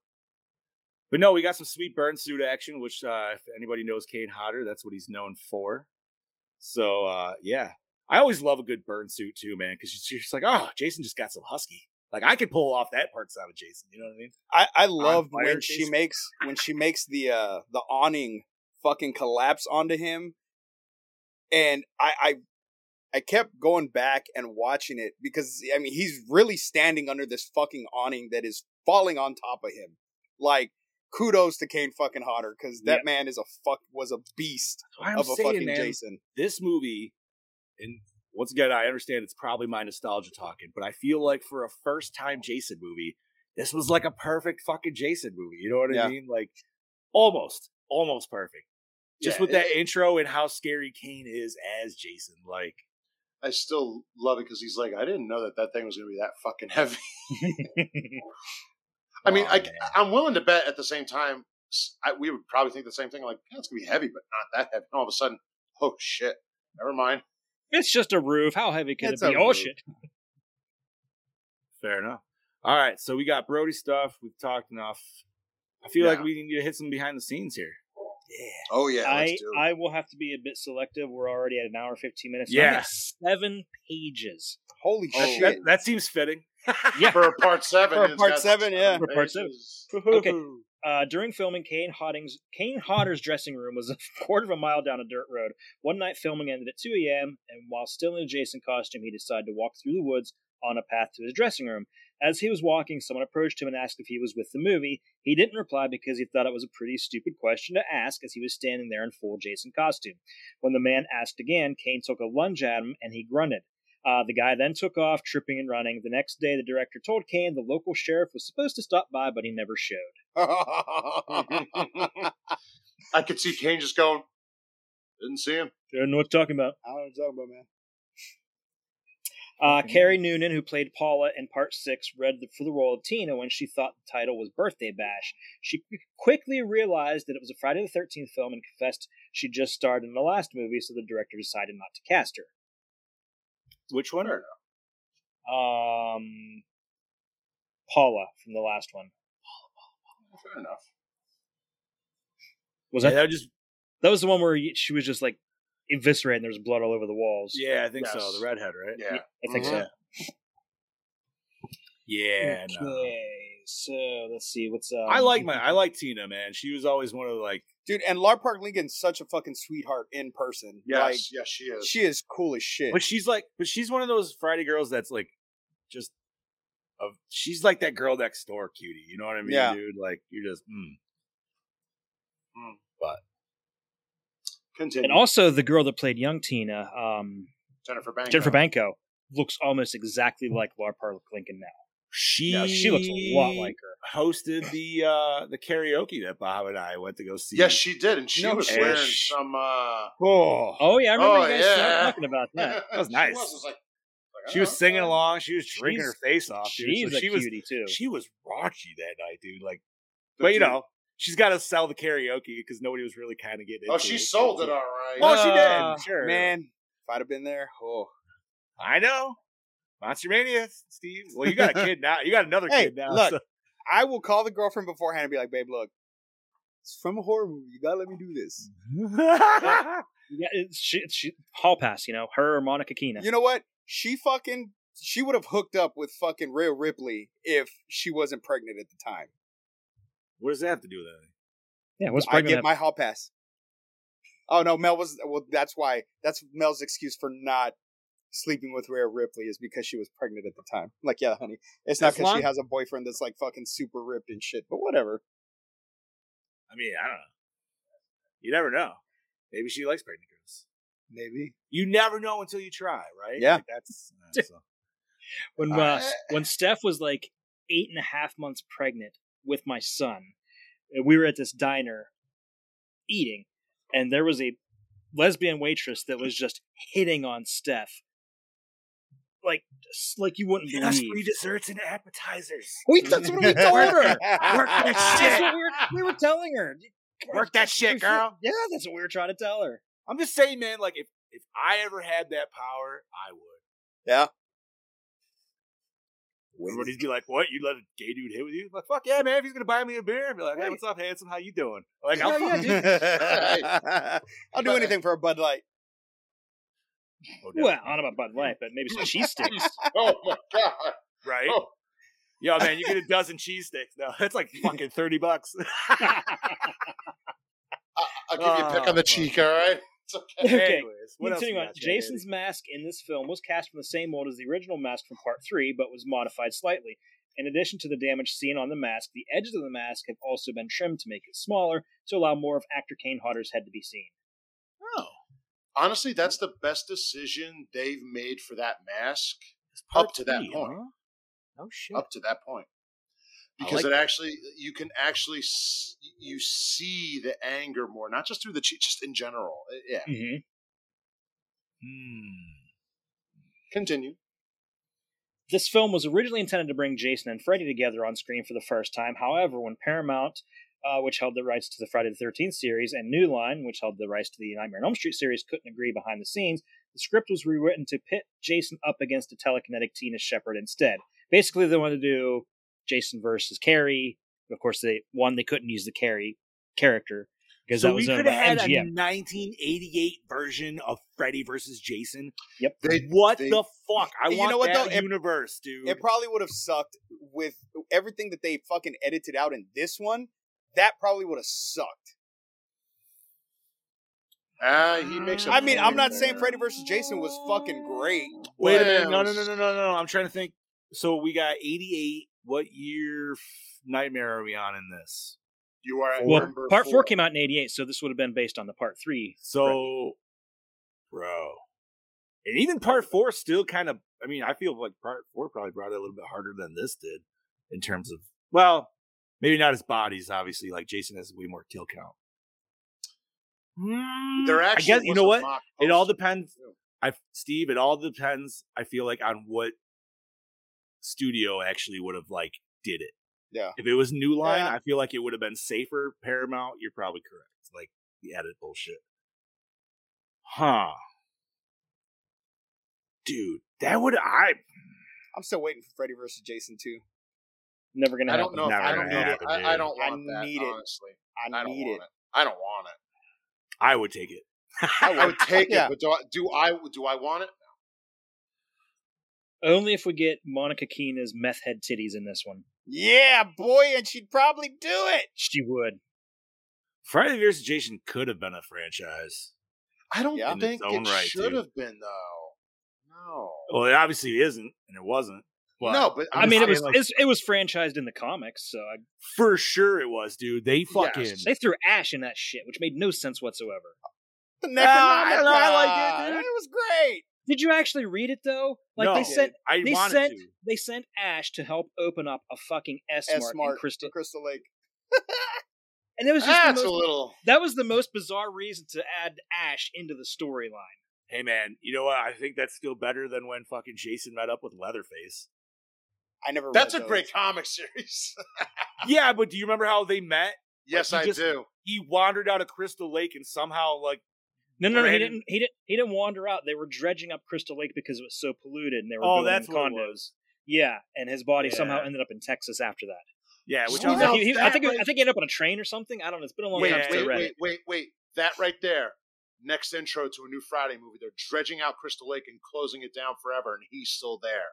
But no, we got some sweet burn suit action, which uh, if anybody knows Kane Hodder, that's what he's known for. So uh, yeah, I always love a good burn suit too, man, because she's just like, oh, Jason just got some husky. Like I could pull off that parts out of Jason. You know what I mean? I, I love fire when she makes when she makes the uh the awning fucking collapse onto him, and I I I kept going back and watching it because I mean he's really standing under this fucking awning that is falling on top of him. Like kudos to Kane fucking Hodder because that Yep. man is a fuck was a beast of a saying, fucking man, Jason. this movie, and once again, I understand it's probably my nostalgia talking, but I feel like for a first time Jason movie, this was like a perfect fucking Jason movie. You know what Yeah. I mean? Like almost, almost perfect. Just Yeah, with that intro and how scary Kane is as Jason. Like, I still love it because he's like, I didn't know that that thing was going to be that fucking heavy. <laughs> I mean, Aw, I, oh, man. I'm willing to bet at the same time, s- I, we would probably think the same thing. Like, yeah, it's going to be heavy, but not that heavy. And all of a sudden, oh shit, never mind. It's just a roof. How heavy can It's it be? Oh shit! Fair enough. All right, so we got Brody stuff. We've talked enough. I feel like we need to hit some behind the scenes here. Yeah. Oh yeah, I let's do it. I will have to be a bit selective. We're already at an hour fifteen minutes. I'm Yes. seven pages. Holy Oh, shit! that, that seems fitting. <laughs> Yeah. for a part seven. For a part seven, yeah. For part seven. Okay. Uh, during filming, Kane Hodding's Kane Hodder's dressing room was a <laughs> quarter of a mile down a dirt road. One night, filming ended at 2 a.m., and while still in a Jason costume, he decided to walk through the woods on a path to his dressing room. As he was walking, someone approached him and asked if he was with the movie. He didn't reply because he thought it was a pretty stupid question to ask, as he was standing there in full Jason costume. When the man asked again, Kane took a lunge at him and he grunted. Uh, the guy then took off, tripping and running. The next day, the director told Kane the local sheriff was supposed to stop by, but he never showed. <laughs> I could see Kane just going. Didn't see him. Don't know what you're talking about. I don't know what you're talking about, man. Uh, Kerry Noonan, who played Paula in Part 6, read the, for the role of Tina when she thought the title was Birthday Bash. She quickly realized that it was a Friday the 13th film and confessed she just starred in the last movie, so the director decided not to cast her. Which one? Fair Um, Paula from the last one. Fair enough. Was Yeah, that that just that was the one where she was just like eviscerated and there was blood all over the walls? yeah, I think so. The redhead, right? Yeah. I think so. Yeah, okay, no. so let's see what's um, I like <laughs> my I like Tina, man. She was always one of the like Dude, and Lar Park Lincoln's such a fucking sweetheart in person. Yes. Like, yes, she is. she is cool as shit. But she's like, but she's one of those Friday girls that's like, just, of she's like that girl next door cutie. You know what I mean, Yeah. dude? Like you're just, mm. Continue. and also the girl that played young Tina, um, Jennifer Banko. Jennifer Banko, looks almost exactly like Laura Park Lincoln now. She Yeah, she looks a lot like her. hosted the uh the karaoke that Bob and I went to go see. Yes, she did, and she No was shit. wearing Ish. some. uh oh, Oh yeah, I remember Oh, you guys yeah. talking about that. <laughs> That was she nice. Was, was like, like, she was oh, singing okay. along. She was drinking She's- her face off. Dude. She's So a she was cutie too. she was raunchy that night, dude. Like, The but you dude- know, she's got to sell the karaoke because nobody was really kind of getting. Oh, into she sold it all right. Oh, she did. Uh, Sure, Man, if I'd have been there, oh. I know. Monster Mania, Steve. Well, you got a <laughs> kid now. You got another Hey, kid now. look. so- I will call the girlfriend beforehand and be like, babe, look, it's from a horror movie. You gotta let me do this. <laughs> yeah, it's, she, she, hall pass. You know, her or Monica Keena. You know what? She fucking she would have hooked up with fucking Rhea Ripley if she wasn't pregnant at the time. what does that have to do with anything? yeah, what's pregnant? I get my hall pass. Oh no, Mel was well. That's why. That's Mel's excuse for not sleeping with Rhea Ripley is because she was pregnant at the time. Like, yeah, honey, it's not because she has a boyfriend that's like fucking super ripped and shit. But whatever. I mean, I don't know. You never know. Maybe she likes pregnant girls. Maybe. You never know until you try, right? Yeah. Like, that's uh, <laughs> so. when uh, Uh, when Steph was like eight and a half months pregnant with my son, we were at this diner eating, and there was a lesbian waitress that was just hitting on Steph, like like you wouldn't Yes, free believe. desserts and appetizers. We that's what we told her. <laughs> Work that That's what we were, we were telling her. Work that shit, girl. Yeah, that's what we were trying to tell her. I'm just saying, man. Like, if if I ever had that power, I would. Yeah. Everybody'd be like, "What? You let a gay dude hit with you?" like, "Fuck yeah, man! If he's gonna buy me a beer, I'd be like, hey, Right. what's up, handsome? How you doing?" Like, I'll Hell yeah, dude. <laughs> I'll do anything for a Bud Light. Oh. Well, I don't know about Bud Light, but maybe some <laughs> cheese sticks. <laughs> Oh my god! right? Oh. Yo, man, you get a dozen cheese sticks. No, <laughs> that's like fucking thirty bucks. I'll give you a pick Oh, on the fuck. cheek. All right. It's okay. Okay, Anyways, what else Continuing on, got, Chad Jason's mask in this film was cast from the same mold as the original mask from Part 3, but was modified slightly. In addition to the damage seen on the mask, the edges of the mask have also been trimmed to make it smaller to allow more of actor Kane Hodder's head to be seen. Honestly, that's the best decision they've made for that mask up to that point. huh? Oh shit! Up to that point, because like it actually you can actually s- you see the anger more, not just through the cheek, just in general. Uh, Yeah. Mm-hmm. Hmm. Continue. This film was originally intended to bring Jason and Freddy together on screen for the first time. However, when Paramount, uh, which held the rights to the Friday the 13th series, and New Line, which held the rights to the Nightmare on Elm Street series, couldn't agree behind the scenes, the script was rewritten to pit Jason up against a telekinetic Tina Shepard instead. Basically, they wanted to do Jason versus Carrie. Of course, they one they couldn't use the Carrie character because so that was we could have by had a 1988 version of Freddy versus Jason. Yep. They, What they- the fuck? I You want know what, that though? Universe, dude. It probably would have sucked with everything that they fucking edited out in this one. That probably would have sucked. Ah, he makes. a I mean, I'm point not saying. Freddy versus Jason was fucking great. Wait a minute. No, no, no, no, no, no. I'm trying to think. So we got 88. What year f- nightmare are we on in this? You are. at Well, number part four came out in '88, so this would have been based on the part three. So, bro, and even part four still kind of. I mean, I feel like part four probably brought it a little bit harder than this did in terms of. Well, maybe not his bodies. Obviously, like Jason has way more kill count. Hmm, there I actually. guess you know what. It all depends. I Steve. It all depends. I feel like on what studio actually would have like did it. Yeah. If it was New Line, Yeah. I feel like it would have been safer. Paramount, you're probably correct. Like the edit bullshit. Huh. Dude, that would I I'm still waiting for Freddy versus Jason too. Never gonna I happen. don't know. Never I don't gonna need it. happen, I, I don't I want that. need it. honestly, I, I don't need want it. it. I don't want it. I would take it. I <laughs> would take Yeah. it, but do I, do I do I want it? Only if we get Monica Keena's meth head titties in this one. Yeah, boy, and she'd probably do it. She would. Friday vs. Jason could have been a franchise. I don't Yeah. Think it right, should too. have been though. No. Well, it obviously isn't, and it wasn't. But no, but I I'm mean, it was like, it was franchised in the comics, so I, for sure it was, dude. They fucking Yes. they threw Ash in that shit, which made no sense whatsoever. The Ah, I don't know, I like it, dude. It was great. Did you actually read it though? Like No. they sent I they sent to. they sent Ash to help open up a fucking S mark in Crystal, Crystal Lake. <laughs> and it was just that's the a little. that was the most bizarre reason to add Ash into the storyline. Hey man, you know what? I think that's still better than when fucking Jason met up with Leatherface. I never. That's read a those. great comic series. <laughs> yeah, but do you remember how they met? yes, he I just- do. He wandered out of Crystal Lake and somehow like No, no, no, he didn't. He didn't. He didn't wander out. They were dredging up Crystal Lake because it was so polluted, and they were Oh, building that's what it condos. was. Yeah, and his body somehow ended up in Texas after that. yeah, which Oh, I was He- he- I think. right- I think he ended up on a train or something. I don't know. It's been a long Wait, time Yeah. since I wait, read wait, it. wait, wait. That right there. Next intro to a new Friday movie. They're dredging out Crystal Lake and closing it down forever, and he's still there.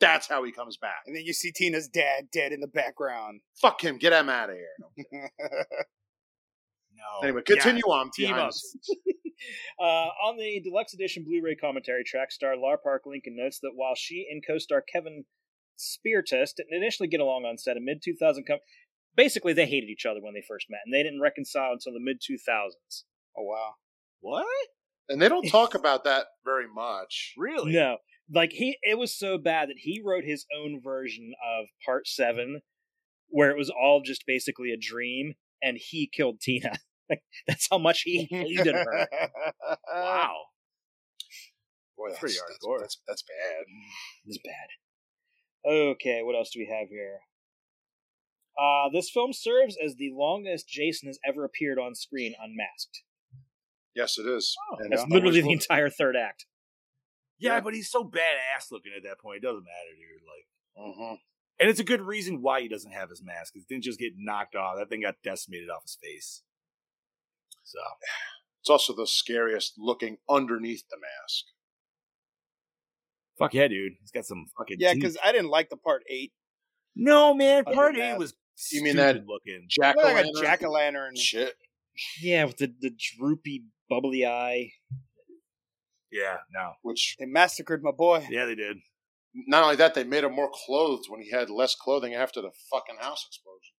That's how he comes back. And then you see Tina's dad dead in the background. Fuck him. Get him out of here. <laughs> no. Anyway, continue Yeah, on. team behind up. <laughs> Uh, on the deluxe edition Blu-ray commentary track, star Lar Park Lincoln notes that while she and co-star Kevin Spirtas didn't initially get along on set in mid 2000, com- basically they hated each other when they first met, and they didn't reconcile until the mid 2000s. oh wow. What? <laughs> And they don't talk about that very much. Really? No, like he, it was so bad that he wrote his own version of Part Seven, where it was all just basically a dream, and he killed Tina. <laughs> Like that's how much he hated her. <laughs> Wow. Boy, that's, Pretty that's, hardcore. that's, that's bad. It's bad. Okay, what else do we have here? Uh, this film serves as the longest Jason has ever appeared on screen unmasked. Yes, it is. Oh, And That's literally the entire third act. Yeah, Yeah. but he's so badass looking at that point. It doesn't matter, dude. Like, Mhm. and it's a good reason why he doesn't have his mask. It didn't just get knocked off. That thing got decimated off his face. So It's also the scariest looking underneath the mask. fuck yeah, dude. He's got some fucking Yeah, because I didn't like the part eight. no man, Under part mask. eight was You mean stupid that- looking. Jack Looked like a jack o' lantern. Shit. Yeah, with the, the droopy, bubbly eye. Yeah, no, Which They massacred my boy. yeah, they did. not only that, they made him more clothed when he had less clothing after the fucking house explosion.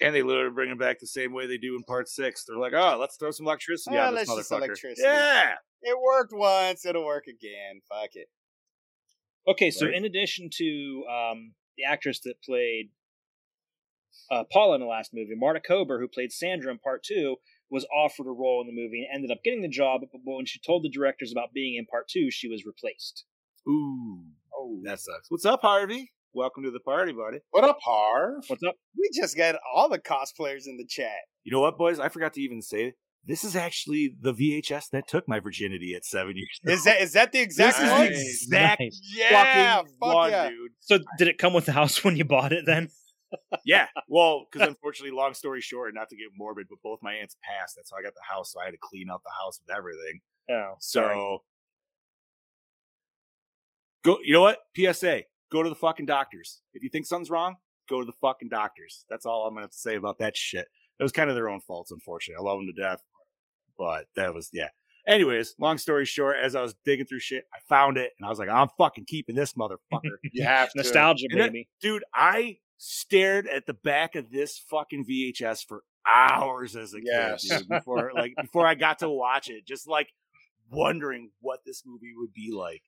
And they literally bring him back the same way they do in part six. They're like, oh, let's throw some electricity Ah, on this let's just motherfucker. electricity. Yeah, It worked once. It'll work again. Fuck it. Okay, so in addition to um, the actress that played uh, Paula in the last movie, Marta Kober, who played Sandra in part two, was offered a role in the movie and ended up getting the job. But when she told the directors about being in part two, she was replaced. ooh, oh, that sucks. What's up, Harvey? Welcome to the party, buddy. What up, Harv? What's up? We just got all the cosplayers in the chat. You know what, boys? I forgot to even say this is actually the VHS that took my virginity at seven years. Is that is that the exact This is one? the exact Nice. Yeah, fucking fuck one, yeah. dude. So did it come with the house <laughs> when you bought it then? Yeah, well, because unfortunately, long story short, not to get morbid, but both my aunts passed. That's how I got the house. So I had to clean out the house with everything. Oh, So sorry. go. You know what? PSA: Go to the fucking doctors. If you think something's wrong, go to the fucking doctors. That's all I'm gonna have to say about that shit. It was kind of their own faults, unfortunately. I love them to death, but that was yeah. Anyways, long story short, as I was digging through shit, I found it, and I was like, I'm fucking keeping this motherfucker. <laughs> You have to. nostalgia, that- baby. dude, I stared at the back of this fucking VHS for hours as a Yes. kid, dude, before like before I got to watch it, just like wondering what this movie would be like.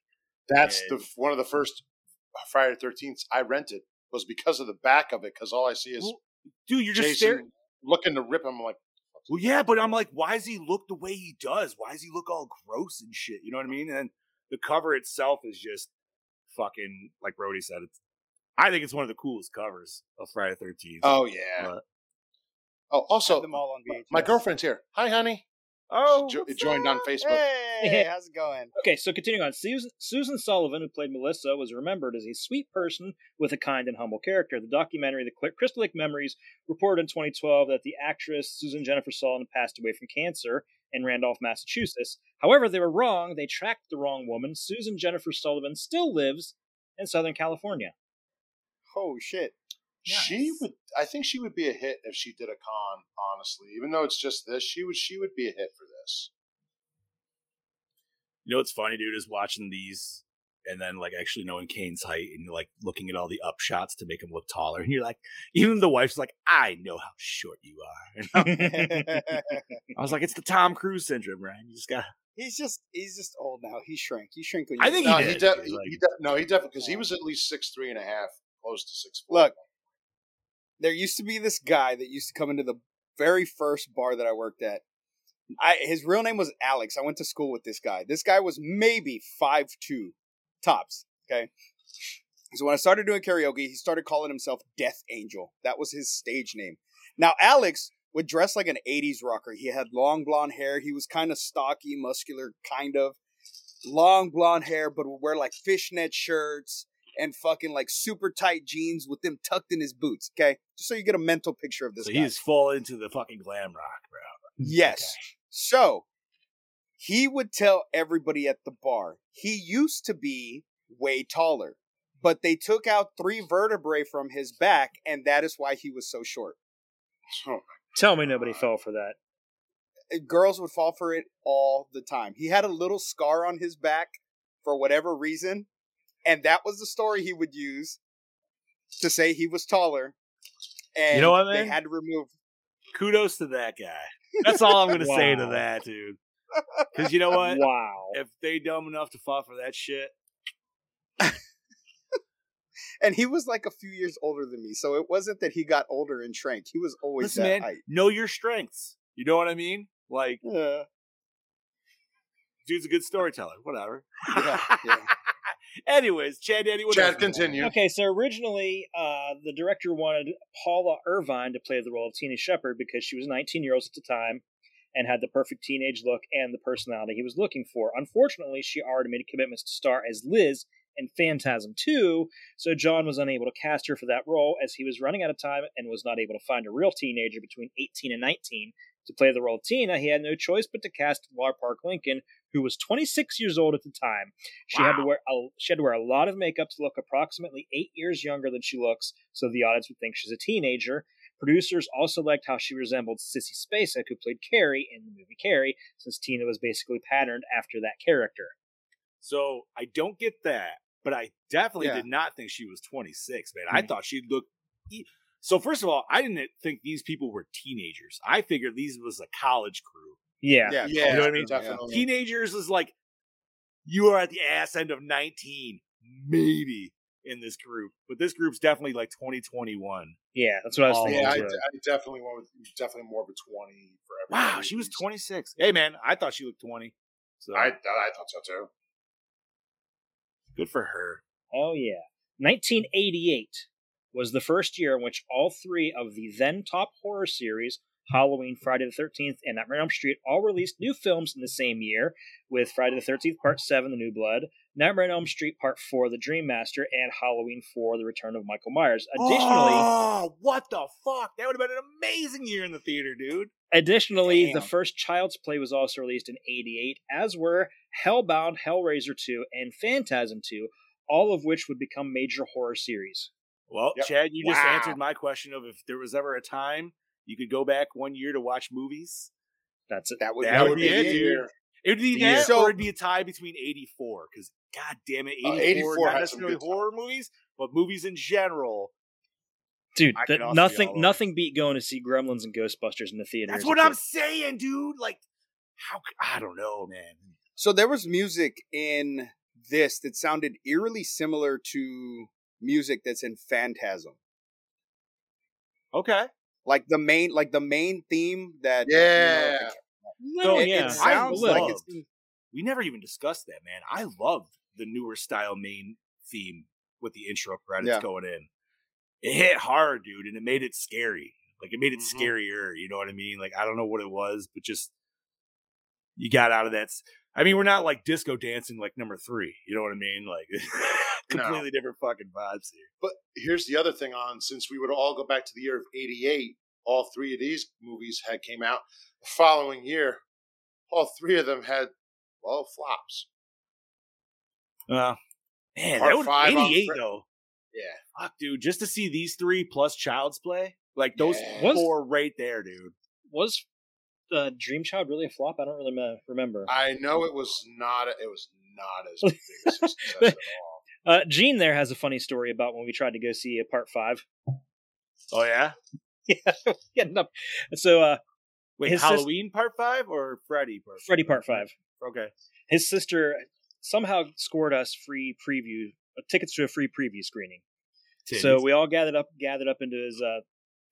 That's the one of the first uh, Friday the Thirteenth I rented was because of the back of it. Because all I see is Well, Dude, you're just staring. looking to rip him. I'm like, Well, yeah, but I'm like, why does he look the way he does? Why does he look all gross and shit? You know what I mean? And the cover itself is just fucking like Brody said. It's I think it's one of the coolest covers of Friday Thirteenth. oh yeah. But- Oh, also, them all on VHS. my girlfriend's here. Hi, honey. oh, jo- what's joined on? Facebook. Hey, how's it going? Okay, so continuing on, Susan, Susan Sullivan, who played Melissa, was remembered as a sweet person with a kind and humble character. The documentary The Cl- Crystal Lake Memories reported in 2012 that the actress Susan Jennifer Sullivan passed away from cancer in Randolph, Massachusetts. However, they were wrong. They tracked the wrong woman. Susan Jennifer Sullivan still lives in Southern California. Oh shit. She would. I think she would be a hit if she did a con. Honestly, even though it's just this, she would. She would be a hit for this. You know what's funny, dude, is watching these and then like actually knowing Kane's height and like looking at all the upshots to make him look taller. And you're like, even the wife's like, I know how short you are. <laughs> Oh. I was like, it's the Tom Cruise syndrome, Ryan. You just got. <laughs> he's just he's just old now. He shrank. He shrank when you. I think were No, he he, did, de- he, like- he de- no, he definitely because he was at least six three and a half, close to six four. Look, there used to be this guy that used to come into the very first bar that I worked at. I his real name was Alex. I went to school with this guy. This guy was maybe five two tops. Okay. So when I started doing karaoke, he started calling himself Death Angel. That was his stage name. Now Alex would dress like an 80s rocker. He had long blonde hair. He was kind of stocky, muscular, kind of. Long blonde hair, but would wear like fishnet shirts and fucking like super tight jeans with them tucked in his boots. Okay, just so you get a mental picture of this. So guy. he's full into the fucking glam rock, bro. yes. So he would tell everybody at the bar he used to be way taller, but they took out three vertebrae from his back, and that is why he was so short. Tell me nobody fell for that. Uh, Girls would fall for it all the time. He had a little scar on his back for whatever reason, and that was the story he would use to say he was taller. And you know what, They had to remove. Kudos to that guy. That's all I'm gonna say to that, dude. Because you know <laughs> what? Wow. If they dumb enough to fall for that shit, <laughs> And he was like a few years older than me, so it wasn't that he got older and shrank. He was always listen, that man, height. know your strengths. You know what I mean? Like, Yeah, dude's a good storyteller. Whatever. yeah, yeah. <laughs> Anyways, Chad Daddy, what Chad, continue. Okay, so originally, uh, the director wanted Paula Irvine to play the role of Tina Shepard because she was 19 years old at the time and had the perfect teenage look and the personality he was looking for. Unfortunately, she already made commitments to star as Liz in Phantasm 2, so John was unable to cast her for that role as he was running out of time and was not able to find a real teenager between 18 and 19 to play the role of Tina. He had no choice but to cast Laura Park Lincoln, who was 26 years old at the time. She had to wear a, she had to wear a lot of makeup to look approximately eight years younger than she looks, so the audience would think she's a teenager. Producers also liked how she resembled Sissy Spacek, who played Carrie in the movie Carrie, since Tina was basically patterned after that character. So I don't get that, but I definitely Yeah. did not think she was 26, man. I Mhm. thought she looked. e- So first of all, I didn't think these people were teenagers. I figured these was a college crew. Yeah. yeah, Yeah, You know what I mean? Definitely. Teenagers is like you are at the ass end of 19, maybe in this group, but this group's definitely like 2021. Yeah, that's what I was Oh, thinking. Yeah, I, too. I definitely went with definitely more of a twenty for everybody. Wow, she was 26. Hey man, I thought she looked 20. So I I thought so too. good for her. Oh, yeah. 1988 was the first year in which all three of the then top horror series, Halloween, Friday the 13th, and Nightmare on Elm Street all released new films in the same year, with Friday the 13th Part 7, The New Blood, Nightmare on Elm Street Part 4, The Dream Master, and Halloween 4, The Return of Michael Myers. Additionally, oh, what the fuck? That would have been an amazing year in the theater, dude. Additionally, the first Child's Play was also released in 88, as were Hellbound, Hellraiser 2, and Phantasm 2, all of which would become major horror series. Well, Yep. Chad, you just answered my question of if there was ever a time you could go back one year to watch movies. That's it. That would, That would be the it, dude. It would be The that. So- or it'd be a tie between '84. Because God damn it, Uh, '84, 84 not had some necessarily good horror movies, but movies in general. Dude, I that- could also be nothing nothing beat going to see Gremlins and Ghostbusters in the theater. That's what I'm kid. saying, dude. Like, how? c- I don't know, man. So there was music in this that sounded eerily similar to music that's in Phantasm. Okay. Like the main, like the main theme that you know, Yeah. like, No, it, yeah. it sounds I like loved- it's in- We never even discussed that, man. I loved the newer style main theme with the intro credits Yeah. going in. It hit hard, dude, and it made it scary. Like it made it Mhm. scarier. You know what I mean? Like I don't know what it was, but just you got out of that. I mean, we're not like disco dancing like number three. You know what I mean? Like <laughs> No. completely different fucking vibes here. But here's the other thing on since we would all go back to the year of 88, all three of these movies had came out the following year. All three of them had well flops. Uh, man, Part that would five 88 Fri- though. Yeah. Fuck, dude, just to see these three plus Child's Play, like those Yeah. Was- four right there, dude. Was uh, Dream Child really a flop? I don't really remember. I know it was not it was not as big a <laughs> success at all. Uh, Gene there has a funny story about when we tried to go see a part five. Oh yeah. <laughs> yeah, ended up. So uh, Wait, His sis- Halloween part five or Freddy part? five? Freddy part five. Okay. His sister somehow scored us free preview uh, tickets to a free preview screening. So we all gathered up, gathered up into his uh,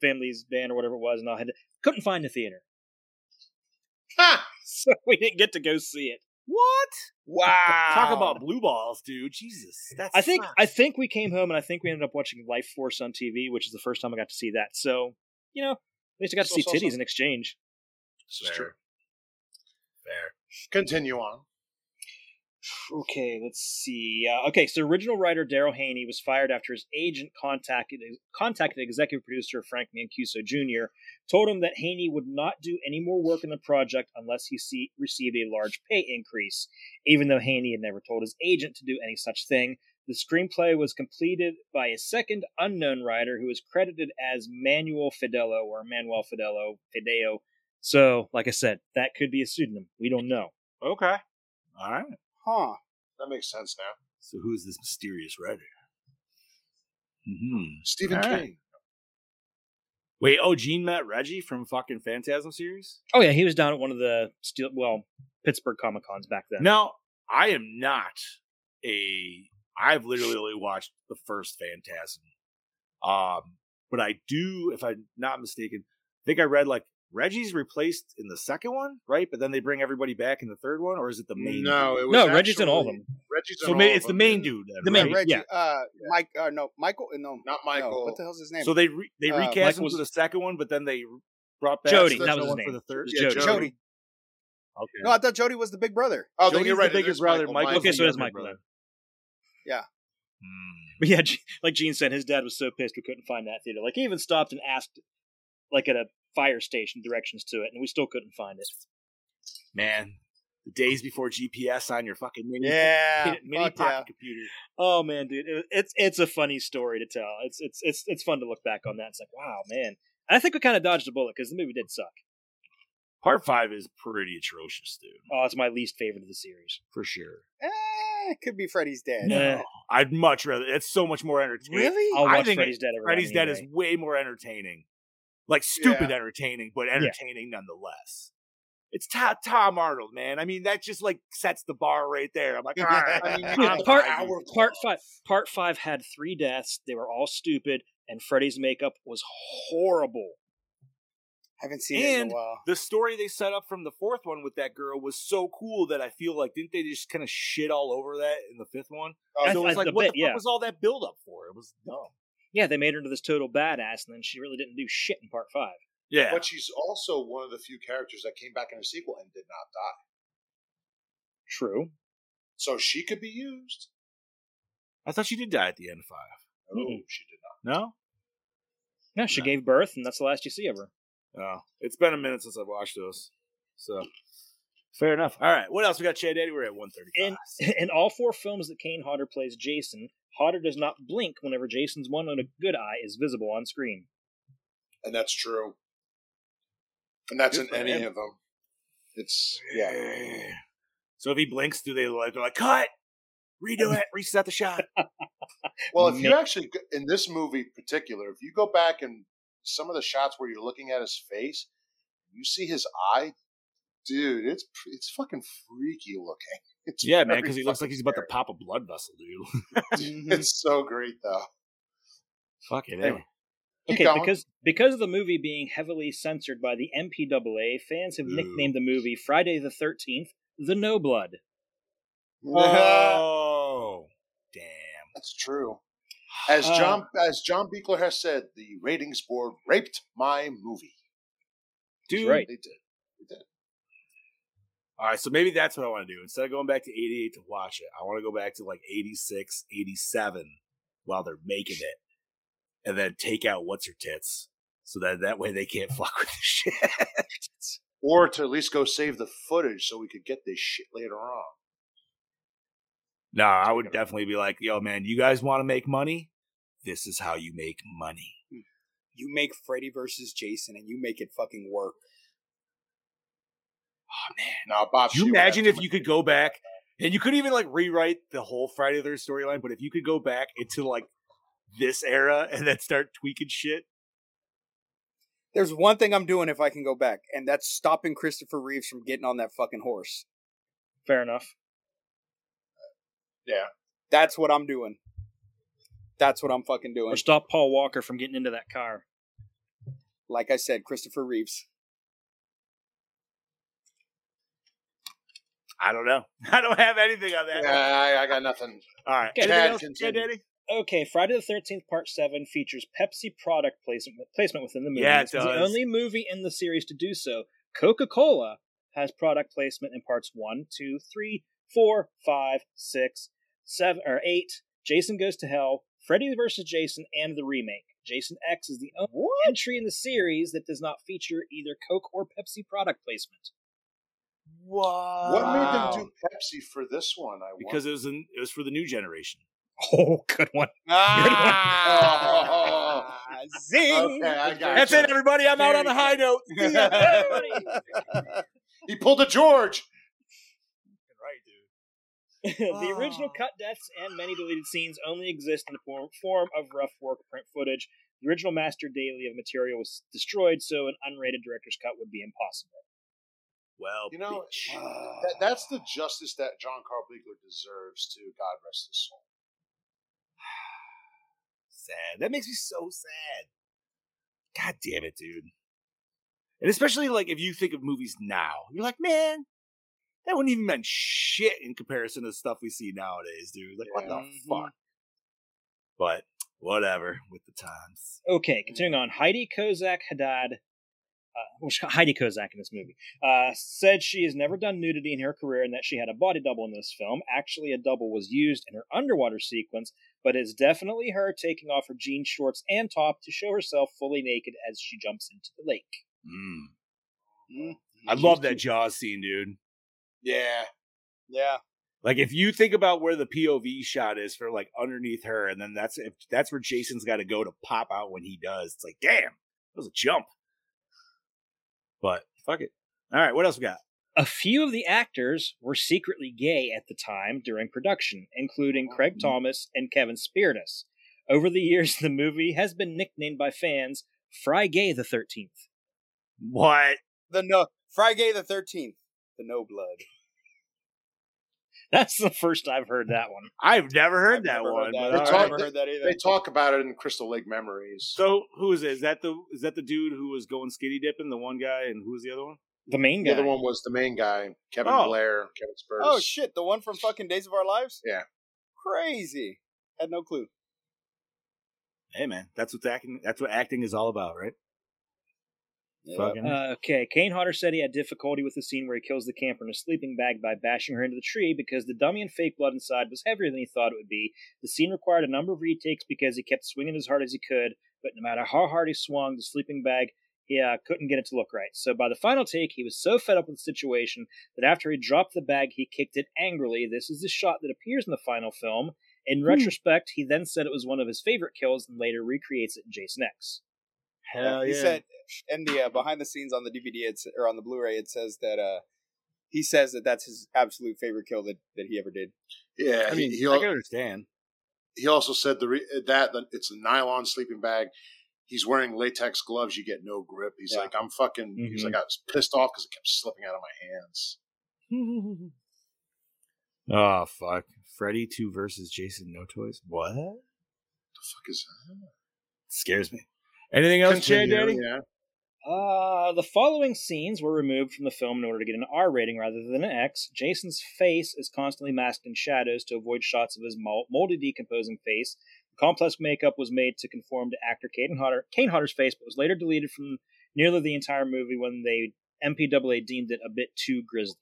family's van or whatever it was, and I had to, couldn't find the theater, Ha! <laughs> so we didn't get to go see it. What? wow. Talk about blue balls, dude. Jesus, that's. I think I think we came home and I think we ended up watching Lifeforce on TV, which is the first time I got to see that. So you know, at least I got to see so, titties so. in exchange. This is true. fair. Continue on. Okay, let's see. Uh, okay, so original writer Daryl Haney was fired after his agent contacted contacted executive producer Frank Mancuso Jr. told him that Haney would not do any more work in the project unless he see, received a large pay increase. Even though Haney had never told his agent to do any such thing, the screenplay was completed by a second unknown writer who is credited as Manuel Fidello or Manuel Fidello Fideo. So, like I said, that could be a pseudonym. We don't know. Okay. All right. Huh. That makes sense now. So who's this mysterious writer? Hmm. Stephen All right. King. Wait. Oh, Gene met Reggie from fucking Phantasm series. Oh yeah, he was down at one of the steel, well Pittsburgh Comic Cons back then. Now, I am not a. I've literally only watched the first Phantasm, um, but I do, if I'm not mistaken, I think I read like Reggie's replaced in the second one, right? But then they bring everybody back in the third one, or is it the main? No, dude? it was no, Reggie's in all of them. Reggie's so in ma- all of it's the them. main dude. Then, The right? main- Reggie, yeah. uh, Mike, uh, no, Michael, no, Not no, Michael. what the hell's his name? So they re- they Uh, recast Michael him was- for the second one, but then they brought back Jody, that was his one name. for the third. Yeah, Jody. Jody. Okay. No, I thought Jody was the big brother. Oh, then Jody's you're right. the it bigger brother. Michael. Michael's Okay, so it is younger Michael then. Yeah. Hmm. But yeah, like Gene said, his dad was so pissed we couldn't find that theater. Like he even stopped and asked, like at a fire station, directions to it, and we still couldn't find it. Man, the days before GPS on your fucking mini, Yeah, <laughs> mini fuck pocket yeah. computer. Oh man, dude, it, it's it's a funny story to tell. It's it's it's it's fun to look back on that. It's like, wow, man. And I think we kind of dodged a bullet because the movie did suck. Part five is pretty atrocious, dude, Oh, it's my least favorite of the series. for sure. Eh, it could be Freddy's Dead. No. I'd much rather. It's so much more entertaining. Really? I'll I watch think Freddy's Dead. Freddy's Dead and is way more entertaining, like stupid Yeah. entertaining, but entertaining nonetheless. It's Ta- Tom Arnold, man. I mean, that just like sets the bar right there. I'm like, all right. I mean, Dude, <laughs> I'm <laughs> part, fine part five part five had three deaths. They were all stupid, and Freddy's makeup was horrible. I haven't seen it in a while. the story they set up from the fourth one with that girl was so cool that I feel like didn't they just kind of shit all over that in the fifth one? Oh, so it was I- like, the what bit, the fuck yeah. was all that build up for? It was dumb. Yeah, they made her into this total badass, and then she really didn't do shit in part five. Yeah. But she's also one of the few characters that came back in a sequel and did not die. True. So she could be used. I thought she did die at the end of five. No, Mm-mm. she did not. No? No, she No. gave birth, and that's the last you see of her. Oh. It's been a minute since I've watched those. So fair enough. All right. What else we got, Chad Daddy? We're at 135. In <laughs> in all four films that Kane Hodder plays Jason, Hodder does not blink whenever Jason's one on a good eye is visible on screen. And that's true. And that's Good in any him. of them. It's yeah. So if he blinks, do they like they're like cut, redo <laughs> it, reset the shot? Well, if you actually in this movie in particular, if you go back and some of the shots where you're looking at his face, you see his eye, dude. It's it's fucking freaky looking. <laughs> It's yeah, man, because he looks like he's about to pop a blood vessel, dude. <laughs> <laughs> It's so great though. Fucking Anyway. Keep okay, going. because because of the movie being heavily censored by the MPAA, fans have Ooh. nicknamed the movie Friday the Thirteenth the No Blood. Oh, damn. That's true. As Uh, John as John Buechler has said, the ratings board raped my movie. Dude. right. They did. They did. All right, so maybe that's what I want to do. Instead of going back to 88 to watch it, I want to go back to like 86, 87 while they're making it. And then take out what's her tits. So that that way they can't <laughs> fuck with the shit. Or to at least go save the footage so we could get this shit later on. no, I would definitely be like, yo, man, you guys want to make money? This is how you make money. Hmm. You make Freddy versus Jason and you make it fucking work. Oh man, now, Bob, Do you Shea imagine if you could go back and you could even like rewrite the whole Friday the storyline, but if you could go back into like this era and then start tweaking shit, There's one thing I'm doing if I can go back, and that's stopping Christopher Reeves from getting on that fucking horse. Fair enough. Yeah. That's what I'm doing. That's what I'm fucking doing. Or stop Paul Walker from getting into that car. Like I said, Christopher Reeves. I don't know. <laughs> I don't have anything on that. Yeah, I, I got nothing. All right. Okay, Anything Chad, continue. Chad Okay, Friday the Thirteenth Part Seven features Pepsi product placement placement within the movie. Yeah, it It's the only movie in the series to do so. Coca Cola has product placement in parts one, two, three, four, five, six, seven, or eight. Jason Goes to Hell, Freddy vs. Jason, and the remake. Jason X is the only entry in the series that does not feature either Coke or Pepsi product placement. What? What made them do Pepsi for this one? I Because it was in, it was for the new generation. Oh, good one. <laughs> Ah, <laughs> zing! Okay, That's you. it, everybody. I'm out on a high note. <laughs> See ya. He pulled a George. right, dude. the original cut deaths and many deleted scenes only exist in the form, form of rough work print footage. The original master daily of material was destroyed, so an unrated director's cut would be impossible. Well, You know, bitch. That, that's the justice that John Carl Buechler deserves to God rest his soul. <sighs> sad. That makes me so sad. God damn it, dude. And especially like if you think of movies now, you're like, man, that wouldn't even mean shit in comparison to the stuff we see nowadays, dude. Like, what the Mhm. fuck? But whatever with the times. Okay, continuing on. Heidi Kozak Haddad, uh, <laughs> Heidi Kozak in this movie, uh, said she has never done nudity in her career and that she had a body double in this film. Actually, a double was used in her underwater sequence, but it's definitely her taking off her jean shorts and top to show herself fully naked as she jumps into the lake. Mm. Mm. I love that Jaws scene, dude. Yeah. Yeah. Like if you think about where the POV shot is for like underneath her, and then that's if that's where Jason's got to go to pop out when he does. It's like, damn, that was a jump. But fuck it. All right, what else we got? A few of the actors were secretly gay at the time during production, including oh, Craig mm-hmm. Thomas and Kevin Spirtas. Over the years, <laughs> the movie has been nicknamed by fans Fry Gay the 13th. What? The no Fry Gay the thirteenth. The no blood. That's the first I've heard that one. I've never heard I've that never one. Heard that. all I've right. never heard that either. They talk about it in Crystal Lake Memories. So who is it? Is that the is that the dude who was going skinny dipping? The one guy, and who was the other one? The main guy. the other one was the main guy, Kevin Oh. Blair, Kevin Spirtas. oh shit, the one from fucking Days of Our Lives? Yeah. Crazy. Had no clue. Hey man, that's what acting. That's what acting is all about, right? Fucking Uh, okay, Kane Hodder said he had difficulty with the scene where he kills the camper in a sleeping bag by bashing her into the tree because the dummy and fake blood inside was heavier than he thought it would be. The scene required a number of retakes because he kept swinging as hard as he could, but no matter how hard he swung, the sleeping bag he uh, couldn't get it to look right. So by the final take, he was so fed up with the situation that after he dropped the bag, he kicked it angrily. This is the shot that appears in the final film. In retrospect, he then said it was one of his favorite kills and later recreates it in Jason X. hell he yeah. said, and the uh, behind the scenes on the DVD it's, or on the Blu-ray, it says that uh, he says that that's his absolute favorite kill that, that he ever did. Yeah, I mean, he, he, I can understand. he also said the re- that that it's a nylon sleeping bag. He's wearing latex gloves. You get no grip. He's Yeah. like, I'm fucking. He's Mhm. like, I was pissed off because it kept slipping out of my hands. <laughs> oh fuck, Freddy two versus Jason no toys. What? The fuck is that? Scares me. Anything else, Chad Continue, Daddy? Yeah. Uh, the following scenes were removed from the film in order to get an R rating rather than an X. Jason's face is constantly masked in shadows to avoid shots of his mol- moldy, decomposing face. The complex makeup was made to conform to actor Kane, Hodder, Kane Hodder's face, but was later deleted from nearly the entire movie when they MPAA deemed it a bit too grisly.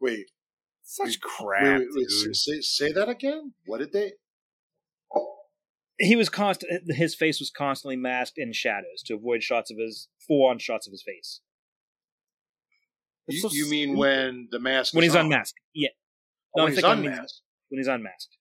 Wait, Such Wait, crap, wait, wait, wait, dude. say, say that again. What did they? He was constant. His face was constantly masked in shadows to avoid shots of his full-on shots of his face You, so you mean when the mask when is he's on? unmasked. Yeah, Oh, No, when he's thinking when unmasked. when he's unmasked.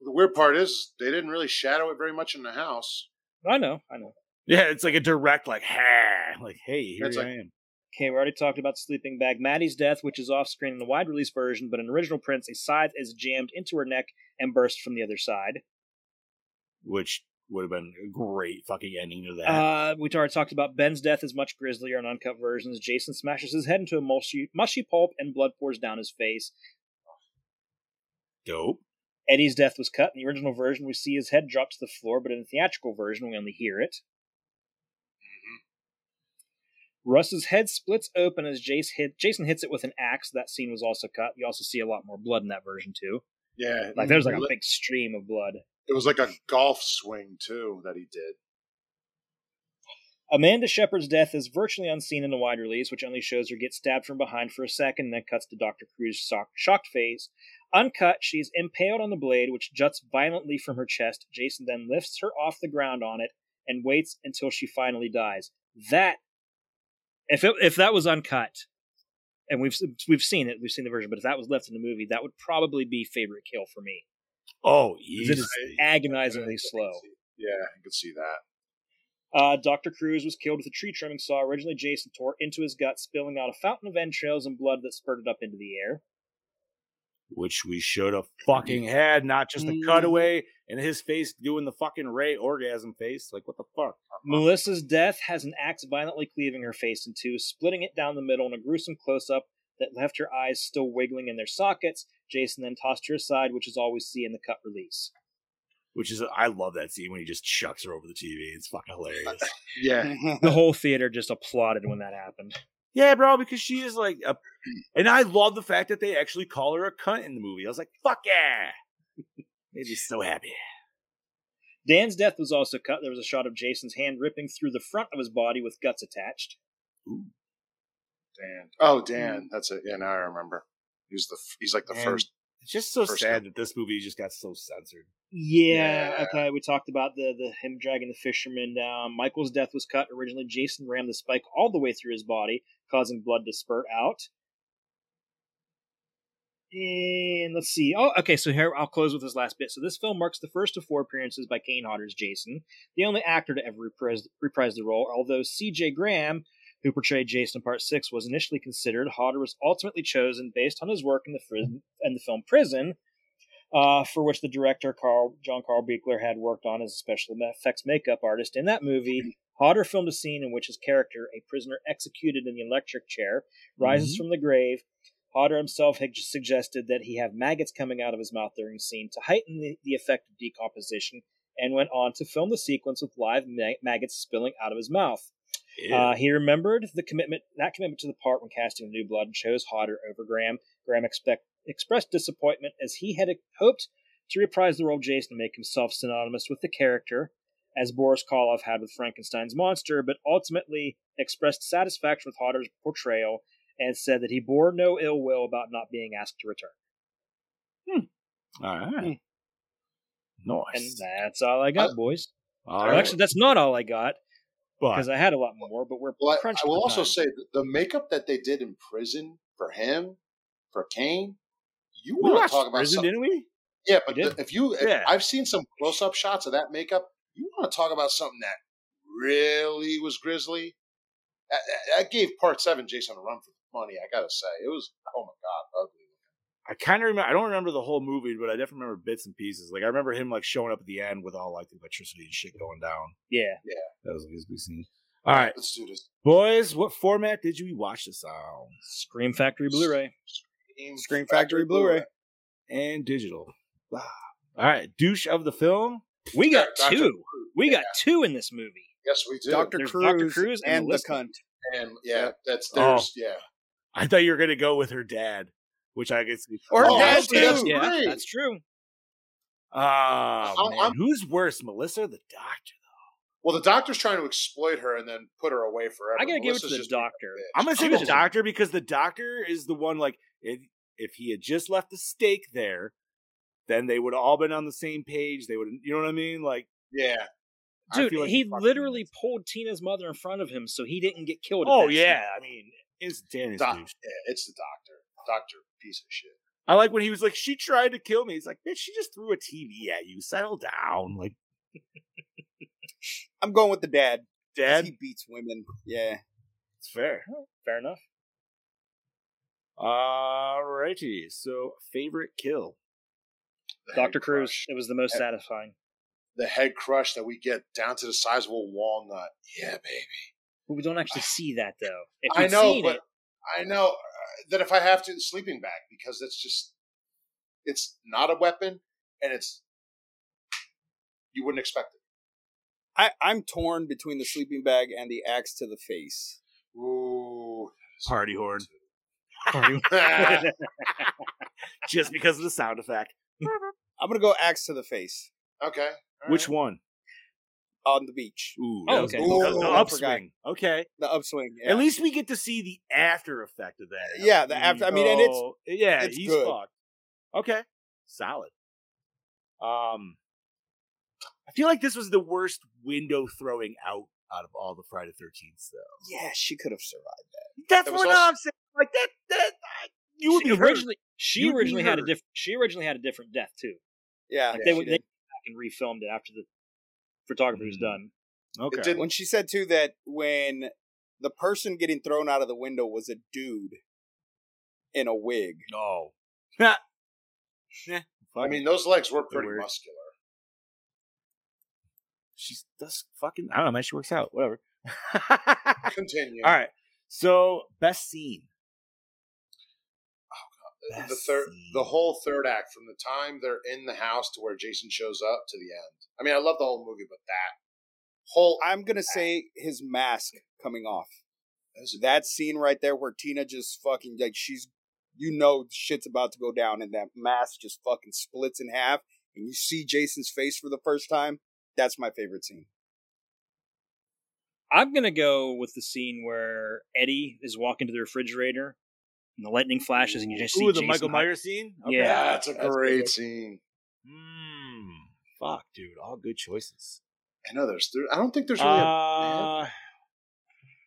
The weird part is they didn't really shadow it very much in the house. I know, I know. Yeah, it's like a direct, like, ha, like, hey, here It's I like- am. Okay, we already talked about sleeping bag. Maddie's death, which is off screen in the wide release version, but in original prints, a scythe is jammed into her neck and burst from the other side. Which would have been a great fucking ending to that. Uh, we already talked about Ben's death is much grislier in uncut versions. Jason smashes his head into a mushy, mushy pulp and blood pours down his face. Dope. Eddie's death was cut. In the original version, we see his head drop to the floor, but in the theatrical version, we only hear it. Russ's head splits open as Jace hit, Jason hits it with an axe. That scene was also cut. You also see a lot more blood in that version, too. Yeah, Like, there's like a big stream of blood. Was like a golf swing too that he did. Amanda Shepard's death is virtually unseen in the wide release, which only shows her get stabbed from behind for a second then cuts to Dr. Crews's shock- shocked face. Uncut, she's impaled on the blade, which juts violently from her chest. Jason then lifts her off the ground on it and waits until she finally dies. That, if it, if that was uncut, and we've we've seen it, we've seen the version, but if that was left in the movie, that would probably be favorite kill for me. Oh, easy. It is agonizingly slow. Yeah, I can see that. Uh, Dr. Crews was killed with a tree trimming saw. Originally, Jason tore into his gut, spilling out a fountain of entrails and blood that spurted up into the air. Which we should have fucking had, not just a Mm. cutaway and his face doing the fucking Ray orgasm face. Like, what the fuck? Melissa's death has an axe violently cleaving her face in two, splitting it down the middle in a gruesome close up that left her eyes still wiggling in their sockets. Jason then tossed her aside, which is all we see in the cut release. Which is, I love that scene when he just chucks her over the TV. It's fucking hilarious. <laughs> Yeah, The whole theater just applauded when that happened. yeah, bro, because she is like, a, and I love the fact that they actually call her a cunt in the movie. I was like, fuck yeah. Made me so happy. Dan's death was also cut. There was a shot of Jason's hand ripping through the front of his body with guts attached. Dan. Oh, Dan. Mm-hmm. That's it. Yeah, now I remember. He's the he's like the And first. It's just so First sad that this movie just got so censored. Yeah, Yeah. okay. We talked about the the him dragging the fisherman down. Michael's death was cut. Originally, Jason rammed the spike all the way through his body, causing blood to spurt out. And let's see. Oh, okay. So here I'll close with this last bit. So this film marks the first of four appearances by Kane Hodder's Jason, the only actor to ever reprise, reprise the role. Although C.J. Graham, who portrayed Jason in Part Six, was initially considered, Hodder was ultimately chosen based on his work in the in the film Prison, uh, for which the director Carl John Carl Buechler had worked on as a special effects makeup artist. In that movie, Hodder filmed a scene in which his character, a prisoner executed in the electric chair, rises from the grave. Hodder himself had suggested that he have maggots coming out of his mouth during the scene to heighten the, the effect of decomposition, and went on to film the sequence with live ma- maggots spilling out of his mouth. Uh, he remembered the commitment that commitment to the part when casting New Blood and chose Hodder over Graham. Graham expect, expressed disappointment as he had hoped to reprise the role of Jason and make himself synonymous with the character. as Boris Karloff had with Frankenstein's monster, but ultimately expressed satisfaction with Hodder's portrayal and said that he bore no ill will about not being asked to return. Hmm. All right. Hmm. Nice. And that's all I got, uh, boys. All Well, right. Actually, that's not all I got because I had a lot more, but we're Well, I, I will also time. say the makeup that they did in prison for him, for Kane, you we want to talk about Prison, some- didn't we? Yeah, but the, if you, if Yeah. I've seen some close-up shots of that makeup. You want to talk about something that really was grisly? That, that- that gave Part Seven Jason a run for the money. I gotta say, it was oh my god, ugly. I kind of remember. I don't remember the whole movie, but I definitely remember bits and pieces. Like I remember him like showing up at the end with all like the electricity and shit going down. Yeah. Yeah, that was like his big scene. All right, Let's do this. boys. What format did you watch this on? Scream Factory Blu-ray. Scream Factory Blu-ray. And digital. Ah. All right, douche of the film. We got Dr. two. We got two in this movie. Yes, we do. Dr. Crews, Dr. Crews and and, the Melissa. cunt. and yeah, that's Oh. yeah. I thought you were gonna go with her dad, which I guess. Or Oh, dad actually, that's too. Yeah, great. that's true. Ah, I'm- man, who's worse, Melissa or the doctor? Though? Well, the doctor's trying to exploit her and then put her away forever. I gotta give it to the just being a doctor. I'm gonna say She the was just- doctor because the doctor is the one like if if he had just left the stake there, then they would have all been on the same page. They would, you know what I mean? Like, Yeah, Dude, like he fucking- literally pulled Tina's mother in front of him so he didn't get killed. Oh yeah, I mean, instantaneous. doc, douche. yeah, it's the doctor. Doctor, piece of shit. I like when he was like, "She tried to kill me." He's like, "Bitch, she just threw a TV at you. Settle down." Like, I'm going with the dad. 'cause Dad, He beats women. Yeah. it's fair. Fair enough. Alrighty. So, favorite kill. The Dr. Crews. crush. It was the most Yeah. satisfying. The head crush that we get down to the size of a walnut. Yeah, baby. But we don't actually see that though. If I know, seen but it, I know that if I have to, sleeping bag because it's just, it's not a weapon, and it's you wouldn't expect it. I, I'm torn between the sleeping bag and the axe to the face. Ooh, Party horn. okay. <laughs> <laughs> Just because of the sound effect. I'm gonna go axe to the face all Which right. one? On the beach. Ooh, Oh, okay. the- the, Ooh, the I upswing. Okay. The upswing. Yeah. At least we get to see the after effect of that. Yeah, the after- I mean, and it's- yeah, it's he's good. fucked. Okay, solid. Um, I feel like this was the worst window throwing out out of all the Friday Thirteenth though. yeah, she could have survived that. That's It what also- I'm saying. Like that, that I- you would she be hurt. originally she You'd originally had a different she originally had a different death too. Yeah. Like yeah, they she went they did. came back and refilmed it after the photography was Mm. done. Okay. Didn't- when she said too that when the person getting thrown out of the window was a dude in a wig. <laughs> No. yeah. I mean, those legs were pretty weird. muscular. she's that's fucking. I don't know, man. She works out. Whatever. <laughs> Continue. All right. So best scene. The Best third, the whole third act, from the time they're in the house to where Jason shows up to the end. I mean, I love the whole movie, but that whole I'm gonna say his mask coming off. That's That scene right there where Tina just fucking like she's you know shit's about to go down and that mask just fucking splits in half and you see Jason's face for the first time. That's my favorite scene. I'm gonna go with the scene where Eddie is walking to the refrigerator and the lightning flashes and you just see Ooh, the Jason Michael hide- Myers scene. Yeah. that's a That's great good. scene. Hmm. Fuck, dude. All good choices. I know there's. There, I don't think there's really. a, Uh,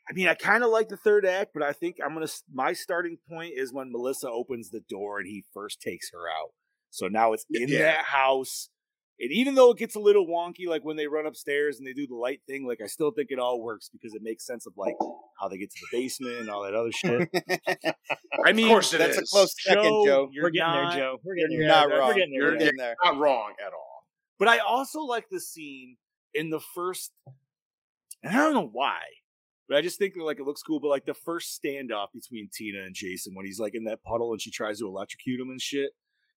I mean, I kind of like the third act, but I think I'm gonna. My starting point is when Melissa opens the door and he first takes her out. So now it's in Yeah. that house, and even though it gets a little wonky, like when they run upstairs and they do the light thing, like I still think it all works because it makes sense of like how they get to the basement and all that other shit. <laughs> I mean, of course, it That's a is. close second, Joe. you're We're getting not- there, Joe. We're You're getting there. not that- wrong. We're getting there. You're We're getting there. Not wrong at all. But I also like the scene in the first. And I don't know why, but I just think like it looks cool. But like the first standoff between Tina and Jason when he's like in that puddle and she tries to electrocute him and shit.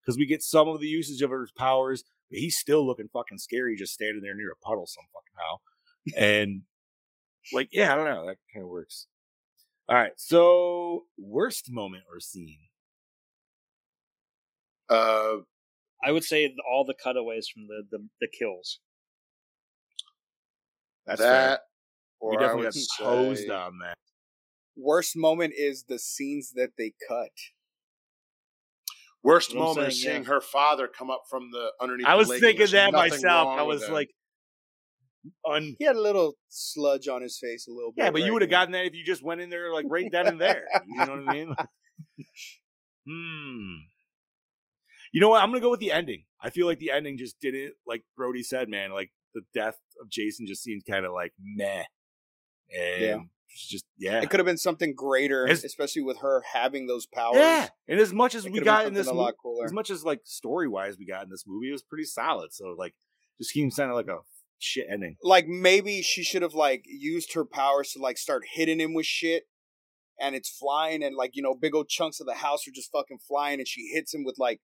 Because we get some of the usage of her powers, but he's still looking fucking scary just standing there near a puddle some fucking how. And like, yeah, I don't know. That kind of works. All right. So worst moment or scene. Uh, I would say all the cutaways from the, the, the kills. That's fair. that, or We I definitely would got posed say- on that. Worst moment is the scenes that they cut. Worst That's what moment is saying, seeing yeah. her father come up from the underneath. I the was lake thinking that myself. I was like, un- He had a little sludge on his face, a little bit. yeah, but you would have gotten that if you just went in there like right then and there. You know what I mean? <laughs> hmm. You know what? I'm gonna go with the ending. I feel like the ending just didn't, like Brody said, man. Like the death of Jason just seemed kind of like meh, and Yeah. It's just yeah, It could have been something greater, It's- especially with her having those powers. yeah. And as much as we got in this, something a mo- lot cooler. as much as like story wise we got in this movie, it was pretty solid. So like, just seemed kind of like a shit ending. like maybe she should have like used her powers to like start hitting him with shit and it's flying and like you know big old chunks of the house are just fucking flying and she hits him with like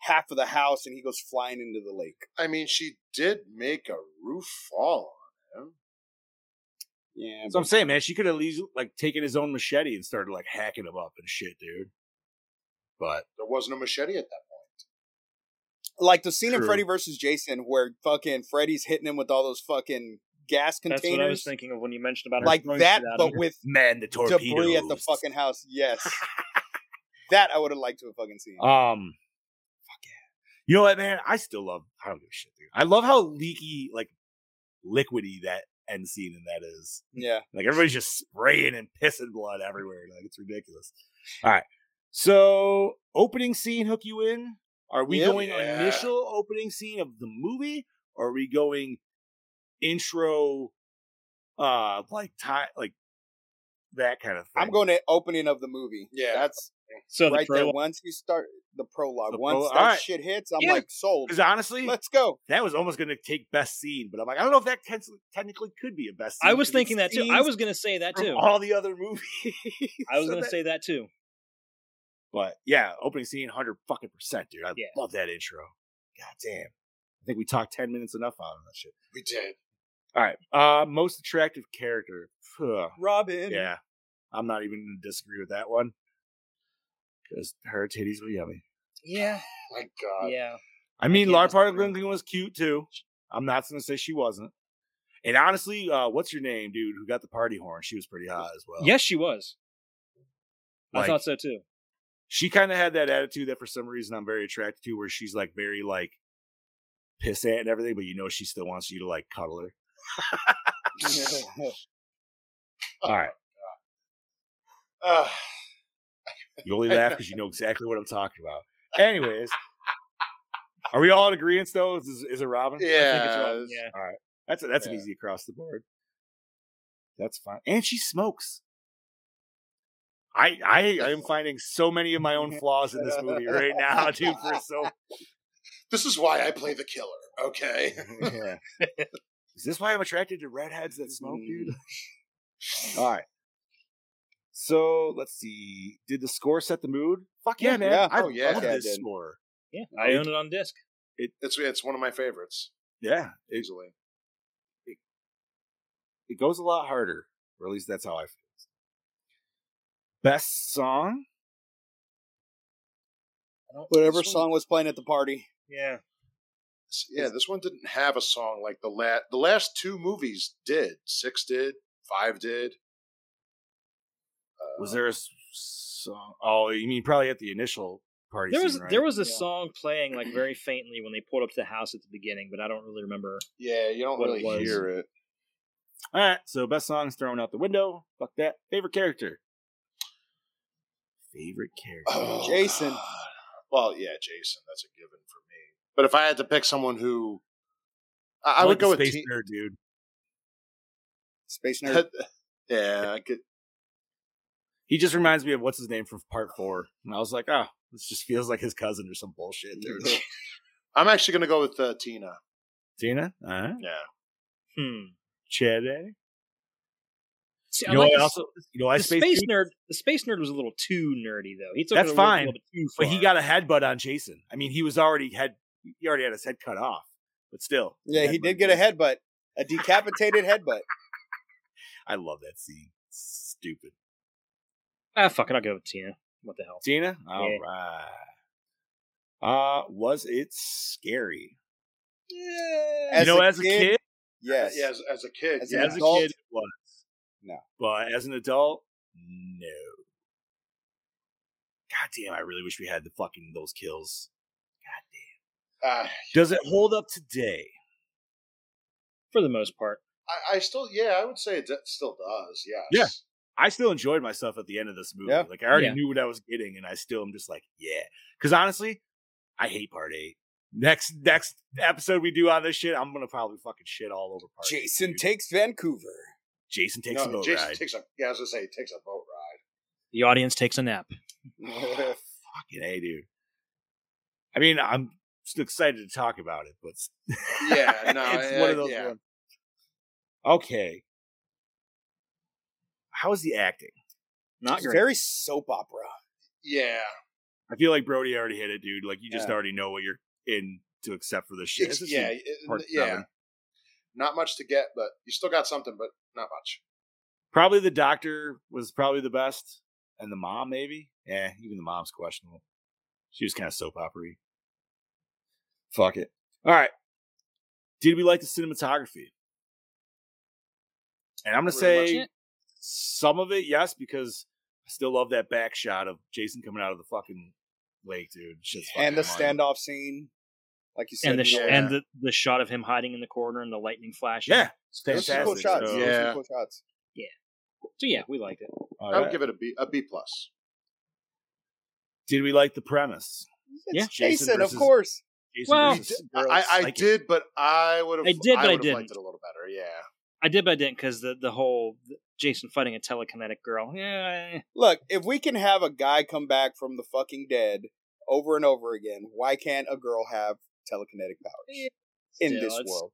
half of the house and he goes flying into the lake I mean, she did make a roof fall on him. Yeah So I'm saying, man, she could have at least like taken his own machete and started like hacking him up and shit, dude. But There wasn't a machete at that point. like the scene in freddy versus jason where fucking freddy's hitting him with all those fucking gas containers. That's what I was thinking of when you mentioned about her like that but with man, the torpedoes. debris at the fucking house yes <laughs> that i would have liked to have fucking seen Um, fuck yeah. You know what, man? I still love. I don't give a shit, dude. I love how leaky, like liquidy that end scene in that is. yeah Like everybody's just spraying and pissing blood everywhere. Like it's ridiculous. All right. So opening scene hook you in? Are we Yep. going Yeah. initial opening scene of the movie? Or are we going intro uh like time like that kind of thing? i'm going to opening of the movie Yeah. that's so the right there. prologue- Once you start the prologue, The once prologue- that alright. shit hits, I'm Yeah. like sold. because honestly, Let's go. that was almost gonna take best scene, but I'm like, I don't know if that ten- technically could be a best scene. I was thinking that too. I was gonna say that too. all the other <laughs> movies. I was So gonna say that too. But yeah, opening scene, hundred fucking percent, dude. I Yeah. love that intro. God damn. I think we talked ten minutes enough out of that shit. We did. All right. Uh most attractive character. Ugh. <sighs> Robin. Yeah. I'm not even gonna disagree with that one. Because her titties were yummy. Yeah, My God. yeah. I mean, can't Lar Park disagree. Lincoln was cute too. I'm not gonna say she wasn't. And honestly, uh, what's your name, dude? Who got the party horn? She was pretty hot as well. yes, she was. Like, I thought so too. she kind of had that attitude that for some reason I'm very attracted to, where she's like very like pissant and everything, but you know she still wants you to like cuddle her. <laughs> All right, Uh, <laughs> you only laugh because you know exactly what I'm talking about. Anyways, <laughs> are we all in agreement though? Is, is it Robin? I think it's yeah. Robin, yeah. All right, that's that's an easy across the board. That's fine, and she smokes. I I I <laughs> am finding so many of my own flaws in this movie right now, <laughs> dude. For so This is why I play the killer. Okay. yeah. Is this why I'm attracted to redheads that smoke, dude? Mm. All right. So let's see. Did the score set the mood? Fuck yeah, Yeah, man! yeah. I Oh, yeah. love Yeah, it this did. score. Yeah, I own it on disc. It's it's one of my favorites Yeah, easily. it goes a lot harder, or at least that's how I feel. Best song? Whatever This one- song was playing at the party. Yeah, Yeah, this one didn't have a song like the last. The last two movies did. Six did. Five did. Uh, Was there a s- song? Oh, you mean probably at the initial party? there was scene, right? there was a Yeah. song playing like very <clears throat> faintly when they pulled up to the house at the beginning, but I don't really remember. Yeah, you don't what it really was. hear it. All right, so best song's thrown out the window. Fuck that. Favorite character? Favorite character? Oh, Jason. God. Well, yeah, Jason. That's a given for me. But if I had to pick someone who, I, I like would the go with space T- nerd, dude. Space <laughs> Nerd. yeah, I could. He just reminds me of what's his name from Part Four, and I was like, oh, this just feels like his cousin or some bullshit, <laughs> dude. I'm actually going to go with uh, Tina. Tina, uh-huh. Yeah. Hmm. Chede. See, You I know like what the, also? You know why the space, space nerd. The space nerd was a little too nerdy though. He took That's a little, fine, little bit too But he got a headbutt on Jason. I mean, he was already had he already had his head cut off, but still. yeah, he did get a headbutt. A decapitated headbutt. <laughs> I love that scene. It's stupid. Ah fuck it. I'll go with Tina. What the hell? Tina, all Yeah. right. Uh, was it scary? As you know, a as a kid- kid, Yes. Yeah, as, as a kid. As yeah. an As a kid, it was. No. But as an adult, no. God damn, I really wish we had the fucking those kills. God Uh, Does it hold up today? for the most part. I, I still, yeah, I would say it d- still does. Yes. Yeah. I still enjoyed myself at the end of this movie. Yeah. Like I already Yeah. knew what I was getting, and I still am just like, yeah. Because honestly, I hate part eight. Next next episode we do on this shit, I'm gonna probably fucking shit all over part Jason dude. takes Vancouver. Jason takes a No, boat Jason ride. takes a. Yeah, I was gonna say he takes a boat ride. The audience takes a nap. <laughs> <laughs> fucking a dude. I mean, I'm still excited to talk about it, but Yeah, <laughs> no, it's yeah, one of those yeah. ones. Okay. How is the acting? Not It's great. very soap opera. Yeah, I feel like Brody already hit it, dude. Like you just Yeah. already know what you're in to accept for this shit. It's- This is yeah, it- yeah. seven. Not much to get, but you still got something, but not much. Probably the doctor was probably the best, and the mom maybe. Yeah, even the mom's questionable. She was kind of soap opery. Fuck it. All right. Did we like the cinematography? And I'm gonna Pretty say some of it, yes, because I still love that back shot of Jason coming out of the fucking lake, dude. Shit's and the fucking standoff scene, like you said. and the sh- and the, the shot of him hiding in the corner and the lightning flashing. Yeah, it's Those are cool shots. So, Those are Yeah. cool shots. So yeah, we liked it. all I would give it a B, a B plus. Did we like the premise? Yeah. It's Jason Jason, of course. Jason Well, I, I like it. did, but I would have. I did, but I would have liked didn't. it a little better. Yeah. I did, but I didn't because the the whole Jason fighting a telekinetic girl. Yeah, Look, if we can have a guy come back from the fucking dead over and over again, why can't a girl have telekinetic powers in Still, this it's- world?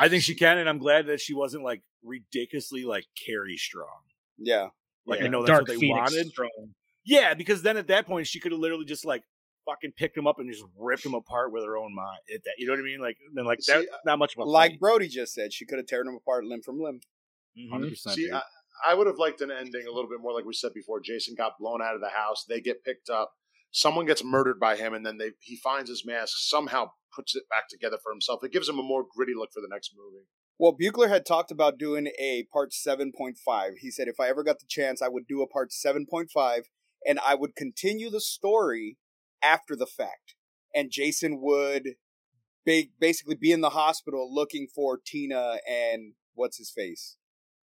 I think she can, and I'm glad that she wasn't like ridiculously like Carrie strong. Yeah. Like I know that's Dark what they Phoenix wanted. strong. Yeah, because then at that point she could have literally just like fucking picked him up and just ripped him apart with her own mind. At that, you know what I mean? Like then like See, that, not much of a Like Brody just said, she could have torn him apart limb from limb. Mhm. hundred percent. See, I, I would have liked an ending a little bit more like we said before. Jason got blown out of the house. They get picked up. Someone gets murdered by him, and then they he finds his mask. Somehow puts it back together for himself. It gives him a more gritty look for the next movie. Well, Buechler had talked about doing a part 7.5. He said if I ever got the chance, I would do a part 7.5 and I would continue the story after the fact. And Jason would ba- basically be in the hospital looking for Tina and what's his face.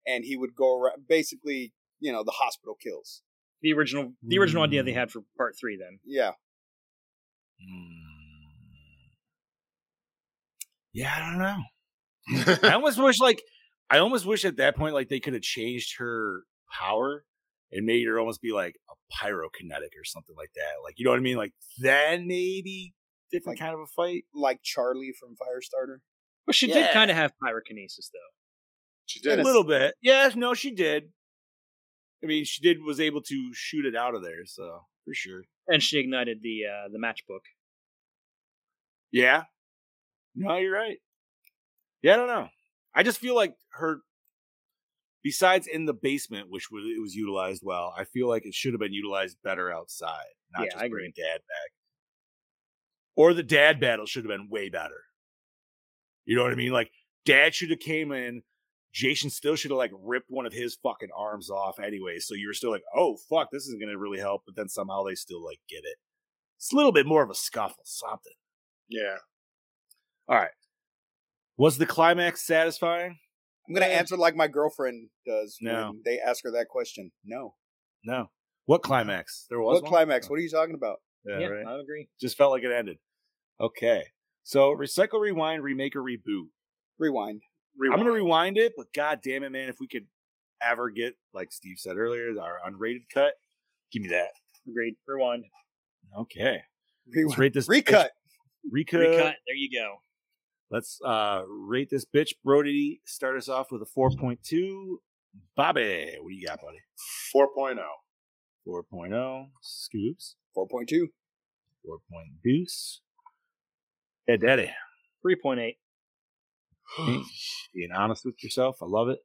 And he would go around, basically, you know, the hospital kills. The original the original idea they had for part three. Then Yeah. Hmm. Yeah, I don't know. <laughs> I almost wish like I almost wish at that point like they could have changed her power and made her almost be like a pyrokinetic or something like that. Like you know what I mean? Like then maybe different Like- kind of a fight. Like Charlie from Firestarter. well, she Yeah. did kind of have pyrokinesis though. She did A little bit. Yeah, no, she did. I mean, she did was able to shoot it out of there, so for sure. And she ignited the uh, the matchbook. Yeah. No, you're right. Yeah, I don't know. I just feel like her. Besides in the basement, which was it was utilized well, I feel like it should have been utilized better outside, not Yeah, just I bring agree. dad back. Or the dad battle should have been way better. You know what I mean? Like dad should have came in. Jason still should have like ripped one of his fucking arms off anyway. So you were still like, oh fuck, this isn't gonna really help. But then somehow they still like get it. It's a little bit more of a scuffle, something. Yeah. All right. Was the climax satisfying? I'm going to eh. answer like my girlfriend does No. when they ask her that question. No. No. What climax? There was What one? climax? Oh. What are you talking about? Yeah, yeah, right. I agree. Just felt like it ended. Okay. So recycle, rewind, remake, or reboot. Rewind. Rewind. I'm gonna rewind it, but god damn it, man, if we could ever get, like Steve said earlier, our unrated cut, give me that. Agreed. Rewind. Okay. Rewind. Rate this recut. Recut. Recut. There you go. Let's uh rate this bitch, Brody. Start us off with a 4.2. Bobby, what do you got, buddy? 4.0. 4.0. Scoops. 4.2. 4.2. Deuce. Yeah, Daddy. 3.8. <sighs> being honest with yourself. I love it.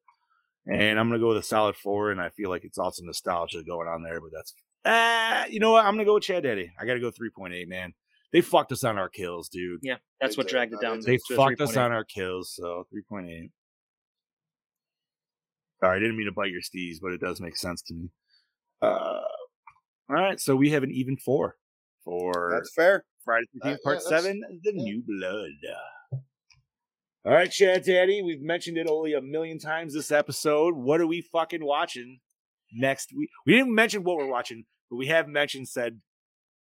And I'm going to go with a solid four. And I feel like it's also nostalgia going on there, but that's, ah, you know what? I'm going to go with Chad Daddy. I got to go 3.8, man. They fucked us on our kills, dude. Yeah, that's what dragged it down. They fucked us on our kills, so 3.8. Sorry, I didn't mean to bite your steez, but it does make sense to me. Uh, all right, so we have an even four for that's fair. Friday 13th, uh, Part yeah, 7, The yeah. New Blood. All right, Chad Daddy, we've mentioned it only a million times this episode. What are we fucking watching next week? We didn't mention what we're watching, but we have mentioned said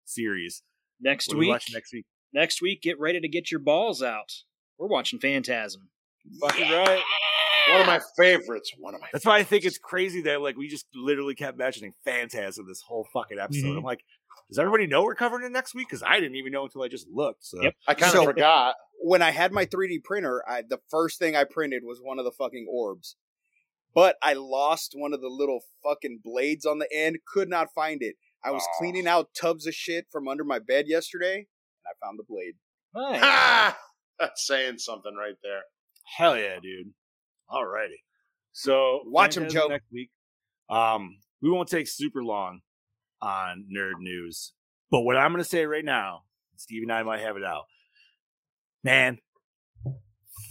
series. Next What are we week, watching next week? next week, get ready to get your balls out. We're watching Phantasm. Fucking right. One of my favorites. One of my. That's why I think it's crazy that like we just literally kept mentioning Phantasm this whole fucking episode. Mhm. I'm like, does everybody know we're covering it next week? Because I didn't even know until I just looked. So Yep. I kind of So- forgot. When I had my 3D printer, I, the first thing I printed was one of the fucking orbs. But I lost one of the little fucking blades on the end. Could not find it. I was Oh. cleaning out tubs of shit from under my bed yesterday, and I found the blade. Nice. Ha! <laughs> That's saying something right there. Hell yeah, dude. Alrighty. So watch him, Joe. next week. Um, we won't take super long on nerd news, but what I'm gonna say right now, Steve and I might have it out. Man,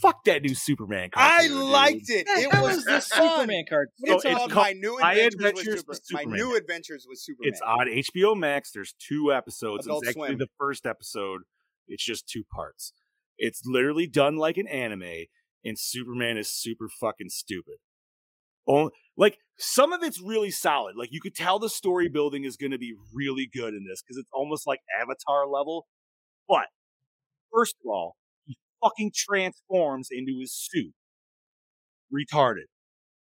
fuck that new Superman. Card. I dude. liked it. It was is this fun. Superman card? So It's it's called called my new adventures, Adventures with, with Super- my new adventures with Superman. It's on HBO Max. There's two episodes. Adult it's actually Swim. the first episode. It's just two parts. It's literally done like an anime, and Superman is super fucking stupid. Oh, like some of it's really solid. Like you could tell the story building is going to be really good in this because it's almost like Avatar level. But first of all, he fucking transforms into his suit. Retarded.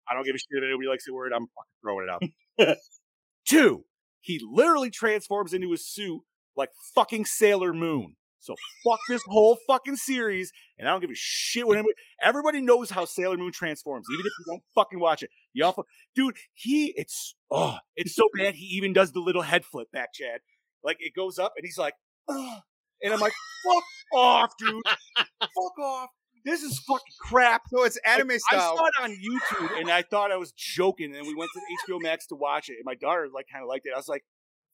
I don't give a shit if anybody likes the word. I'm fucking throwing it out. <laughs> Two, he literally transforms into his suit like fucking Sailor Moon. So fuck this whole fucking series, and I don't give a shit what anybody. Everybody knows how Sailor Moon transforms, even if you don't fucking watch it. Y'all, fu- dude, he it's oh, it's so bad. He even does the little head flip back, Chad. Like it goes up, and he's like, Ugh. And I'm like, fuck off, dude, fuck <laughs> off. This is fucking crap. so it's anime Like, style. I saw it on YouTube and I thought I was joking. And we went to HBO Max to watch it. And my daughter like kind of liked it. I was like,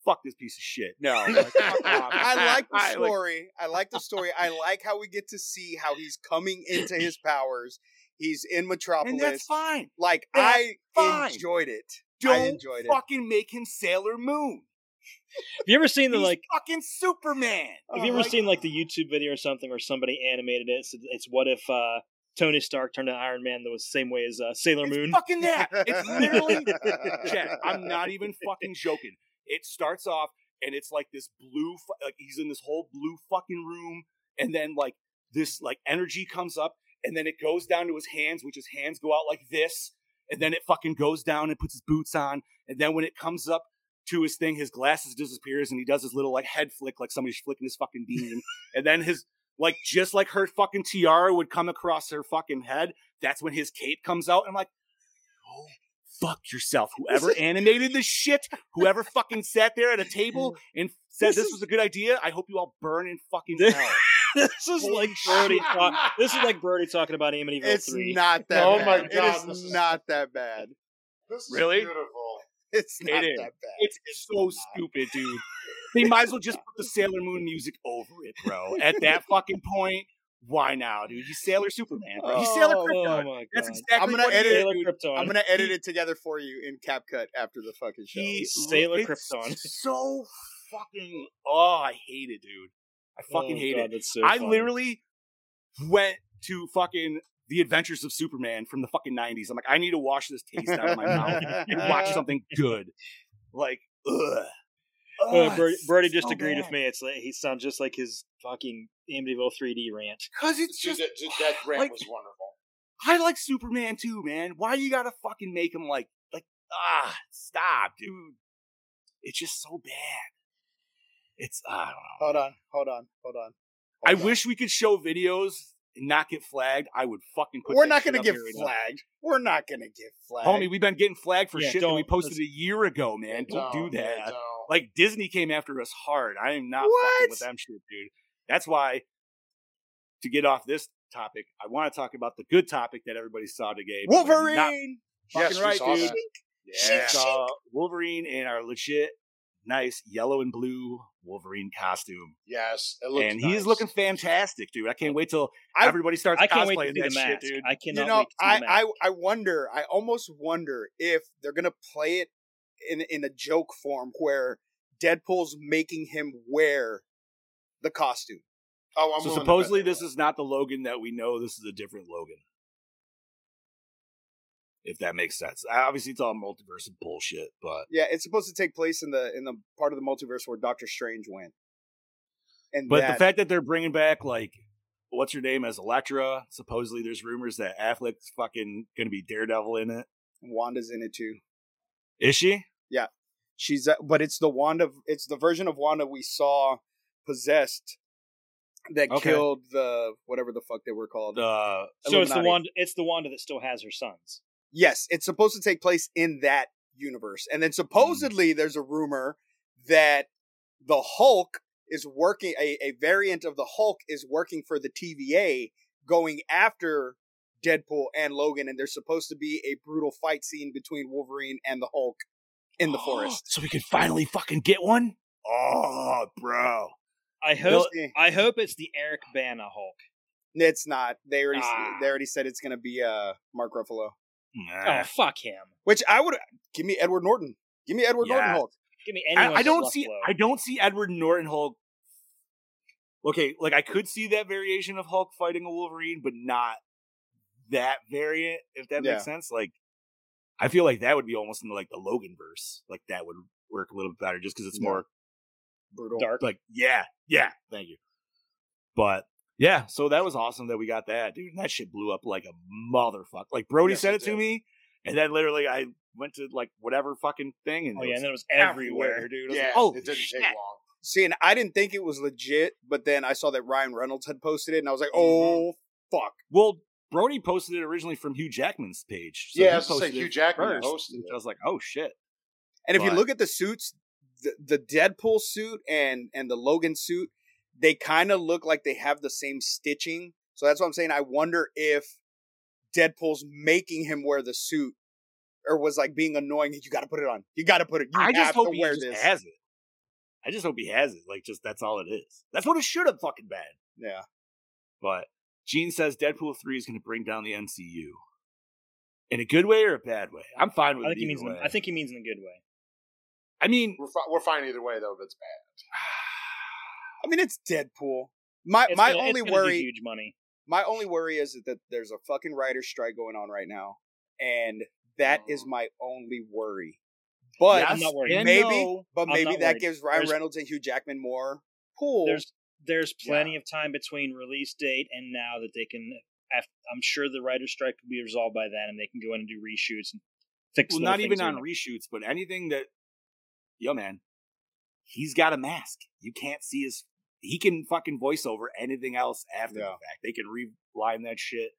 "Fuck this piece of shit." No, like. I like the <laughs> I, like, story. I like the story. I like how we get to see how he's coming into his <clears throat> powers. He's in Metropolis. and that's fine. Like That's I fine. enjoyed it. I Don't enjoyed it. fucking make him Sailor Moon. Have you ever seen the He's like? fucking Superman. Have you ever Like, seen like the YouTube video or something where somebody animated it? It's, it's what if uh, Tony Stark turned into Iron Man the same way as uh, Sailor It's Moon? fucking that. <laughs> It's literally <laughs> Chad, I'm not even fucking joking. It starts off and it's like this blue, like he's in this whole blue fucking room, and then like this like energy comes up, and then it goes down to his hands, which his hands go out like this, and then it fucking goes down and puts his boots on, and then when it comes up to his thing, his glasses disappears, and he does his little like head flick, like somebody's flicking his fucking bean, <laughs> and then his like just like her fucking tiara would come across her fucking head. That's when his cape comes out. I'm like, oh, fuck yourself. <laughs> Whoever animated this shit, whoever <laughs> fucking sat there at a table and said this, This was a good idea, I hope you all burn in fucking hell. this is Holy like Brody. Talk, this is like Brody talking about Amityville It's Three. not that Oh bad. my God, this is is- not that bad. This is Really? beautiful. It's not is. that bad. It's so stupid, dude. They might as well just <laughs> put the Sailor Moon music over it, bro. At that fucking point, why now, dude? He's Sailor Superman. Bro. He's Sailor Oh, oh Krypton. oh my That's exactly I'm gonna what edit it. Sailor. Krypton. I'm gonna edit it together for you in CapCut after the fucking show. He Sailor it's Krypton. So fucking oh, I hate it, dude. I fucking Oh, hate God, it. So I funny. literally went to fucking the Adventures of Superman from the fucking nineties. I'm like, I need to wash this taste out of my mouth and <laughs> watch something good. Like, ugh. Uh, Ugh, Brody, it's Brody just so agreed with me. It's like he sounds just like his fucking Amityville 3D rant. Cause it's Dude, just that, dude, that rant like- was wonderful. I like Superman too, man. Why you gotta fucking make him like like ah stop, dude. It's just so bad. It's I don't know. Hold on, hold on, hold on. I on. wish we could show videos and not get flagged. I would fucking put We're not gonna get here now. flagged. We're not gonna get flagged. Homie, we've been getting flagged for Yeah, shit that we posted a year ago, man. Don't, do yeah, that. don't. Like Disney came after us hard. I am not fucking with them shit, dude. That's why to get off this topic, I want to talk about the good topic that everybody saw today. but we're not Wolverine. Fucking Yes, right, saw dude. that. Yeah, saw Wolverine and our legit nice yellow and blue Wolverine costume, Yes, it looks and he's nice. looking fantastic, dude. I can't wait till I- everybody starts I can't wait to cosplaying the that shit, mask. dude. I cannot you know, wait to see I, the mask. I I wonder. I almost wonder if they're gonna play it in in a joke form where Deadpool's making him wear the costume. Oh, I'm so supposedly this is not the Logan that we know. This is a different Logan. If that makes sense. Obviously, it's all multiverse and bullshit, but Yeah, it's supposed to take place in the in the part of the multiverse where Doctor Strange went. And but that, the fact that they're bringing back like what's her name as Elektra. Supposedly, there's rumors that Affleck's fucking gonna be Daredevil in it. Wanda's in it too. Is she? Yeah, she's uh, but it's the Wanda. It's the version of Wanda we saw possessed that Okay. killed the whatever the fuck they were called. Uh, so it's the Illuminati. Wanda. It's the Wanda that still has her sons. Yes, it's supposed to take place in that universe. And then supposedly there's a rumor that the Hulk is working a, a variant of the Hulk is working for the TVA going after Deadpool and Logan and there's supposed to be a brutal fight scene between Wolverine and the Hulk in the <gasps> forest. so we can finally fucking get one. Oh, bro. I We'll hope. I hope it's the Eric Bana Hulk. It's not. They already Ah. they already said it's going to be uh Mark Ruffalo. Oh, nah. Oh fuck him! Which I would give me Edward Norton. Give me Edward Norton Hulk. Give me anyone. I, I don't see. Ruffalo. I don't see Edward Norton Hulk. Okay, like I could see that variation of Hulk fighting a Wolverine, but not that variant. If that Yeah. makes sense, like I feel like that would be almost in like the Logan verse. Like that would work a little bit better, just because it's Yeah. more Brutal. dark. like yeah, yeah. Thank you. But yeah, so that was awesome that we got that, dude. And that shit blew up like a motherfucker. Like Brody Yes, said it it to me, and then literally I went to like whatever fucking thing, and Oh yeah, and then it was everywhere, everywhere. dude. Was Yeah, like, oh, it didn't shit. take long. See, and I didn't think it was legit, but then I saw that Ryan Reynolds had posted it, and I was like, Mm-hmm. "Oh fuck!" Well, Brody posted it originally from Hugh Jackman's page. So yeah, I was say Hugh Jackman first, which it. I was like, oh shit. And if you look at the suits, the, the Deadpool suit and and the Logan suit, they kind of look like they have the same stitching. So that's what I'm saying. I wonder if Deadpool's making him wear the suit, or was like being annoying. You got to put it on. You got to put it. You I have just hope to he just this. has it. I just hope he has it. Like, just that's all it is. That's what it should have fucking been. yeah. But Gene says Deadpool three is going to bring down the MCU in a good way or a bad way. I'm fine with I it think he means. either In, way. I think he means in a good way. I mean, We're, fi- we're fine either way though if it's bad. <sighs> I mean, it's Deadpool. My It's my gonna- only gonna worry huge money. my only worry is that there's a fucking writer's strike going on right now, and that is my only worry. But Yes I'm not worried. maybe, no. but maybe that worried. gives Ryan There's- Reynolds and Hugh Jackman more pull. There's there's plenty of time between release date and now that they can. I'm sure the writer's strike will be resolved by then, and they can go in and do reshoots and fix. well, not even on and reshoots, but anything that, yo, man, he's got a mask. You can't see his. He can fucking voice over anything else after the fact. They can reline that shit,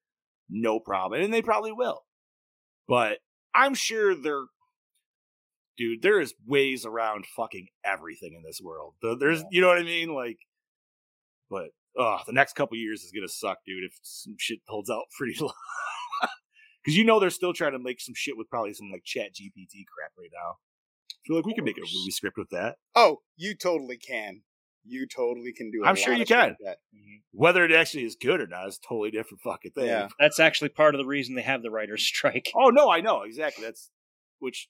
no problem, and they probably will. But I'm sure they're, dude. There is ways around fucking everything in this world. The- There's, you know what I mean, like. But oh, the next couple years is gonna suck, dude. If some shit holds out <laughs> pretty long. Because you know they're still trying to make some shit with probably some like chat GPT crap right now. I feel like we can make a movie script with that. oh, you totally can. You totally can do. i I'm sure you can. That. Whether it actually is good or not is a totally different fucking thing. Yeah. That's actually part of the reason they have the writer's <laughs> strike. Oh no, I know exactly. That's which.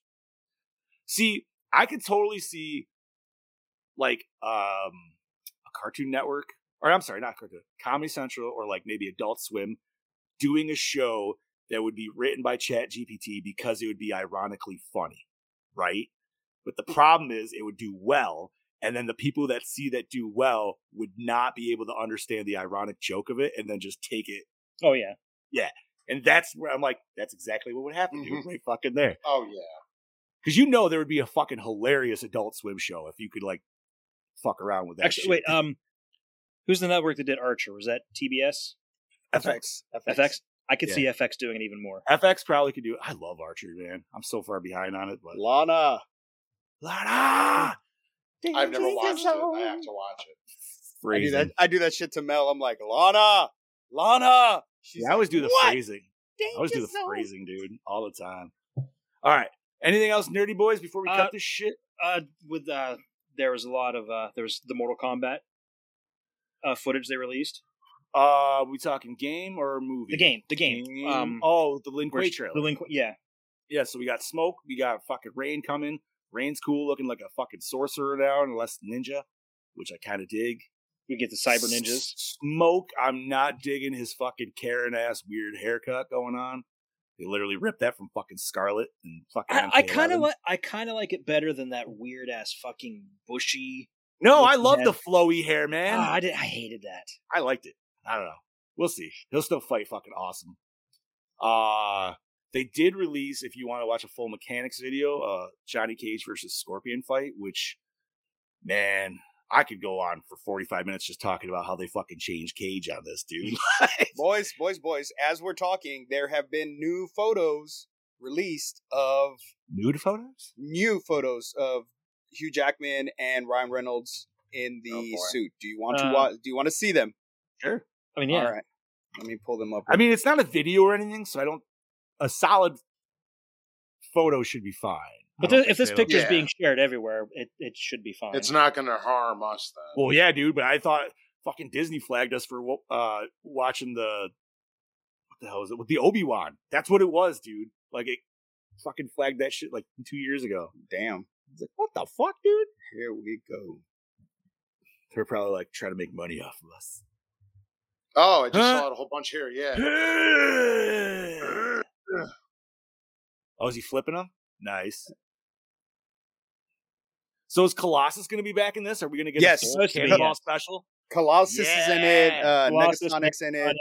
See, I could totally see, like, um, a Cartoon Network, or I'm sorry, not Cartoon, Comedy Central, or like maybe Adult Swim, doing a show that would be written by Chat GPT because it would be ironically funny, right? But the problem is, it would do well, and then the people that see that do well would not be able to understand the ironic joke of it, and then just take it Oh yeah, yeah and that's where I'm like, that's exactly what would happen, dude. Mhm. Right fucking there. Oh yeah. Because you know there would be a fucking hilarious adult swim show if you could like fuck around with that actually, shit. wait. Um, who's the network that did Archer? Was that TBS? FX. FX. I could Yeah. see FX doing it even more. FX probably could do it. I love Archer, man. I'm so far behind on it, but Lana. Lana! I've never watched it. I have to watch it. I do that. I do that shit to Mel. I'm like, Lana, Lana. She's Yeah, I always do the "What? phrasing. I always do the Danger zone." phrasing, dude, all the time. All right. Anything else, nerdy boys, before we Uh, cut this shit? Uh, with uh, there was a lot of uh, there was the Mortal Kombat uh footage they released. Uh, we talking game or movie? The game, the game. Um, oh, the Lin where's- Kuei trailer. The Lin Kuei- yeah. yeah, so we got smoke. We got fucking rain coming. Rain's cool, looking like a fucking sorcerer now, and less ninja, which I kind of dig. We get the cyber ninjas. Smoke, I'm not digging his fucking Karen ass weird haircut going on. They literally ripped that from fucking Skarlet and fucking. I, kind of like I kind of like it better than that weird ass fucking bushy. No, I love the flowy hair, man. Ah, I did. I hated that. I liked it. I don't know. We'll see. He'll still fight fucking awesome. Uh they did release, if you want to watch a full mechanics video, uh Johnny Cage versus Scorpion fight, which man, I could go on for 45 minutes just talking about how they fucking changed Cage on this, dude. <laughs> boys, boys, boys. As we're talking, there have been new photos released of Nude photos? new photos of Hugh Jackman and Ryan Reynolds in the Oh, suit. Do you want to Uh, watch? Do you want to see them? Sure. I mean, yeah. All right. Let me pull them up. I mean, it's not a video or anything, so I don't a solid photo should be fine. But th- if this they- picture is Yeah. being shared everywhere, it, it should be fine. It's not going to harm us then. Well, yeah, dude, but I thought fucking Disney flagged us for uh watching the what the hell is it with the Obi Wan? That's what it was, dude. Like it fucking flagged that shit like two years ago. Damn. It's like, what the fuck, dude? Here we go. They're probably like trying to make money off of us. Oh, I just Huh? saw it a whole bunch here. Yeah. Oh, is he flipping them? Nice. So is Colossus going to be back in this? Are we going to get Yes. a full Supposed to be, Cannonball yes. special? Colossus is in it. Yeah. Uh, Colossus, Negasonics in it.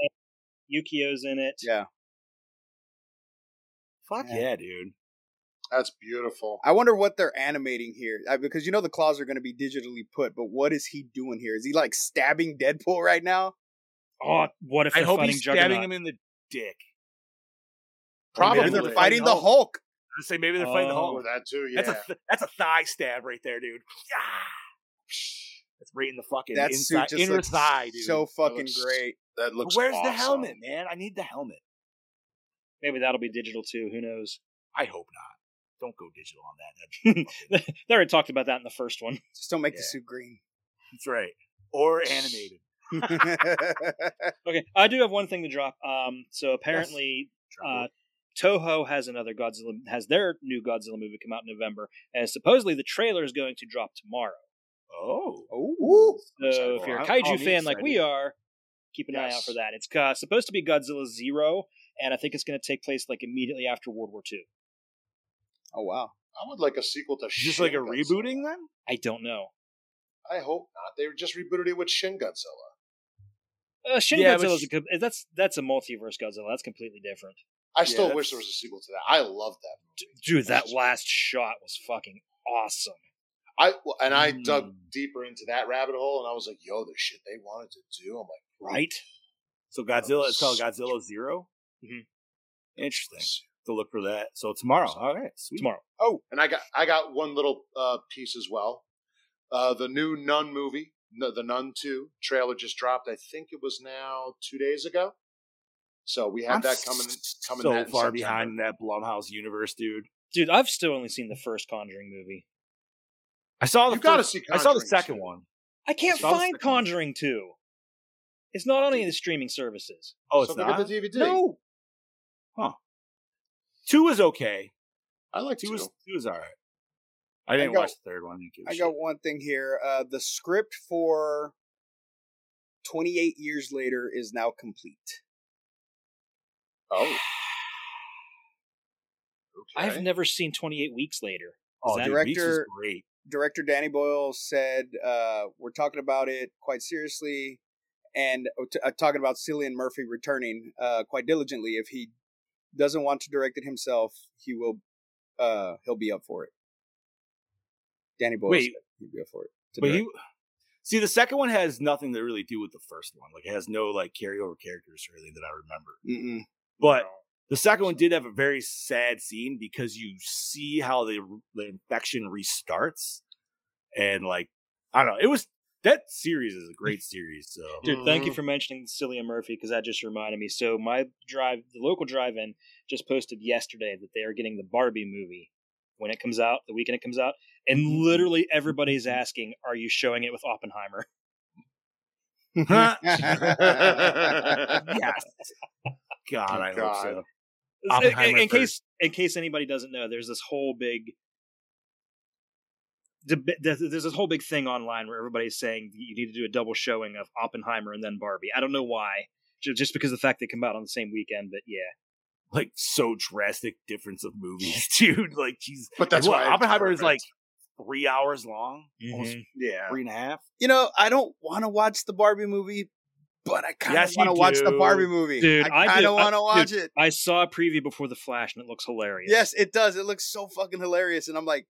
Yukio's in it. Yeah. Fuck Yeah. yeah, dude. That's beautiful. I wonder what they're animating here uh, because you know the claws are going to be digitally put, but what is he doing here? Is he like stabbing Deadpool right now? Oh, what if I hope he's stabbing Juggernaut? him in the dick. Probably. Maybe they're they're fighting fighting the Hulk. Hulk. I was say maybe they're fighting the Oh. Hulk. Oh, that too. Yeah. That's a th- that's a thigh stab right there, dude. Ah. That's right in the fucking That inside, suit just inner looks thigh, dude. so fucking looks- great. that But looks. Where's the helmet, man? I need the helmet. Maybe that'll be digital too. Who knows? I hope not. Don't go digital on that. That's, <laughs> they already talked about that in the first one. Just don't make the suit green. that's right. Or animated. <laughs> Okay, I do have one thing to drop. Um, so apparently, uh, Toho has another Godzilla has their new Godzilla movie come out in November, and supposedly the trailer is going to drop tomorrow. oh, Ooh. So if you're a kaiju I'll be fan like we are, keep an eye out for that. It's uh, supposed to be Godzilla Zero, and I think it's going to take place like immediately after World War II. Oh wow. I would like a sequel to. just Shin like a Godzilla. rebooting then? I don't know. I hope not. They just rebooted it with Shin Godzilla. Uh, Shin Yeah, Godzilla is a, that's that's a multiverse Godzilla. That's completely different. I still that's- wish there was a sequel to that. I love that movie. Dude, that last shot was fucking awesome. I and I dug Mm. deeper into that rabbit hole, and I was like, "Yo, the shit they wanted to do." I'm like, Right? So Godzilla, it's called Godzilla 0 Mhm. Interesting. To look for that. So tomorrow. All right, sweet. Tomorrow. Oh, and I got I got one little uh, piece as well. Uh, the new Nun movie, the Nun Two trailer just dropped. I think it was now two days ago. So we have I'm that coming coming so that in far September. behind that Blumhouse universe, dude. Dude, I've still only seen the first Conjuring movie. I saw the You gotta first- see I saw the second too. one. I can't I find thinking- Conjuring 2. It's not on any of the streaming services. Oh, it's so they not. get the DVD. No. Two is okay. I like Two two. is two is all right. I didn't got- watch the third one. didn't give a I shit. got one thing here. Uh, the script for 28 years later is now complete. Oh, okay. I've never seen 28 Weeks Later. Oh, that- dude, is Director- great. Director Danny Boyle said, uh, "We're talking about it quite seriously, and uh, uh, talking about Cillian Murphy returning uh, quite diligently. If he doesn't want to direct it himself, he will. Uh, he'll be up for it." Danny Boyle Wait. said he'd be up for it. But direct. he, see, the second one has nothing to really do with the first one. Like, it has no like carryover characters or anything that I remember. Mm-mm. But the second one did have a very sad scene because you see how the the infection restarts, and like I don't know, it was that series is a great series. So Dude, thank you Mhm. for mentioning Cillian Murphy because that just reminded me. So my drive, the local drive-in, just posted yesterday that they are getting the Barbie movie when it comes out, the weekend it comes out, and Mm-hmm. literally everybody's <laughs> asking, "Are you showing it with Oppenheimer?" <laughs> <laughs> yes. God, I hope so. In- in, case in case anybody doesn't know, there's this whole big there's this whole big thing online where everybody's saying you need to do a double showing of Oppenheimer and then Barbie. I don't know why, just because of the fact they come out on the same weekend. But yeah, Like so drastic difference of movies, <laughs> dude. Like, jeez. But that's What, why Oppenheimer is like three hours long, almost mm-hmm. yeah. three and a half. you know, I don't want to watch the Barbie movie, but I kind of Yes, want to watch the. Barbie movie. Dude, I kind of want to watch dude, it. I saw a preview before the Flash and it looks hilarious. Yes, it does. It looks so fucking hilarious, and I'm like,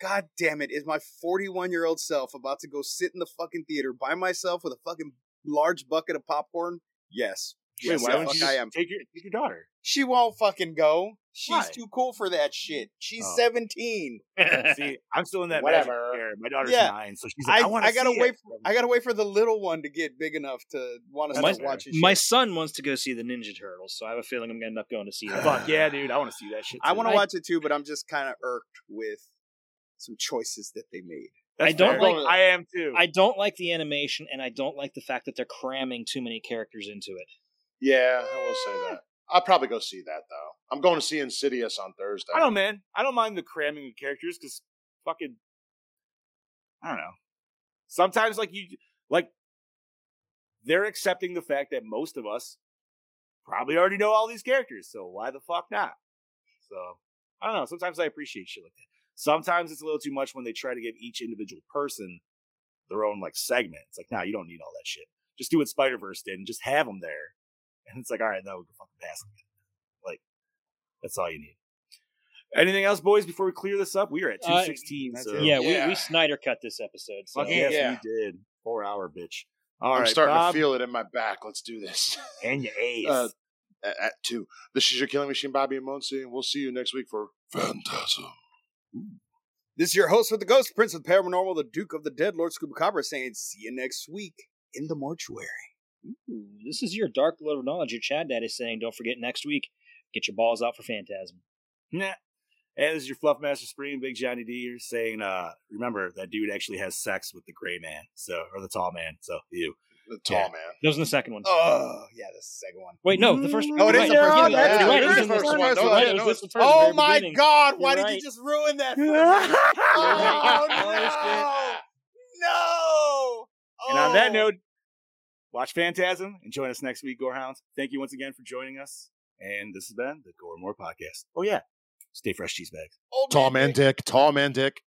God damn it! Is my 41 year old self about to go sit in the fucking theater by myself with a fucking large bucket of popcorn? Yes. Wait, Yes, why don't fuck you I am. take your take your daughter? She won't fucking go. She's Why? too cool for that shit. She's Oh. 17. <laughs> See, I'm still in that Whatever. magic era. My daughter's Yeah. nine, so she's like, I, I, want I gotta see wait. it. For, I gotta wait for the little one to get big enough to want to That's start fair. watching. My shit. son wants to go see the Ninja Turtles, so I have a feeling I'm gonna end up going to see that. Fuck yeah, dude! I want to see that shit. I want to watch it too, but I'm just kind of irked with some choices that they made. That's I don't fair. like- I am too. I don't like the animation, and I don't like the fact that they're cramming too many characters into it. Yeah, I will say that. I'll probably go see that though. I'm going to see Insidious on Thursday. I don't, man. I don't mind the cramming of characters because fucking, I don't know. Sometimes, like you, like they're accepting the fact that most of us probably already know all these characters, so why the fuck not? So I don't know. Sometimes I appreciate shit like that. Sometimes it's a little too much when they try to give each individual person their own like segment. It's like, nah, you don't need all that shit. Just do what Spider Verse did and just have them there. And it's like, all right, no, we can fucking pass them. Like, that's all you need. Anything else, boys? Before we clear this up, we are at Uh, two sixteen. that's so yeah, Yeah. We, we Snyder cut this episode. So. fuck yes, Yeah. we did. Four hour bitch. All I'm right, starting Bob, to feel it in my back. Let's do this. <laughs> and your ace. Uh, at, at two. This is your Killing Machine, Bobby and Monsi, and we'll see you next week for Phantasm. This is your host with the Ghost, Prince of the Paranormal, the Duke of the Dead, Lord Scuba Scubacabra, saying, see you next week in the mortuary. Ooh, this is your Dark Lord of Knowledge. Your Chad Daddy is saying, don't forget next week, get your balls out for Phantasm. Nah. And this is your Fluff Master Supreme, Big Johnny D here, saying, uh, remember that dude actually has sex with the gray man, so or the tall man. So you. The tall Yeah. man. That was in the second one. Oh, yeah, that's the second one. Wait, no, the first. Oh, it is right, the first you're one. right, Yeah, you're right, it it is the first one. first No, one. yeah, It was the the first, Oh my beginning. God! Why You're did right. you just ruin that? <laughs> For me? right. Oh, no! And on that Oh. note, watch Phantasm and join us next week, Gorehounds. Thank you once again for joining us. And this has been the Gore More Podcast. Oh, yeah. Stay fresh, cheese bags. Old Tall man dick. dick. Tall man dick.